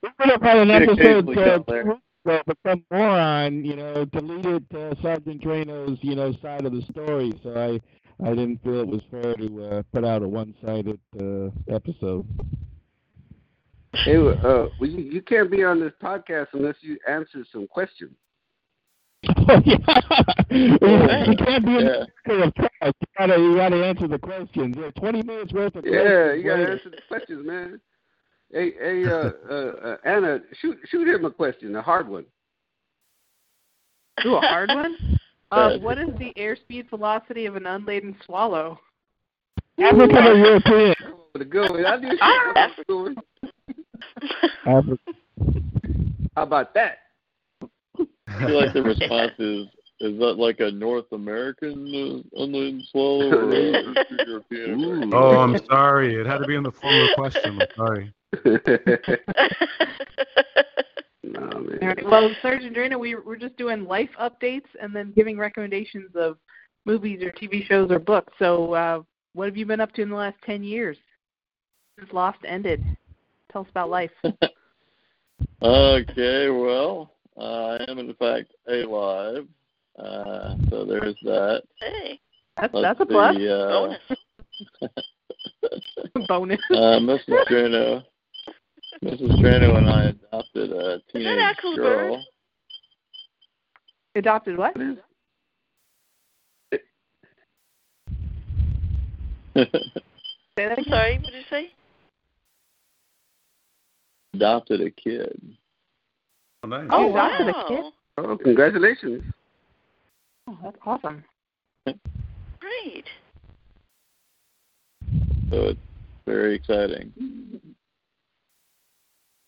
Speaker 14: We would have had an episode
Speaker 15: occasionally
Speaker 14: uh,
Speaker 15: down there.
Speaker 14: two weeks ago, but some moron, you know, deleted uh, Sergeant Drano's, you know, side of the story. So I, I didn't feel it was fair to uh, put out a one-sided uh, episode.
Speaker 12: Hey, uh, well, you, you can't be on this podcast unless you answer some questions.
Speaker 14: Oh yeah, you can't be in
Speaker 15: Yeah.
Speaker 14: the circle of trust. You gotta, you gotta answer the questions. There are Twenty minutes worth of questions.
Speaker 12: Yeah,
Speaker 14: questions.
Speaker 12: you gotta
Speaker 14: later.
Speaker 12: answer the questions, man. Hey, hey, uh, uh, uh, Anna, shoot, shoot him a question, a hard one.
Speaker 2: Ooh, a hard one? Uh, what is the airspeed velocity of an unladen swallow?
Speaker 14: African or European?
Speaker 12: The good one. I knew she was going.
Speaker 14: African.
Speaker 12: How about that?
Speaker 15: I feel like the response is is that like a North American uh, unladen swallow or a European?
Speaker 12: Ooh.
Speaker 11: Oh, I'm sorry. It had to be in the form of a question. I'm sorry.
Speaker 12: no,
Speaker 2: All
Speaker 12: man.
Speaker 2: right. Well, Sergeant Drano, we, we're just doing life updates and then giving recommendations of movies or TV shows or books. So, uh, what have you been up to in the last 10 years since Lost ended? Tell us about life.
Speaker 15: Okay, well, I am in fact alive. Uh, so there's that.
Speaker 3: hey.
Speaker 2: That's,
Speaker 15: Let's
Speaker 2: that's a plus.
Speaker 15: see, uh,
Speaker 3: Bonus.
Speaker 2: Bonus.
Speaker 15: uh, Mrs. Drano, Mrs. Drano and I adopted a teenage
Speaker 3: Axel's
Speaker 15: girl.
Speaker 2: Adopted what?
Speaker 3: I'm sorry. What did you say?
Speaker 15: adopted a kid.
Speaker 11: Oh, nice.
Speaker 2: Oh,
Speaker 3: Oh
Speaker 2: adopted a kid?
Speaker 3: wow.
Speaker 12: Oh, congratulations.
Speaker 2: Oh, that's awesome.
Speaker 3: Great.
Speaker 15: So it's very exciting.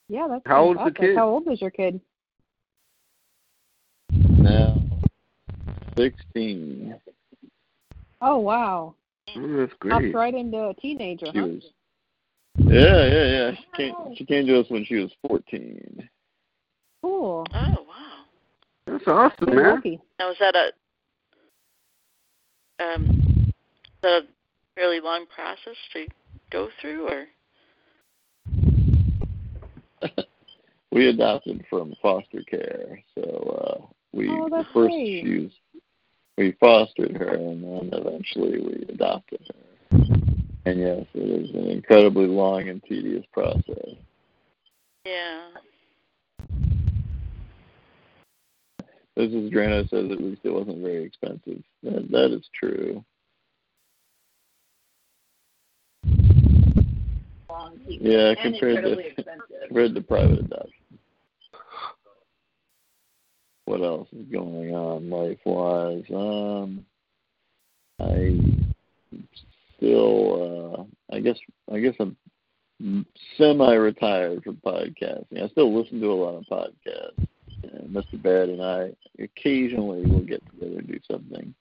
Speaker 2: Yeah, that's
Speaker 12: How old's the kid?
Speaker 2: How old is your kid?
Speaker 15: Now, 16.
Speaker 10: Oh wow.
Speaker 12: Oh, that's
Speaker 10: Hopped
Speaker 12: great.
Speaker 10: right into a teenager,
Speaker 15: She
Speaker 10: huh?
Speaker 15: was. Yeah, yeah, yeah. She came. Oh, she came to us when she was 14.
Speaker 10: Cool.
Speaker 3: Oh wow.
Speaker 12: That's awesome,
Speaker 10: Pretty
Speaker 12: man.
Speaker 10: lucky.
Speaker 3: Now is that a um is that a fairly long process to go through or
Speaker 15: we adopted from foster care, so uh, we
Speaker 10: Oh, that's
Speaker 15: first
Speaker 10: great.
Speaker 15: she was, we fostered her, and then eventually we adopted her. And yes, it is an incredibly long and tedious process.
Speaker 3: yeah.
Speaker 15: Mrs. Drano says at least it wasn't very expensive. That, that is true.
Speaker 2: Long
Speaker 15: Yeah, compared to
Speaker 2: expensive.
Speaker 15: compared to private adoption. What else is going on life wise? Um, I still, uh, I guess, I guess I'm semi-retired from podcasting. I still listen to a lot of podcasts. Mr. Bad and I occasionally will get together and do something,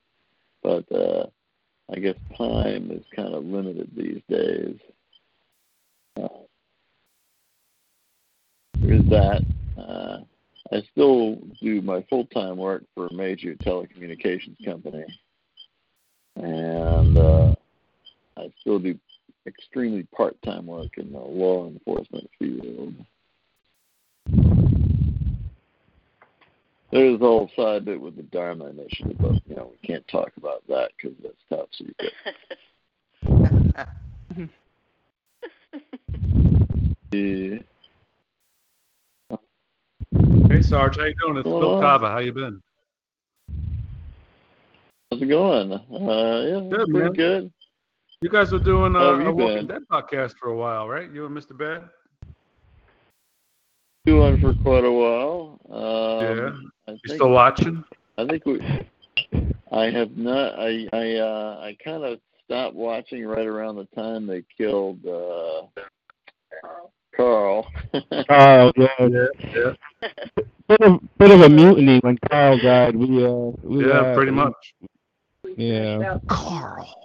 Speaker 15: but uh, I guess time is kind of limited these days. Uh, that. Uh, I still do my full time work for a major telecommunications company, and uh, I still do extremely part time work in the law enforcement field. There's a whole side bit with the Dharma Initiative, but you know we can't talk about that because that's top secret. yeah.
Speaker 11: Hey Sarge, how you doing? It's Bill
Speaker 15: Hello.
Speaker 11: How you been?
Speaker 15: How's it going? Uh, yeah,
Speaker 11: Good,
Speaker 15: pretty
Speaker 11: man.
Speaker 15: good.
Speaker 11: You guys were doing uh, a Walking? Dead podcast for a while, right? You and Mr. Bad.
Speaker 15: Doing for quite a while. Um,
Speaker 11: Yeah.
Speaker 15: I
Speaker 11: You
Speaker 15: think,
Speaker 11: still watching?
Speaker 15: I think we. I have not. I I uh, I kind of stopped watching right around the time they killed uh, Carl.
Speaker 14: Oh yeah,
Speaker 11: yeah.
Speaker 14: Bit of bit of a mutiny when Carl died. We uh we
Speaker 11: Yeah,
Speaker 14: uh,
Speaker 11: pretty
Speaker 14: we-
Speaker 11: much.
Speaker 14: Yeah.
Speaker 13: Carl.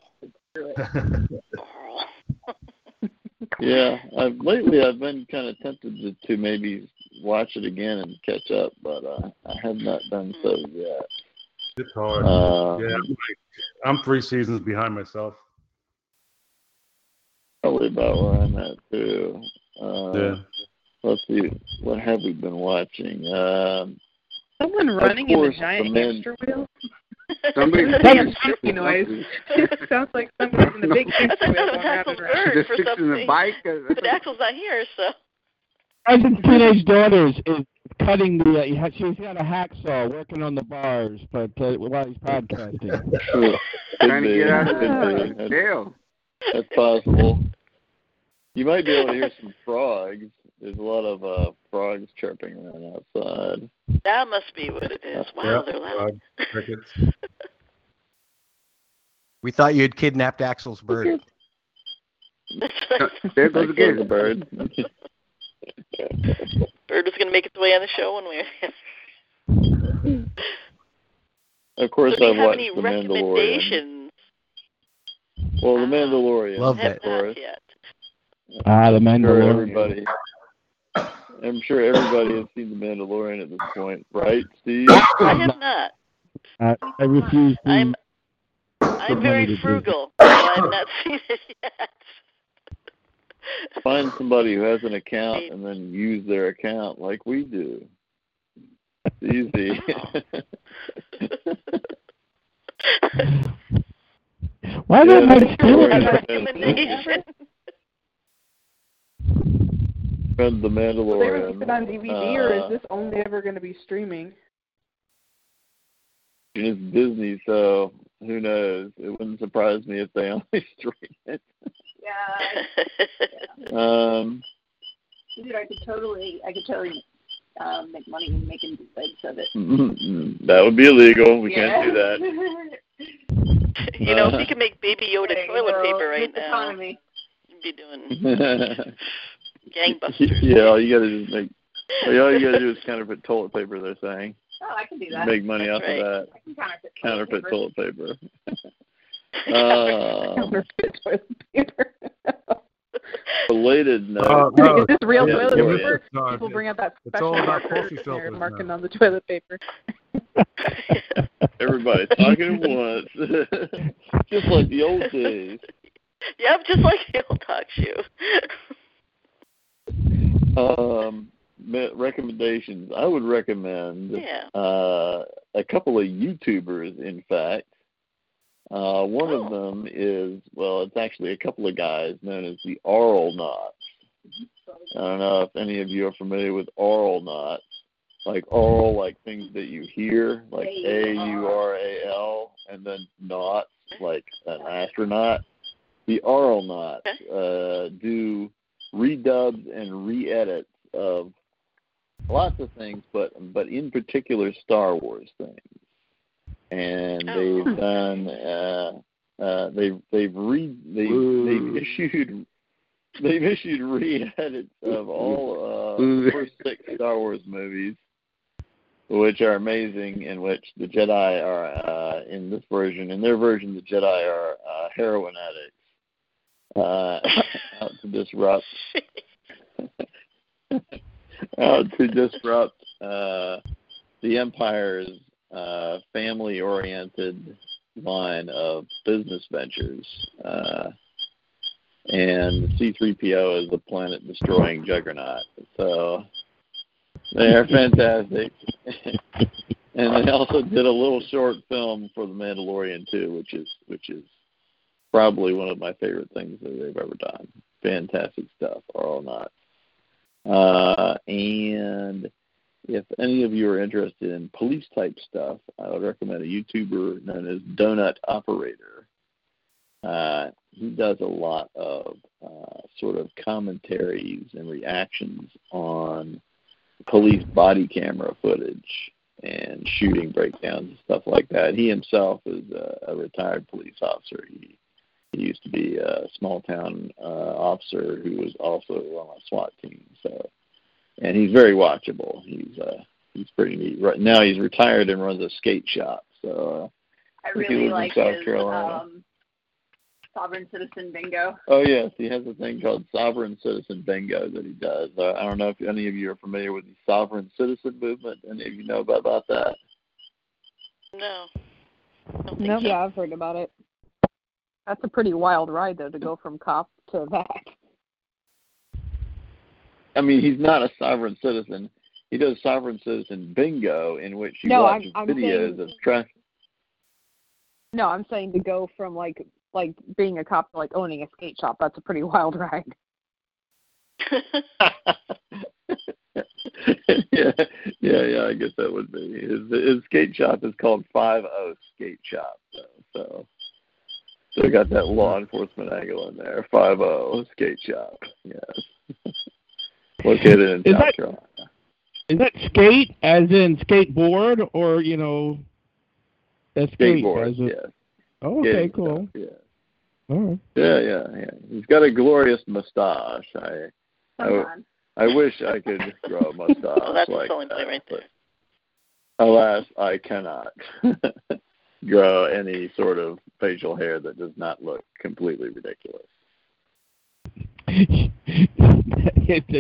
Speaker 15: Yeah, I've lately I've been kind of tempted to, to maybe watch it again and catch up, but uh, I have not done so yet.
Speaker 11: It's hard.
Speaker 15: Uh,
Speaker 11: yeah, I'm, like, I'm three seasons behind myself.
Speaker 15: Probably about where I'm at too. Uh,
Speaker 11: Yeah.
Speaker 15: Let's see, what have we been watching? Um,
Speaker 2: Someone running in
Speaker 15: course,
Speaker 2: a giant
Speaker 15: the men-
Speaker 2: hamster wheel.
Speaker 12: Somebody-
Speaker 2: It's a damn noise. it sounds like somebody's in the big
Speaker 3: I
Speaker 2: hamster
Speaker 3: thought
Speaker 2: wheel
Speaker 3: that was Axel's bird for
Speaker 12: fixing the
Speaker 3: something.
Speaker 12: bike.
Speaker 3: But Axel's not here, so.
Speaker 14: Cousin's teenage daughter is, is cutting the. Uh, she's got a hacksaw working on the bars, but uh, while he's podcasting.
Speaker 12: Trying to get out of the jail.
Speaker 15: That's possible. You might be able to hear some frogs. There's a lot of uh, frogs chirping around outside.
Speaker 3: That must be what it is. Wow,
Speaker 11: Yeah,
Speaker 3: they're loud.
Speaker 11: uh, crickets.
Speaker 13: We thought you had kidnapped Axel's bird.
Speaker 3: That's right.
Speaker 12: There goes
Speaker 15: That
Speaker 12: again.
Speaker 15: the bird.
Speaker 3: Bird was going to make its way on the show one way or the other.
Speaker 15: Of course,
Speaker 3: so
Speaker 15: I've watched
Speaker 3: any
Speaker 15: The Mandalorian. Well, The Mandalorian.
Speaker 13: Love
Speaker 3: Have
Speaker 13: that.
Speaker 15: Of course.
Speaker 3: not yet.
Speaker 14: Ah, the
Speaker 15: I'm sure
Speaker 14: Mandalorian.
Speaker 15: everybody. I'm sure everybody has seen The Mandalorian at this point, right, Steve?
Speaker 3: I have not.
Speaker 14: I, I refuse to.
Speaker 3: I'm I'm very frugal, so I've not seen it yet.
Speaker 15: Find somebody who has an account and then use their account like we do. It's easy.
Speaker 14: Why
Speaker 15: Yeah,
Speaker 14: not
Speaker 15: that's
Speaker 14: I steal
Speaker 15: true.
Speaker 14: it?
Speaker 3: Recommendation.
Speaker 15: Read The
Speaker 2: Will they
Speaker 15: Mandalorian.
Speaker 2: release it on DVD or
Speaker 15: Uh,
Speaker 2: is this only ever going to be streaming?
Speaker 15: It's Disney, so who knows? It wouldn't surprise me if they only stream it.
Speaker 16: Yeah,
Speaker 15: Um,
Speaker 16: dude, I could totally, I could totally um, make money making bootlegs of it.
Speaker 15: that would be illegal. We
Speaker 16: yeah.
Speaker 15: can't do that.
Speaker 3: you know, if
Speaker 15: Uh,
Speaker 3: you could make Baby Yoda toilet paper right now,
Speaker 16: Economy.
Speaker 3: you'd be doing gangbusters.
Speaker 15: yeah, all you gotta just make. All you gotta do is counterfeit toilet paper. They're saying
Speaker 16: Oh, I can do that.
Speaker 15: make money
Speaker 3: That's
Speaker 15: off
Speaker 3: right.
Speaker 15: of that.
Speaker 16: I can counterfeit toilet paper.
Speaker 15: toilet paper. Uh,
Speaker 2: toilet paper.
Speaker 15: related note.
Speaker 11: Oh, no.
Speaker 2: Is this real
Speaker 11: Yeah,
Speaker 2: toilet
Speaker 11: yeah,
Speaker 2: paper?
Speaker 11: it's not.
Speaker 2: People bring out that special marker
Speaker 11: coffee
Speaker 2: and they're marking
Speaker 11: now.
Speaker 2: on the toilet paper.
Speaker 15: Everybody talking at once, just like the old days.
Speaker 3: Yep, just like the old talk show.
Speaker 15: Um, recommendations. I would recommend
Speaker 3: Yeah.
Speaker 15: uh, a couple of YouTubers. In fact, uh, one of them is well, it's actually a couple of guys known as the Auralnauts. I don't know if any of you are familiar with Auralnauts. like oral, like things that you hear, like A U R A L, and then not, like an astronaut. The Auralnauts uh, do redubs and re-edits of lots of things, but but in particular Star Wars things. And they've done uh, uh, they've they've re they they've issued they've issued re-edits of all uh, the first six Star Wars movies, which are amazing. In which the Jedi are uh, in this version, in their version, the Jedi are uh, heroin addicts uh, out to disrupt out to disrupt uh, the Empire's uh, family-oriented line of business ventures. Uh, and C3PO is the planet-destroying juggernaut. So they are fantastic. and they also did a little short film for The Mandalorian too, which is which is probably one of my favorite things that they've ever done. Fantastic stuff, Auralnauts. Uh, and if any of you are interested in police type stuff, I would recommend a YouTuber known as Donut Operator. Uh, he does a lot of uh, sort of commentaries and reactions on police body camera footage and shooting breakdowns and stuff like that. He himself is a, a retired police officer. He he used to be a small town uh, officer who was also on a SWAT team. So, and he's very watchable. He's uh, he's pretty neat. Right now, he's retired and runs a skate shop. So, uh,
Speaker 16: I
Speaker 15: he
Speaker 16: really
Speaker 15: lives
Speaker 16: like
Speaker 15: in South
Speaker 16: his
Speaker 15: Carolina.
Speaker 16: um, sovereign citizen bingo.
Speaker 15: Oh yes, he has a thing called Sovereign Citizen Bingo that he does. Uh, I don't know if any of you are familiar with the Sovereign Citizen movement. Any of you know about, about that?
Speaker 3: No.
Speaker 10: No, yeah, I've heard about it. That's a pretty wild ride, though, to go from cop to that.
Speaker 15: I mean, he's not a sovereign citizen. He does sovereign citizen bingo, in which you
Speaker 10: No,
Speaker 15: watch
Speaker 10: I'm- I'm
Speaker 15: videos
Speaker 10: saying-
Speaker 15: of traffic.
Speaker 10: No, I'm saying to go from like like being a cop to like owning a skate shop. That's a pretty wild ride.
Speaker 15: yeah, yeah, yeah. I guess that would be his. His skate shop is called Five O Skate Shop. So, so, so got that law enforcement angle in there. Five O Skate Shop. Yes, located in
Speaker 14: Is
Speaker 15: South
Speaker 14: that-
Speaker 15: Carolina.
Speaker 14: Is that skate as in skateboard or you know? A skate
Speaker 15: Skateboard.
Speaker 14: as a,
Speaker 15: Yes.
Speaker 14: Oh, okay,
Speaker 15: Skating
Speaker 14: cool.
Speaker 15: stuff, Yeah.
Speaker 14: All right.
Speaker 15: Yeah, yeah, yeah. He's got a glorious mustache. I, I,
Speaker 16: Come on.
Speaker 15: I wish I could grow a mustache
Speaker 3: well, that's
Speaker 15: like
Speaker 3: a selling
Speaker 15: that.
Speaker 3: right there.
Speaker 15: Alas, I cannot grow any sort of facial hair that does not look completely ridiculous.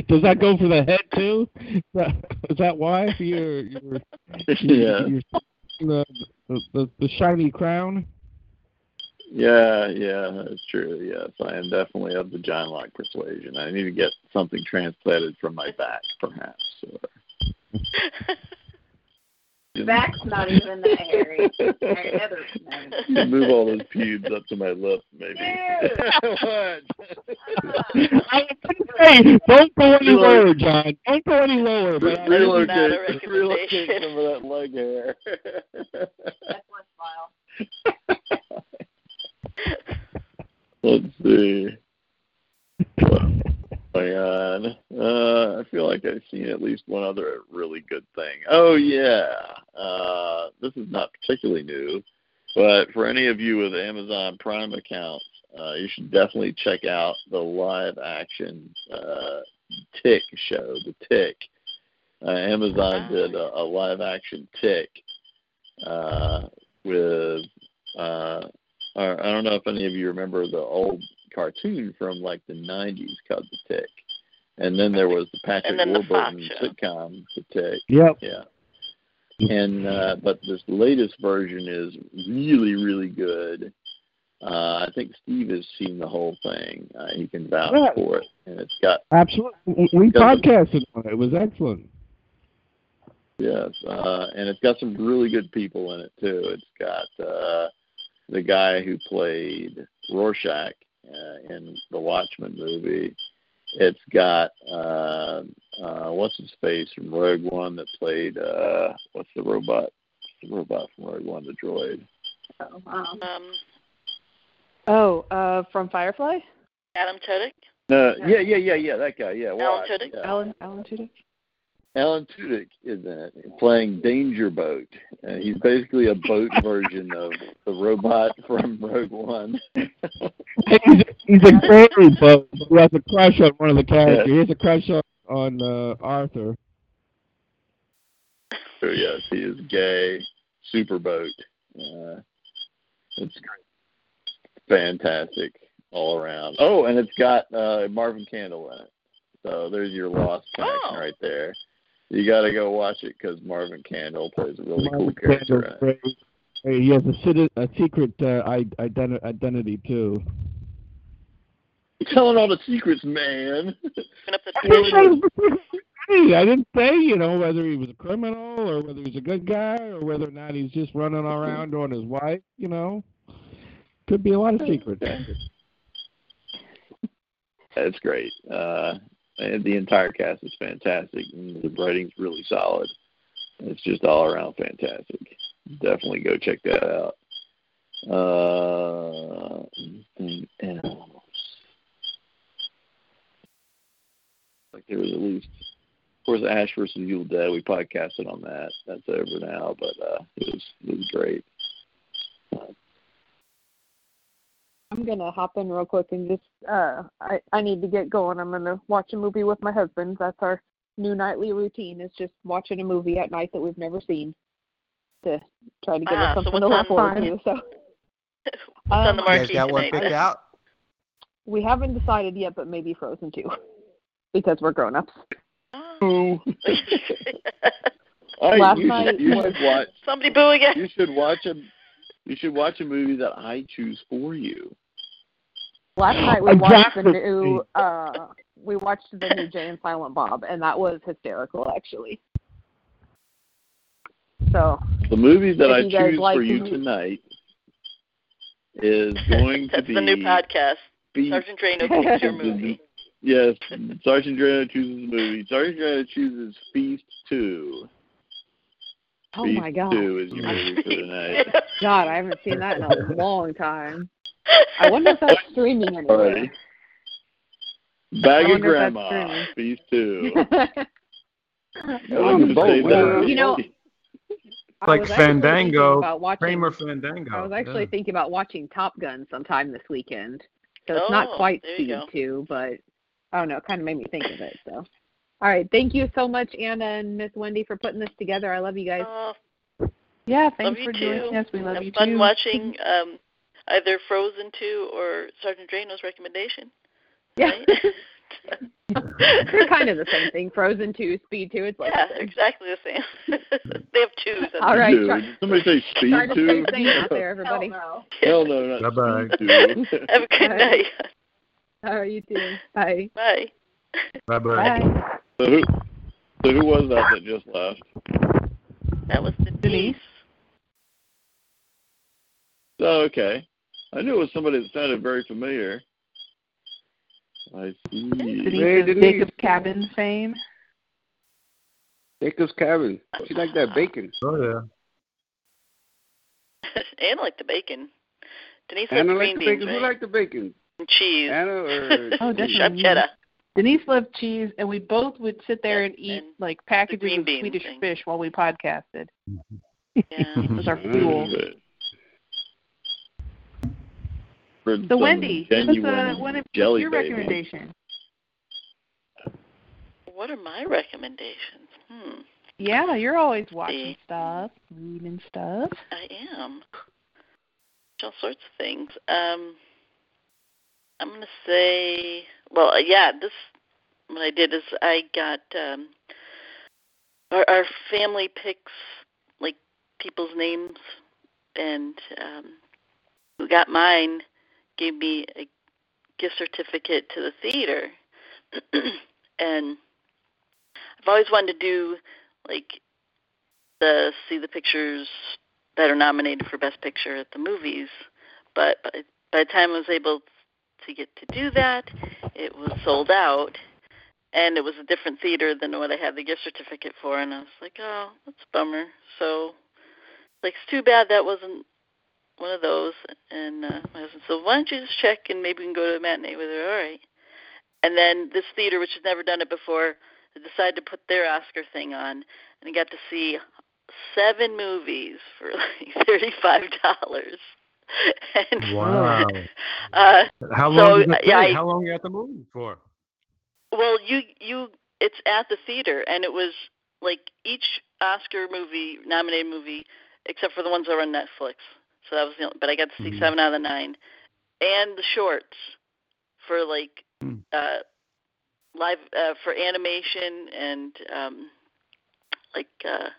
Speaker 14: Does that go for the head too? Is that, is that why you're you're,
Speaker 15: Yeah.
Speaker 14: you're the, the the the shiny crown?
Speaker 15: Yeah, yeah, that's true. Yes, I am definitely of the John Locke persuasion. I need to get something transplanted from my back, perhaps. Or,
Speaker 16: Back's not even that hairy. Heather's
Speaker 15: move all those pubes up to my lip, maybe. what?
Speaker 14: Hey, uh-huh. don't go any lower, John. Don't go any lower. But I-
Speaker 15: relocate, relocate some of that leg hair. Let's see. God. Uh, I feel like I've seen at least one other really good thing. Oh yeah. Uh, this is not particularly new, but for any of you with Amazon Prime accounts, uh, you should definitely check out the live action uh, Tick show, The Tick. Uh, Amazon did a, a live action Tick uh, with uh, I don't know if any of you remember the old cartoon from like the '90s called The Tick, and then there was the Patrick
Speaker 3: And the
Speaker 15: Warburton
Speaker 3: show.
Speaker 15: sitcom The Tick.
Speaker 14: Yep.
Speaker 15: Yeah. And uh, but this latest version is really really good. Uh, I think Steve has seen the whole thing. Uh, he can vouch
Speaker 14: Yeah.
Speaker 15: for it, and it's got
Speaker 14: Absolutely. We
Speaker 15: Doesn't-
Speaker 14: podcasted on it. It was excellent.
Speaker 15: Yes, uh, and it's got some really good people in it too. It's got uh, the guy who played Rorschach uh, in the Watchmen movie. It's got uh, uh, what's his face from Rogue One that played uh, what's the robot? The robot from Rogue One, the droid.
Speaker 16: Oh, um,
Speaker 3: Um,
Speaker 2: Oh, uh, from Firefly?
Speaker 3: Adam Tudyk.
Speaker 15: No, yeah, yeah, yeah, yeah, that guy. Yeah,
Speaker 3: Alan
Speaker 15: Watch,
Speaker 3: Tudyk.
Speaker 15: yeah.
Speaker 2: Alan Alan Tudyk.
Speaker 15: Alan Tudyk is in it, playing Danger Boat. And he's basically a boat version of the robot from Rogue One.
Speaker 14: he's, he's a fairy boat, but he has a crush on one of the characters. He has a crush on on uh, Arthur.
Speaker 15: So yes, he is gay. Superboat. Uh, it's fantastic all around. Oh, and it's got uh, Marvin Candle in it. So there's your lost connection right there. You got to go watch it because Marvin Candle plays a really cool character. in it.
Speaker 14: Candle's great. Hey, He has a, a secret uh, i- identi- identity too.
Speaker 15: You're telling all the secrets, man.
Speaker 14: Hey, I didn't say, you know, whether he was a criminal or whether he's a good guy or whether or not he's just running around on his wife, you know. Could be a lot of secrets.
Speaker 15: That's great. Uh, and the entire cast is fantastic, and the writing's really solid. It's just all around fantastic. Definitely go check that out. Uh, anything else? Like there was at least, of course, Ash versus Evil Dead. We podcasted on that. That's over now, but uh, it was it was great.
Speaker 10: I'm gonna hop in real quick and just uh I I need to get going. I'm gonna watch a movie with my husband. That's our new nightly routine is just watching a movie at night that we've never seen to try to give
Speaker 3: Ah,
Speaker 10: us
Speaker 3: so
Speaker 10: something to
Speaker 3: what's
Speaker 10: look forward to. So
Speaker 3: What's on the
Speaker 10: Um,
Speaker 13: You guys got one
Speaker 3: tonight?
Speaker 13: picked out?
Speaker 10: we haven't decided yet, but maybe Frozen two. because we're grown ups.
Speaker 15: Ooh. Hey,
Speaker 10: Last
Speaker 15: you,
Speaker 10: night
Speaker 15: should, you
Speaker 10: was-
Speaker 15: should watch.
Speaker 3: Somebody boo again.
Speaker 15: You should watch a. You should watch a movie that I choose for you.
Speaker 10: Last night we watched the new uh we watched the new Jay and Silent Bob and that was hysterical actually. So
Speaker 15: The movie that I choose
Speaker 10: like
Speaker 15: for you
Speaker 10: to-
Speaker 15: tonight is going to
Speaker 3: That's
Speaker 15: be
Speaker 3: the new podcast.
Speaker 15: Be-
Speaker 3: Sergeant Drano picks your movie.
Speaker 15: Yes, Sergeant Drano chooses a movie. Sergeant Drano chooses Feast Two.
Speaker 10: Oh
Speaker 15: Feast
Speaker 10: my god.
Speaker 15: Two is your movie for tonight.
Speaker 10: God, I haven't seen that in a long time. I wonder if that's streaming anywhere.
Speaker 15: Alrighty. Bag of
Speaker 10: wonder if that's
Speaker 15: Grandma,
Speaker 10: streaming.
Speaker 15: Feast Two.
Speaker 12: On the boat, man.
Speaker 10: You know, I
Speaker 11: like
Speaker 10: was actually thinking
Speaker 11: Fandango,
Speaker 10: watching-
Speaker 11: Kramer Fandango.
Speaker 10: I was actually
Speaker 11: yeah.
Speaker 10: thinking about watching Top Gun sometime this weekend. So it's not
Speaker 3: Oh,
Speaker 10: quite
Speaker 3: there
Speaker 10: Speed 2, but I don't know, it kind of made me think of it. So, all right, thank you so much, Anna and Miss Wendy, for putting this together. I love you guys.
Speaker 3: Oh,
Speaker 2: Yeah, thanks for
Speaker 3: too.
Speaker 2: joining us. We love
Speaker 3: Have
Speaker 2: you
Speaker 3: fun
Speaker 2: too.
Speaker 3: watching um, either Frozen 2 or Sergeant Drano's recommendation.
Speaker 10: Yeah.
Speaker 3: Right?
Speaker 10: They're kind of the same thing. Frozen 2, Speed 2, it's like
Speaker 3: yeah,
Speaker 10: the
Speaker 3: exactly the same. they have two. in
Speaker 10: All
Speaker 3: them.
Speaker 10: right,
Speaker 15: Dude,
Speaker 10: try-
Speaker 15: somebody say Speed
Speaker 10: Try to
Speaker 15: Two?
Speaker 10: stay out there, everybody.
Speaker 15: Hell no, not
Speaker 11: Bye-bye.
Speaker 3: Have a good
Speaker 10: Bye.
Speaker 3: night.
Speaker 10: All right, you doing? Bye.
Speaker 3: Bye.
Speaker 11: Bye bye.
Speaker 10: Bye.
Speaker 15: So who, so who was that that just left?
Speaker 3: That was Denise.
Speaker 15: Oh, okay. I knew it was somebody that sounded very familiar. I see.
Speaker 2: Denise
Speaker 12: Hey,
Speaker 2: of
Speaker 12: Denise.
Speaker 2: Jacob's Cabin fame.
Speaker 12: Jacob's Cabin. She like that bacon.
Speaker 11: Oh yeah.
Speaker 3: Anna liked the bacon. Denise
Speaker 12: Anna
Speaker 3: liked
Speaker 12: like
Speaker 3: green
Speaker 12: the
Speaker 3: beans,
Speaker 12: bacon. Who
Speaker 3: right?
Speaker 12: like the bacon?
Speaker 3: and cheese.
Speaker 12: Anna or
Speaker 2: Oh,
Speaker 3: and
Speaker 2: definitely.
Speaker 3: sharp cheddar.
Speaker 2: Denise loved cheese, and we both would sit there and eat
Speaker 3: and
Speaker 2: like packages of Swedish
Speaker 3: thing.
Speaker 2: fish while we podcasted. Mm-hmm.
Speaker 3: Yeah.
Speaker 2: it was our fuel.
Speaker 15: For
Speaker 2: So Wendy, give us
Speaker 15: genuine
Speaker 2: a, what is your
Speaker 15: baby.
Speaker 2: recommendation?
Speaker 3: What are my recommendations? Hmm.
Speaker 2: Yeah, you're always watching
Speaker 3: See.
Speaker 2: stuff, reading stuff.
Speaker 3: I am. All sorts of things. Um, I'm gonna say, well, uh, yeah. This what I did is I got um, our, our family picks like people's names, and um, who got mine gave me a gift certificate to the theater, and I've always wanted to do like the see the pictures that are nominated for Best Picture at the movies. But by, by the time I was able to get to do that, it was sold out, and it was a different theater than what I had the gift certificate for, and I was like, oh, that's a bummer. So, like, it's too bad that wasn't one of those. And uh, my husband said, why don't you just check and maybe we can go to a matinee with her? All right. And then this theater, which has never done it before, decided to put their Oscar thing on, and I got to see seven movies for like thirty-five dollars. and
Speaker 11: Wow.
Speaker 3: uh,
Speaker 11: How long? did it
Speaker 3: yeah. I-
Speaker 11: How long you at the movie for?
Speaker 3: Well, you you it's at the theater, and it was like each Oscar movie nominated movie, except for the ones that were on Netflix. So that was the only, but I got to see
Speaker 11: Mhm.
Speaker 3: seven out of the nine, and the shorts for like
Speaker 11: Hmm.
Speaker 3: uh live uh for animation and um like uh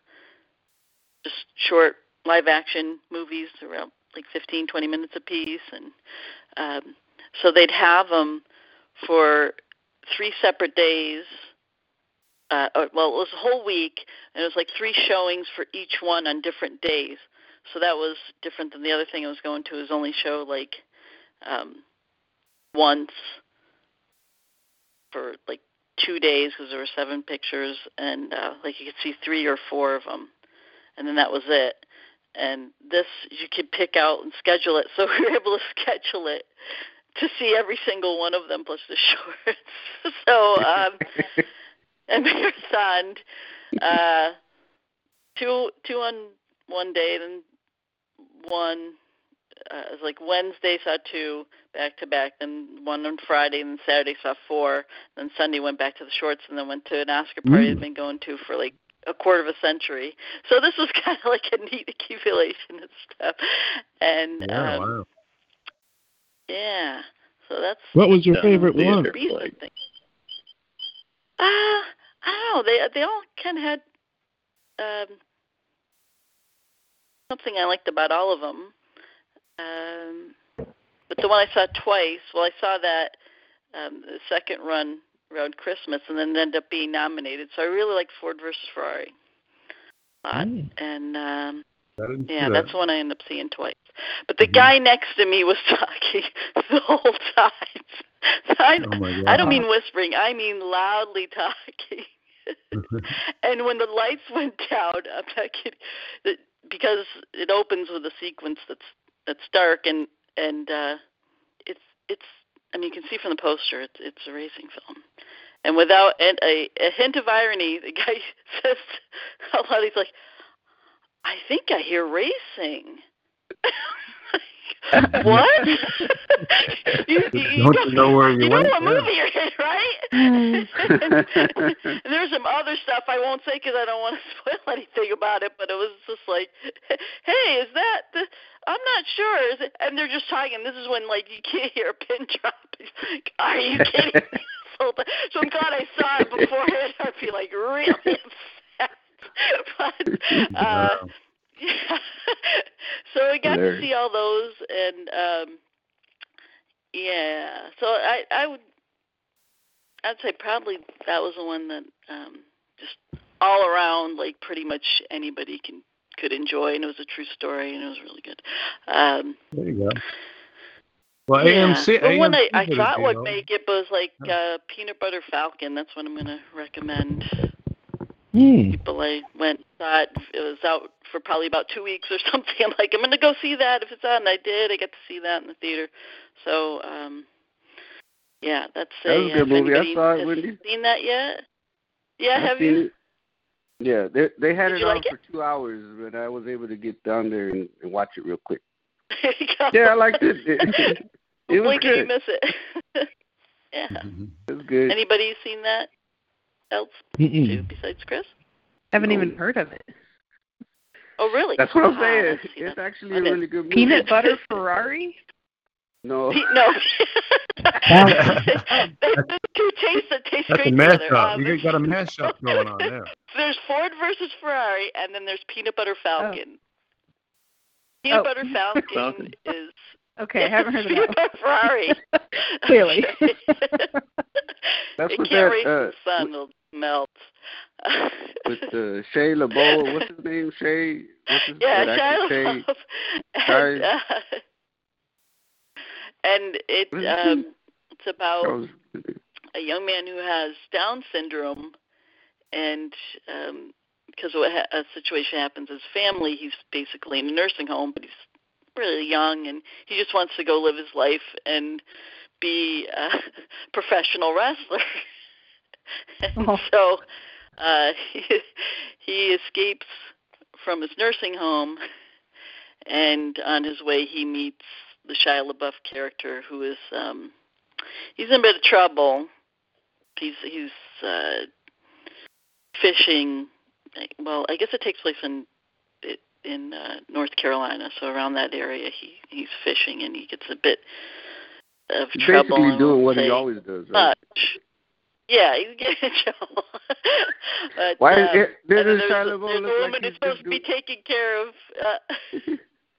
Speaker 3: just short live action movies around like fifteen twenty minutes apiece and um so they'd have them for three separate days uh well it was a whole week and it was like three showings for each one on different days so that was different than the other thing I was going to is only show like um once for like two days because there were seven pictures and uh like you could see three or four of them and then that was it. And this you could pick out and schedule it so we were able to schedule it to see every single one of them plus the shorts. So um and marathon uh two two on one day then one uh, it was like Wednesday saw two back to back, then one on Friday, and Saturday saw four, then Sunday went back to the shorts, and then went to an Oscar party I'd been going to for like a quarter of a century. So this was kind of like a neat accumulation and stuff. And
Speaker 11: Yeah,
Speaker 3: um,
Speaker 11: wow.
Speaker 3: yeah, so that's
Speaker 14: What was your favorite one?
Speaker 3: Beast, I. Uh, I don't know. They they all kind of had um, something I liked about all of them. Um, but the one I saw twice, well, I saw that um, the second run around Christmas, and then ended up being nominated. So I really liked Ford versus Ferrari a lot, and um, yeah,
Speaker 11: see
Speaker 3: that's the one I ended up seeing twice. But the guy next to me was talking the whole time. I,
Speaker 11: Oh my
Speaker 3: I don't mean whispering. I mean loudly talking. and when the lights went down, I'm not kidding, that- because it opens with a sequence that's that's dark and and uh, it's it's. I mean, you can see from the poster, it's it's a racing film. And without and a, a hint of irony, the guy says out loud, he's like, "I think I hear racing." what? you, you, you
Speaker 11: Don't
Speaker 3: know,
Speaker 11: you know where you
Speaker 3: you know
Speaker 11: went?
Speaker 3: what
Speaker 11: Yeah.
Speaker 3: movie you're in, right? there's some other stuff I won't say because I don't want to spoil anything about it. But it was just like, hey, is that? The, I'm not sure. Is it? And they're just talking. This is when like you can't hear a pin drop. Like, Are you kidding? me? so, so I'm glad I saw it beforehand. I'd be like really upset. but uh,
Speaker 11: Wow.
Speaker 3: Yeah. so I got to see all those, and um yeah. So I I would I'd say probably that was the one that um just all around like pretty much anybody can could enjoy, and it was a true story, and it was really good. Um
Speaker 11: There you go. Well,
Speaker 3: yeah.
Speaker 11: AMC.
Speaker 3: The one I,
Speaker 11: AMC
Speaker 3: I
Speaker 11: did
Speaker 3: thought would make it was like uh Peanut Butter Falcon. That's what I'm gonna recommend
Speaker 14: Hmm.
Speaker 3: people I went saw it. It was out for probably about two weeks or something. I'm like, I'm gonna go see that if it's on. And I did. I got to see that in the theater. So, um, yeah, that's
Speaker 12: That
Speaker 3: a.
Speaker 12: was a good movie. I saw it,
Speaker 3: has
Speaker 12: Wendy.
Speaker 3: Seen that yet? Yeah,
Speaker 12: I've
Speaker 3: have you?
Speaker 12: it. Yeah, they they had
Speaker 3: Did
Speaker 12: it
Speaker 3: you
Speaker 12: on
Speaker 3: like
Speaker 12: for two hours, but I was able to get down there and, and watch it real quick.
Speaker 3: There you go.
Speaker 12: Yeah, I liked it. It, it was
Speaker 3: Blink and you miss it. yeah.
Speaker 12: It was good.
Speaker 3: Anybody seen that else too besides Chris?
Speaker 2: I Haven't even heard of it.
Speaker 3: Oh, really?
Speaker 12: That's what I'm saying.
Speaker 3: let's
Speaker 12: It's
Speaker 3: that.
Speaker 12: actually a really good movie.
Speaker 2: Peanut butter Ferrari?
Speaker 12: No.
Speaker 3: Pe- no. There's two tastes that taste
Speaker 11: That's a
Speaker 3: great together.
Speaker 11: mashup.
Speaker 3: Um,
Speaker 11: You got a mashup going on there.
Speaker 3: There's Ford versus Ferrari, and then there's Peanut Butter Falcon.
Speaker 2: Oh.
Speaker 3: Peanut
Speaker 2: Oh.
Speaker 3: Butter Falcon,
Speaker 15: Falcon.
Speaker 3: is
Speaker 2: Okay, I haven't heard of that. Peanut.
Speaker 3: Butter Ferrari.
Speaker 2: Clearly.
Speaker 12: That's
Speaker 3: it
Speaker 12: what
Speaker 3: can't
Speaker 12: that,
Speaker 3: raise
Speaker 12: uh,
Speaker 3: the sun; it'll melt.
Speaker 12: With uh, Shia LaBeouf. What's his name? Shia. What's his
Speaker 3: yeah, Shia LaBeouf. And, uh, and it
Speaker 12: What is his
Speaker 3: um, it's about
Speaker 12: was-
Speaker 3: a young man who has Down syndrome, and um, because what ha- a situation happens his family, he's basically in a nursing home, but he's really young, and he just wants to go live his life and be a professional wrestler. and
Speaker 2: Oh.
Speaker 3: so uh, he, he escapes from his nursing home, and on his way he meets the Shia LaBeouf character, who is um, he's in a bit of trouble. He's he's uh, fishing. Well, I guess it takes place in in uh, North Carolina, so around that area he he's fishing, and he gets a bit of trouble.
Speaker 12: basically doing what he always does, right?
Speaker 3: much. Yeah, he's getting in trouble. but,
Speaker 12: Why is
Speaker 3: um,
Speaker 12: it- doesn't
Speaker 3: and then
Speaker 12: Shia
Speaker 3: there's, a-
Speaker 12: LaBeouf
Speaker 3: there's
Speaker 12: look like
Speaker 3: woman
Speaker 12: he's
Speaker 3: who's supposed to be taking care of. Uh,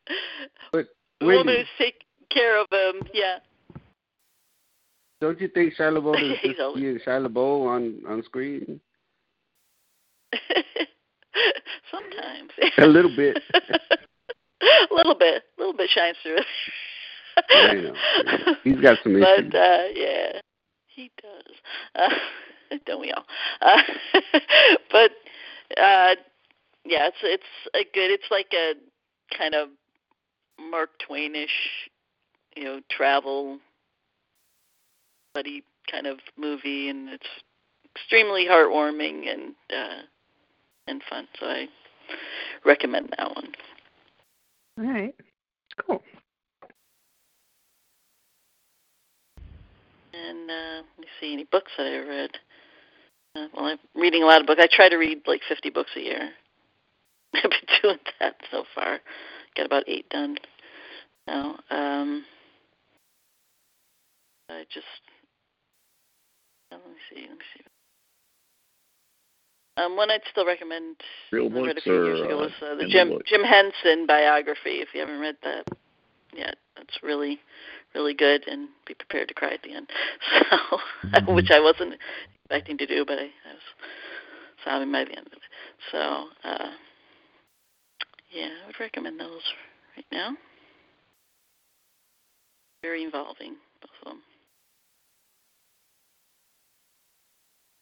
Speaker 12: But
Speaker 3: the woman who's taking care of him. Yeah.
Speaker 12: don't you think Shia LaBeouf is just
Speaker 3: always-
Speaker 12: Shia LaBeouf on on screen?
Speaker 3: Sometimes.
Speaker 12: A little bit.
Speaker 3: a little bit. A little bit shines through.
Speaker 12: I know. He's got some
Speaker 3: but
Speaker 12: issues.
Speaker 3: uh yeah, he does. Uh, don't we all? Uh, but uh yeah, it's it's a good. It's like a kind of Mark Twainish, you know, travel buddy kind of movie, and it's extremely heartwarming and uh and fun. So I recommend that one.
Speaker 2: All right. Cool.
Speaker 3: And uh, let me see any books that I read. Uh, well, I'm reading a lot of books. I try to read like 50 books a year. I've been doing that so far. Got about eight done now. Um, I just let me see. Let me see. Um, one I'd still recommend.
Speaker 15: Real
Speaker 3: I read a
Speaker 15: books
Speaker 3: few years
Speaker 15: or,
Speaker 3: ago
Speaker 15: uh,
Speaker 3: was uh, the Jim? Jim Henson biography. If you haven't read that yet, that's really really good, and be prepared to cry at the end. So, which I wasn't expecting to do, but I, I was sobbing by the end of it. So, uh, yeah, I would recommend those right now. Very involving, both of them.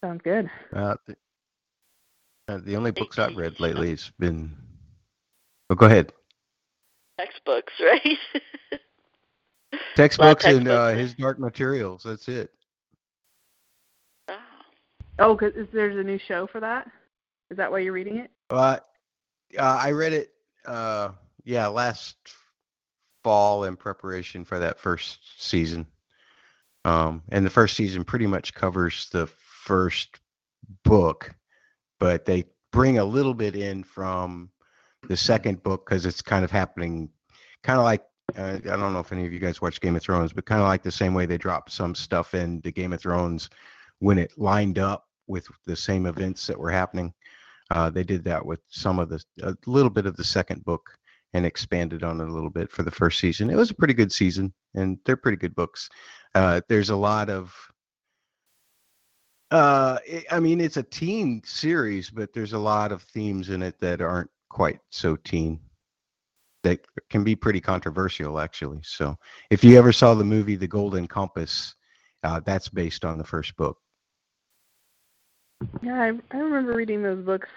Speaker 2: Sounds good.
Speaker 13: Uh, the, uh, the only books I've read lately has been. Oh, go ahead.
Speaker 3: Textbooks, right?
Speaker 13: Textbooks and uh, his Dark Materials. That's it.
Speaker 2: Oh, cause is there's a new show for that? Is that why you're reading it?
Speaker 13: Uh, uh, I read it. Uh, yeah, last fall in preparation for that first season. Um, and the first season pretty much covers the first book, but they bring a little bit in from the second book because it's kind of happening, kind of like uh, I don't know if any of you guys watch Game of Thrones, but kind of like the same way they dropped some stuff into Game of Thrones when it lined up with the same events that were happening. Uh, they did that with some of the a little bit of the second book and expanded on it a little bit for the first season. It was a pretty good season, and they're pretty good books. Uh, there's a lot of uh, I- I mean, it's a teen series, but there's a lot of themes in it that aren't quite so teen. That can be pretty controversial, actually. So, if you ever saw the movie The Golden Compass, uh, that's based on the first book.
Speaker 2: Yeah, I, I remember reading those books.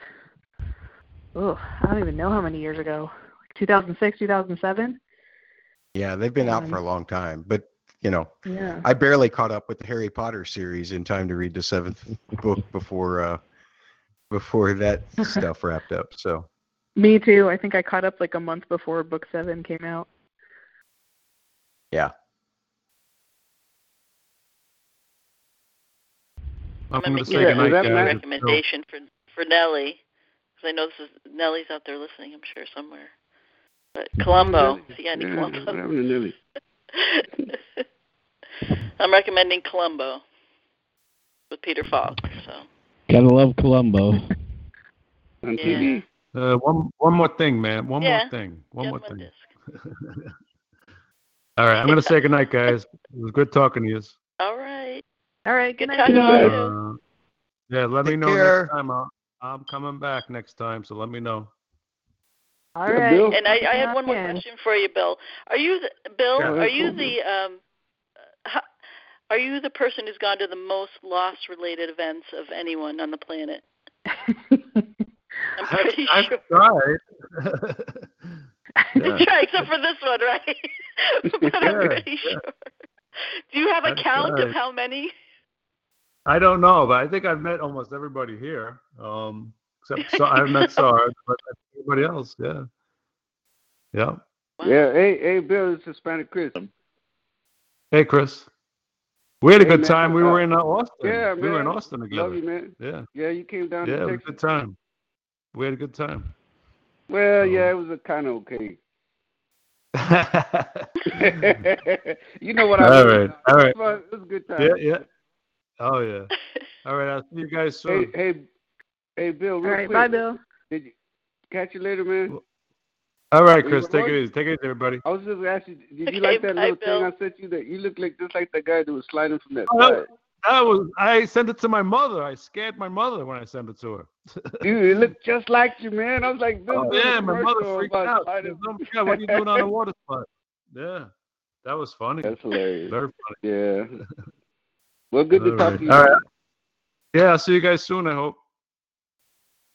Speaker 2: Oh, I don't even know how many years ago. Like 2006, 2007.
Speaker 13: Yeah, they've been out
Speaker 2: Um,
Speaker 13: for a long time, but you know,
Speaker 2: Yeah.
Speaker 13: I barely caught up with the Harry Potter series in time to read the seventh book before uh, before that stuff wrapped up. So,
Speaker 2: Me too. I think I caught up like a month before book seven came out.
Speaker 13: yeah.
Speaker 11: I'm
Speaker 3: gonna
Speaker 11: going to
Speaker 3: make
Speaker 11: say
Speaker 3: a
Speaker 11: goodnight, guys.
Speaker 3: recommendation for for Nellie, because I know this is Nellie's out there listening. I'm sure somewhere. But Columbo, see any
Speaker 12: Yeah,
Speaker 3: Columbo?
Speaker 12: what happened to Nelly?
Speaker 3: I'm recommending Columbo with Peter Falk. So
Speaker 14: Gotta love Columbo.
Speaker 12: On
Speaker 3: Yeah.
Speaker 12: TV?
Speaker 11: Uh, one one more thing, man. One
Speaker 3: Yeah.
Speaker 11: more thing. One
Speaker 3: Get
Speaker 11: more thing. All right, I'm going to say good night, guys. It was good talking to you.
Speaker 3: all right,
Speaker 2: All right. Good,
Speaker 3: good
Speaker 2: night.
Speaker 3: talking to you.
Speaker 11: Uh, yeah, let me know
Speaker 13: care.
Speaker 11: next time. I'll, I'm coming back next time, so let me know.
Speaker 2: All
Speaker 12: Yeah,
Speaker 2: right.
Speaker 12: Bill.
Speaker 3: And I, I have one more question for you, Bill. Are you the, Bill?
Speaker 11: Yeah.
Speaker 3: Are you the um? h- Are you the person who's gone to the most loss-related events of anyone on the planet? I'm pretty
Speaker 11: I've
Speaker 3: sure.
Speaker 11: tried.
Speaker 3: That's right, except for this one, right? but I'm
Speaker 11: Yeah,
Speaker 3: pretty
Speaker 11: yeah.
Speaker 3: sure. Do you have a
Speaker 11: That's
Speaker 3: count
Speaker 11: right.
Speaker 3: of how many?
Speaker 11: I don't know, but I think I've met almost everybody here. Um, except so I've met Sarge, but everybody else, yeah. Yeah.
Speaker 12: Yeah, hey, hey, Bill, it's Hispanic Chris.
Speaker 11: Hey, Chris. We had a
Speaker 12: Hey,
Speaker 11: good
Speaker 12: man,
Speaker 11: time. We
Speaker 12: uh,
Speaker 11: were in uh, Austin.
Speaker 12: Yeah,
Speaker 11: we were in. Austin together.
Speaker 12: Love you, man.
Speaker 11: Yeah.
Speaker 12: Yeah, you came down
Speaker 11: Yeah,
Speaker 12: to
Speaker 11: it was a
Speaker 12: Texas.
Speaker 11: good time. We had a good time.
Speaker 12: Well, yeah, it was a kind of okay. you know what I
Speaker 11: All
Speaker 12: mean.
Speaker 11: right, all right.
Speaker 12: It was, it was a good time.
Speaker 11: Yeah, yeah. Oh yeah. All right, I'll see you guys soon.
Speaker 12: hey, hey, Bill. Real
Speaker 2: All right,
Speaker 12: quick.
Speaker 2: bye, Bill.
Speaker 12: Did you catch you later, man?
Speaker 11: All right, Chris, take it easy. Take it easy, everybody.
Speaker 12: I was just asking, did you
Speaker 3: Okay,
Speaker 12: like that
Speaker 3: bye,
Speaker 12: little
Speaker 3: Bill.
Speaker 12: thing I sent you? That you look like just like that guy that was sliding from that
Speaker 11: Oh,
Speaker 12: slide.
Speaker 11: That, that was I sent it to my mother. I scared my mother when I sent it to her.
Speaker 12: Dude, it looked just like you, man. I was like, Bill,
Speaker 11: Oh,
Speaker 12: doing
Speaker 11: yeah, my mother freaked out. She
Speaker 12: sliding-
Speaker 11: goes, "Oh my God, what are you doing on a water slide? Yeah, that was funny.
Speaker 12: That's hilarious.
Speaker 11: Very funny.
Speaker 12: Yeah. Well, good to
Speaker 11: All
Speaker 12: talk to you.
Speaker 11: All right. Yeah, I'll see you guys soon. I hope.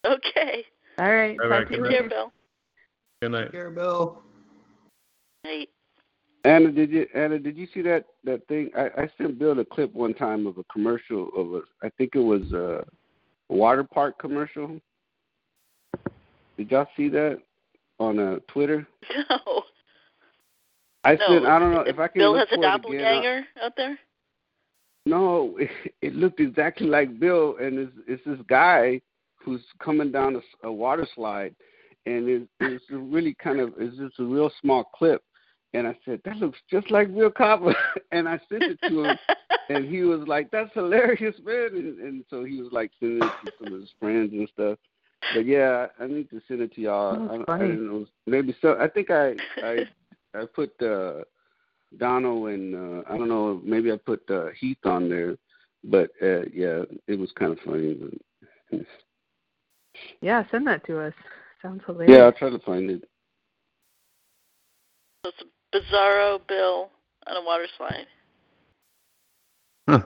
Speaker 3: Okay.
Speaker 2: All right.
Speaker 11: All
Speaker 2: talk
Speaker 11: right,
Speaker 2: to you
Speaker 11: good
Speaker 3: Take care, Bill.
Speaker 11: Good night.
Speaker 13: Here, Bill.
Speaker 3: Hey.
Speaker 12: Anna, did you Anna, did you see that that thing? I, I sent Bill a clip one time of a commercial of a I think it was a water park commercial. Did y'all see that on uh, Twitter?
Speaker 3: No.
Speaker 12: I
Speaker 3: no.
Speaker 12: sent I don't know if I can
Speaker 3: Bill has a. Doppelganger out there?
Speaker 12: No, it, it looked exactly like Bill, and it's it's this guy who's coming down a water slide, and it's, it's really kind of it's just a real small clip. And I said that looks just like Bill Copper, and I sent it to him, and he was like, "That's hilarious, man!" And, and so he was like sending it to some of his friends and stuff. But yeah, I need to send it to y'all. I, I
Speaker 2: funny.
Speaker 12: didn't know. Maybe so. I think I I I put uh Donald and uh, I don't know, maybe I put uh, Heath on there, but uh, yeah, it was kind of funny. But,
Speaker 2: Yeah, send that to us. Sounds hilarious.
Speaker 12: yeah, I'll try to find it.
Speaker 3: So it's a bizarro Bill on a water slide.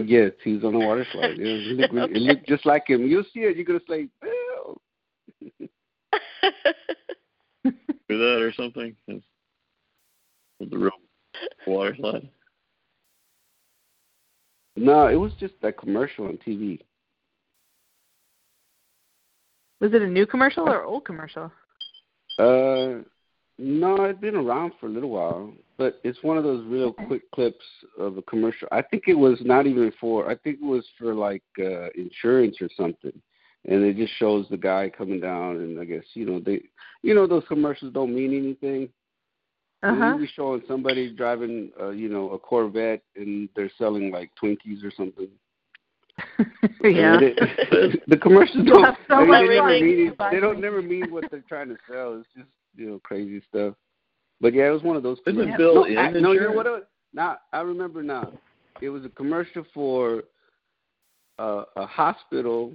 Speaker 12: yes, he was on a water slide. Yeah, it, looked, really- it looked just like him. You'll see it. You're gonna say, Bill.
Speaker 15: Do that or something. With the real water slide.
Speaker 12: No, it was just that commercial on TV.
Speaker 2: Was it a new commercial or old commercial?
Speaker 12: Uh, no, it's been around for a little while, but it's one of those real quick clips of a commercial. I think it was not even for. I think it was for like uh insurance or something, and it just shows the guy coming down, and I guess you know they, you know, those commercials don't mean anything.
Speaker 2: Uh
Speaker 12: You
Speaker 2: huh.
Speaker 12: be showing somebody driving, uh, you know, a Corvette, and they're selling like Twinkies or something.
Speaker 2: yeah.
Speaker 12: It- the commercials don't.
Speaker 2: so
Speaker 12: they,
Speaker 2: much
Speaker 12: they never mean. They don't never mean what they're trying to sell. It's just you know crazy stuff. But yeah, it was one of those.
Speaker 15: Isn't
Speaker 12: commercials.
Speaker 15: Bill
Speaker 12: no,
Speaker 15: in
Speaker 12: I, no, you know what? It? Now I remember now. It was a commercial for uh, a hospital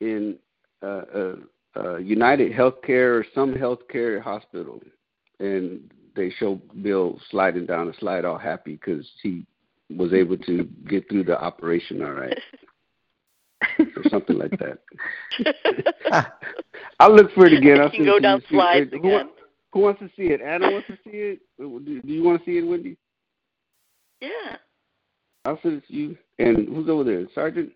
Speaker 12: in uh, uh, uh, United Healthcare or some healthcare hospital, and they show Bill sliding down a slide all happy because he was able to get through the operation all right, or something like that. I'll look for it again. I'll
Speaker 3: You can go down
Speaker 12: you.
Speaker 3: slides
Speaker 12: Hey, who,
Speaker 3: again.
Speaker 12: who wants to see it? Anna wants to see it. Do do you want to see it, Wendy?
Speaker 3: Yeah.
Speaker 12: I'll send it to you. And who's over there, Sergeant?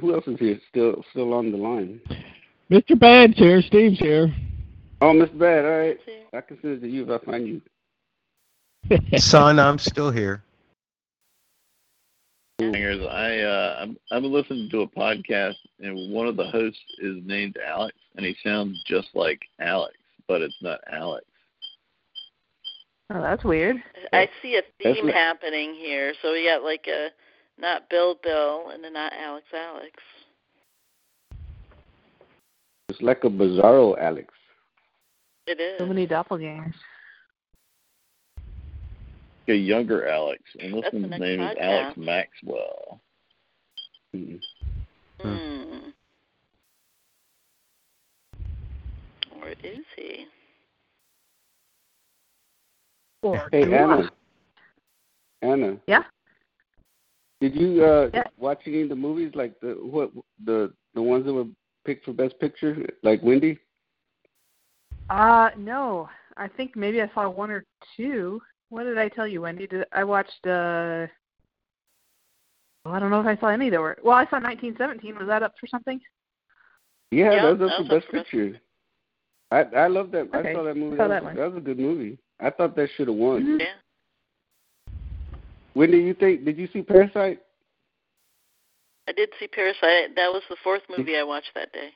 Speaker 12: Who else is here? Still, still on the line?
Speaker 14: Mr. Bad's here. Steve's here.
Speaker 12: Oh, Mr. Bad. All right, I can send it to you if I find you.
Speaker 13: Son, I'm still here.
Speaker 15: Hangers, I uh, I'm I'm listening to a podcast, and one of the hosts is named Alex, and he sounds just like Alex, but it's not Alex.
Speaker 2: Oh, that's weird.
Speaker 3: I see a theme
Speaker 12: li-
Speaker 3: happening here. So we got like a not Bill Bill and then not Alex Alex.
Speaker 12: It's like a bizarro Alex.
Speaker 3: It is.
Speaker 2: So many doppelgangers.
Speaker 15: A younger Alex, and this
Speaker 3: That's
Speaker 15: one's
Speaker 3: next
Speaker 15: name is. Alex Maxwell.
Speaker 3: Hmm. Where is he?
Speaker 12: Hey, Anna. Anna.
Speaker 10: Yeah.
Speaker 12: Did you uh
Speaker 10: Yeah.
Speaker 12: watch any of the movies like the what the the ones that were picked for Best Picture, like Wendy?
Speaker 10: Uh no. I think maybe I saw one or two. What did I tell you, Wendy? Did I watched uh well, I don't know if I saw any that were well, I saw nineteen seventeen. Was that up for something?
Speaker 12: Yeah,
Speaker 10: Yeah,
Speaker 12: that was
Speaker 10: that
Speaker 12: up for
Speaker 10: was
Speaker 12: Best Picture. I I love that.
Speaker 10: Okay,
Speaker 12: I saw that movie.
Speaker 10: saw
Speaker 12: that,
Speaker 10: that
Speaker 12: was,
Speaker 10: one.
Speaker 12: was a good movie. I thought that should have won.
Speaker 10: Mhm.
Speaker 3: Yeah.
Speaker 12: Wendy, you think? Did you see Parasite?
Speaker 3: I did see Parasite. That was the fourth movie I watched that day.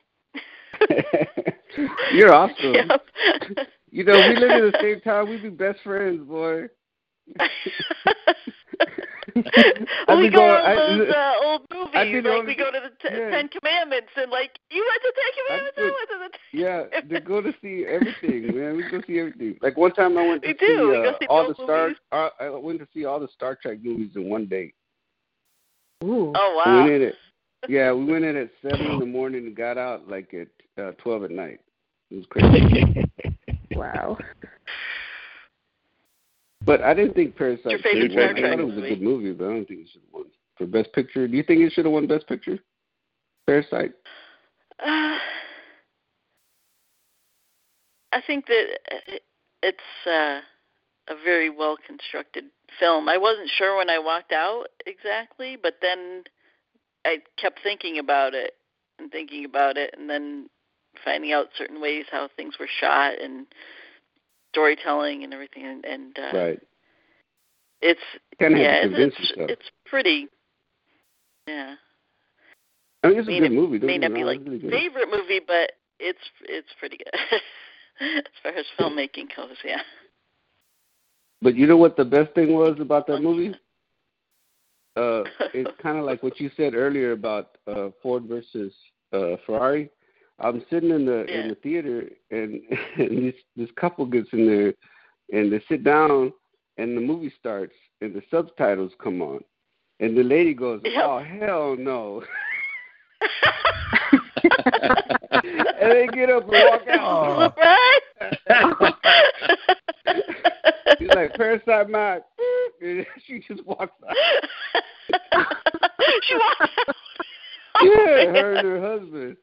Speaker 12: You're awesome.
Speaker 3: Yep.
Speaker 12: You know, we live in the same town. We be best friends, boy.
Speaker 3: we
Speaker 12: been
Speaker 3: go
Speaker 12: going-
Speaker 3: on
Speaker 12: I-
Speaker 3: those uh, old movies. Like
Speaker 12: on-
Speaker 3: we go to the t-
Speaker 12: yeah.
Speaker 3: Ten Commandments, and like you went to Ten Commandments. I
Speaker 12: been-
Speaker 3: went to the.
Speaker 12: Yeah, they go to see everything, man. We go see everything. Like one time, I went to
Speaker 3: We
Speaker 12: see,
Speaker 3: do. We
Speaker 12: uh,
Speaker 3: go see
Speaker 12: all the Star. Uh, I went to see all the Star Trek movies in one day.
Speaker 10: Ooh.
Speaker 3: Oh
Speaker 12: We went in at yeah, we went in at seven in the morning and got out like at uh, twelve at night. It was crazy.
Speaker 10: Wow.
Speaker 12: but I didn't think Parasite
Speaker 3: Your
Speaker 12: should
Speaker 3: favorite
Speaker 12: have won. I thought it was a good movie, but I don't think it should have won for Best Picture. Do you think it should have won Best Picture? Parasite.
Speaker 3: Uh, I think that uh, it's uh, a very well constructed film. I wasn't sure when I walked out exactly, but then I kept thinking about it and thinking about it, and then finding out certain ways how things were shot and storytelling and everything, and, and uh,
Speaker 12: Right.
Speaker 3: it's
Speaker 12: Kinda
Speaker 3: yeah, it's it's, it's pretty. Yeah,
Speaker 12: I mean, it's a
Speaker 3: may,
Speaker 12: good
Speaker 3: not-
Speaker 12: movie. Don't
Speaker 3: may not be like
Speaker 12: really good.
Speaker 3: favorite movie, but it's it's pretty good as far as filmmaking goes. Yeah.
Speaker 12: But you know what the best thing was about that movie? Uh, it's kind of like what you said earlier about uh, Ford versus uh, Ferrari. I'm sitting in the in the theater, and, and this this couple gets in there, and they sit down, and the movie starts, and the subtitles come on, and the lady goes, "Oh hell no!" and they get up and walk out. She's like Parasite Mac. And she just walks out.
Speaker 3: she walks out.
Speaker 12: Yeah, oh, her and her husband.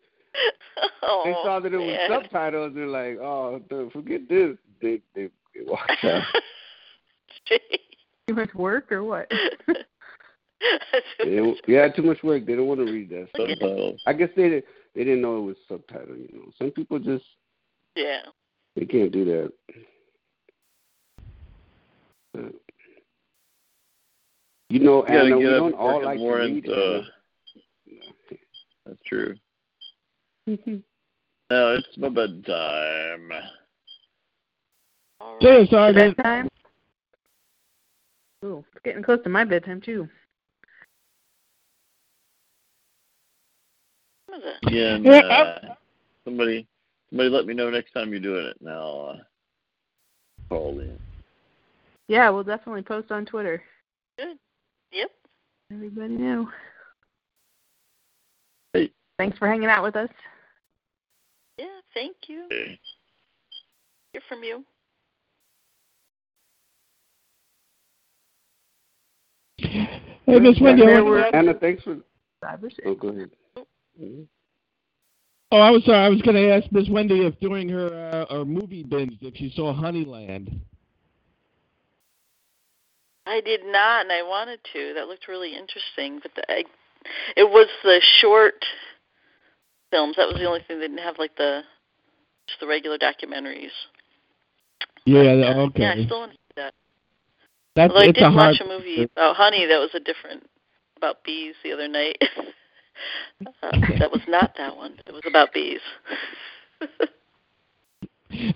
Speaker 3: Oh,
Speaker 12: they saw that it was
Speaker 3: man.
Speaker 12: subtitles. They're like, "Oh, dude, forget this." They they, they walked out.
Speaker 10: too much work or what?
Speaker 12: They didn't- yeah, too much work. They don't want to read that subtitles. I guess they didn't. They didn't know it was subtitle. You know, some people just
Speaker 3: Yeah.
Speaker 12: they can't do that. But, you know,
Speaker 15: You
Speaker 12: Anna, we don't
Speaker 15: and
Speaker 12: all
Speaker 15: work
Speaker 12: like to read.
Speaker 15: uh, That's true. Now it's my bedtime.
Speaker 14: See you, Sergeant.
Speaker 10: Bedtime? Ooh, it's getting close to my bedtime too.
Speaker 3: What is it?
Speaker 15: Yeah, and, uh, somebody somebody let me know next time you're doing it. Now uh, call in.
Speaker 10: Yeah, we'll definitely post on Twitter.
Speaker 3: Good. Yep.
Speaker 10: Everybody know.
Speaker 15: Hey.
Speaker 10: Thanks for hanging out with us.
Speaker 3: Yeah. Thank you.
Speaker 15: Okay.
Speaker 3: Hear from you.
Speaker 14: Hey, Miss Wendy. I
Speaker 12: Anna, thanks for.
Speaker 10: Five or six.
Speaker 12: Oh, go ahead. Mhm.
Speaker 14: Oh, I was sorry. I was going to ask Miss Wendy if during her uh, her movie binge if she saw Honeyland.
Speaker 3: I did not, and I wanted to. That looked really interesting, but the, I, it was the short films. That was the only thing they didn't have, like the the regular documentaries.
Speaker 14: Yeah, okay.
Speaker 3: Yeah, I still want to see that.
Speaker 14: That's
Speaker 3: Although I did
Speaker 14: a hard.
Speaker 3: watch a movie about honey that was a different about bees the other night. uh, that was not that one. It was about bees.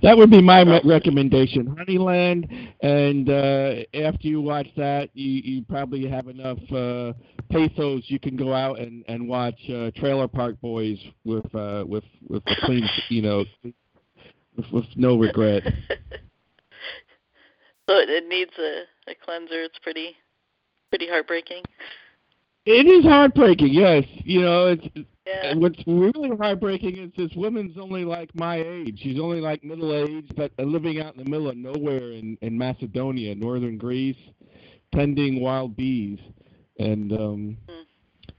Speaker 14: That would be my re- recommendation, Honeyland. And uh, after you watch that, you, you probably have enough uh, pathos. You can go out and and watch uh, Trailer Park Boys with uh, with with a clean, you know, with, with no regret.
Speaker 3: so it, it needs a, a cleanser. It's pretty pretty heartbreaking.
Speaker 14: It is heartbreaking, yes. You know, it's
Speaker 3: Yeah.
Speaker 14: and what's really heartbreaking is this woman's only like my age. She's only like middle aged, but living out in the middle of nowhere in in Macedonia, northern Greece, tending wild bees, and um, the,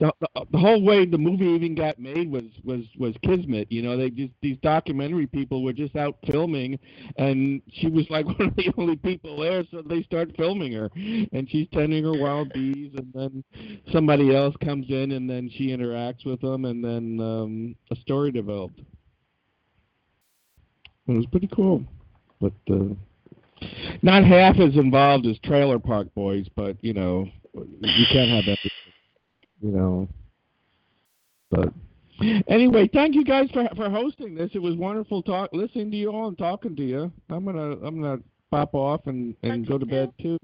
Speaker 14: the the whole way the movie even got made was was was kismet. You know, they just these documentary people were just out filming, and she was like one of the only people there, so they start filming her, and she's tending her wild bees, and then somebody else comes in, and then she interacts with them, and then um, a story developed. It was pretty cool, but uh, not half as involved as Trailer Park Boys, but you know, you can't have everything, you know. But anyway, thank you guys for for hosting this. It was wonderful talk listening to you all and talking to you. I'm gonna I'm gonna pop off and and go to bed too.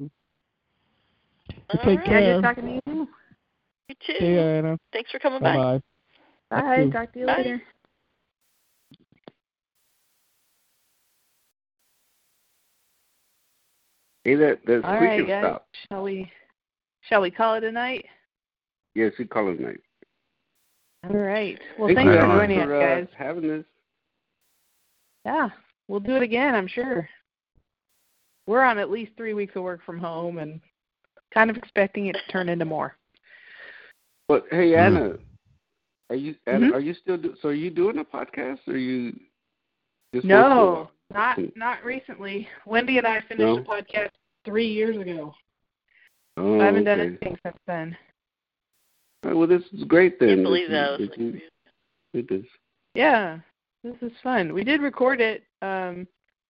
Speaker 3: All
Speaker 14: Take
Speaker 3: right.
Speaker 14: care.
Speaker 10: Good talking to you.
Speaker 3: You too.
Speaker 14: See ya, Anna.
Speaker 3: Thanks for coming
Speaker 14: Bye
Speaker 3: by.
Speaker 14: bye.
Speaker 10: Bye. Talk to you
Speaker 3: Bye.
Speaker 10: later.
Speaker 12: Hey, that that
Speaker 2: All
Speaker 12: squeaking
Speaker 2: guys.
Speaker 12: stop.
Speaker 2: Shall we? Shall we call it a night?
Speaker 12: Yes, we call it night.
Speaker 2: All right. Well,
Speaker 12: Thank
Speaker 2: thanks
Speaker 12: you
Speaker 2: for joining us,
Speaker 12: for, uh,
Speaker 2: guys.
Speaker 12: having this.
Speaker 2: Yeah, we'll do it again. I'm sure. We're on at least three weeks of work from home, and kind of expecting it to turn into more.
Speaker 12: But hey,
Speaker 2: Mm.
Speaker 12: Anna, are you Anna,
Speaker 2: Mhm.
Speaker 12: are you still do, so are you doing a podcast or are you just
Speaker 2: No, not not recently. Wendy and I finished
Speaker 12: No?
Speaker 2: the podcast three years ago.
Speaker 12: Oh,
Speaker 2: I haven't done
Speaker 12: okay.
Speaker 2: anything since then.
Speaker 12: All right, well, this is great then.
Speaker 3: Can't believe
Speaker 12: that
Speaker 3: that.
Speaker 12: you-
Speaker 3: was
Speaker 12: that you did this.
Speaker 2: Yeah, this is fun. We did record it. Um,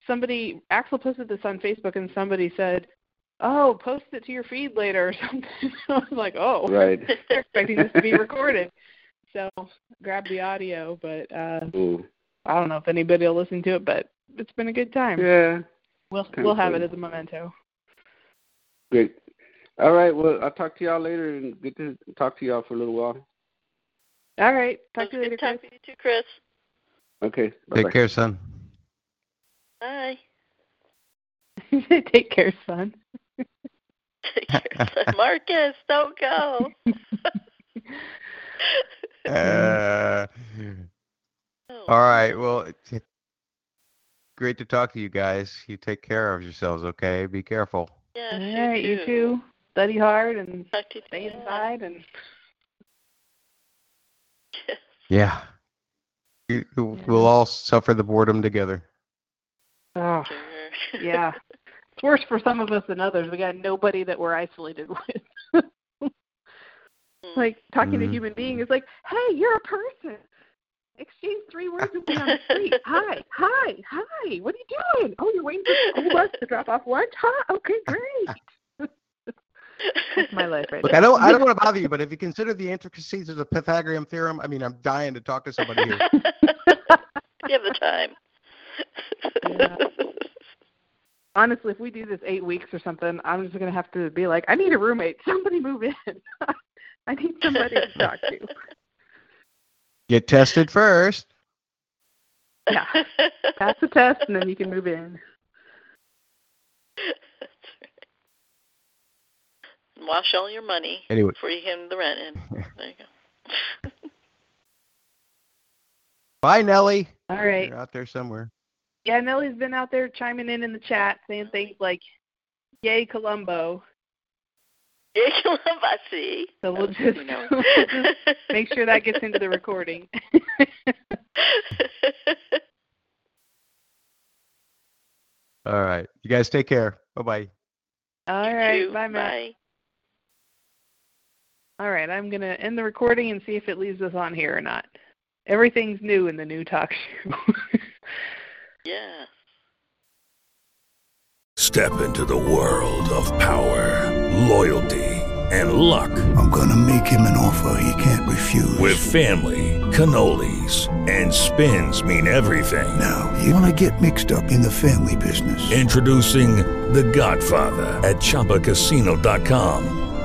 Speaker 2: somebody Axel posted this on Facebook, and somebody said, "Oh, post it to your feed later" or something. So I was like, "Oh,
Speaker 12: Right.
Speaker 2: they're expecting this to be recorded." So grab the audio, but uh,
Speaker 12: Cool.
Speaker 2: I don't know if anybody will listen to it, but it's been a good time.
Speaker 12: Yeah.
Speaker 2: We'll we'll have
Speaker 12: fun.
Speaker 2: it as a memento.
Speaker 12: Great. All right. Well, I'll talk to y'all later and get to talk to y'all for a little while.
Speaker 2: All right, talk
Speaker 3: It
Speaker 2: to you
Speaker 3: good
Speaker 2: later,
Speaker 3: talking to you too, Chris.
Speaker 12: Okay. Bye-bye.
Speaker 13: Take care, son.
Speaker 3: Bye.
Speaker 2: Take care, son.
Speaker 3: Take care. son. Marcus, don't go.
Speaker 13: Uh, all right. Well, it's great to talk to you guys. You take care of yourselves, okay? Be careful.
Speaker 3: Yes,
Speaker 2: All
Speaker 3: you too.
Speaker 2: you too. Study hard and
Speaker 3: Talk
Speaker 2: stay inside and
Speaker 13: Yeah. You, we'll all suffer the boredom together.
Speaker 2: oh yeah. It's worse for some of us than others. We got nobody that we're isolated with. like talking to a
Speaker 13: Mhm.
Speaker 2: human being is like, hey, you're a person. Exchange three words with me on the street. Hi, hi, hi. What are you doing? Oh, you're waiting for the school bus to drop off lunch? Huh? Okay, great. That's my life right
Speaker 13: Look,
Speaker 2: now.
Speaker 13: I don't, I don't want to bother you, but if you consider the intricacies of the Pythagorean theorem, I mean, I'm dying to talk to somebody here.
Speaker 3: you have the time.
Speaker 2: Honestly, if we do this eight weeks or something, I'm just gonna have to be like, I need a roommate. Somebody move in. I need somebody to talk to.
Speaker 13: Get tested first.
Speaker 2: Yeah. Pass the test and then you can move in.
Speaker 3: Wash all your money
Speaker 13: Anyway.
Speaker 3: before you hand the rent in. There you go.
Speaker 13: Bye, Nellie.
Speaker 2: All right.
Speaker 13: You're out there somewhere.
Speaker 2: Yeah, Nellie's been out there chiming in in the chat saying things like, "Yay, Columbo."
Speaker 3: Yay, Colombo. See.
Speaker 2: So we'll just,
Speaker 3: to know.
Speaker 2: we'll just make sure that gets into the recording.
Speaker 13: All right. You guys take care. Bye bye.
Speaker 2: All
Speaker 3: You
Speaker 2: right,
Speaker 3: too.
Speaker 2: bye, Matt.
Speaker 3: Bye.
Speaker 2: All right, I'm gonna end the recording and see if it leaves us on here or not. Everything's new in the new TalkShoe.
Speaker 3: Yeah.
Speaker 17: Step into the world of power, loyalty, and luck.
Speaker 18: I'm gonna make him an offer he can't refuse.
Speaker 17: With family, cannolis, and spins mean everything.
Speaker 18: Now, you wanna get mixed up in the family business.
Speaker 17: Introducing The Godfather at ChumbaCasino.com.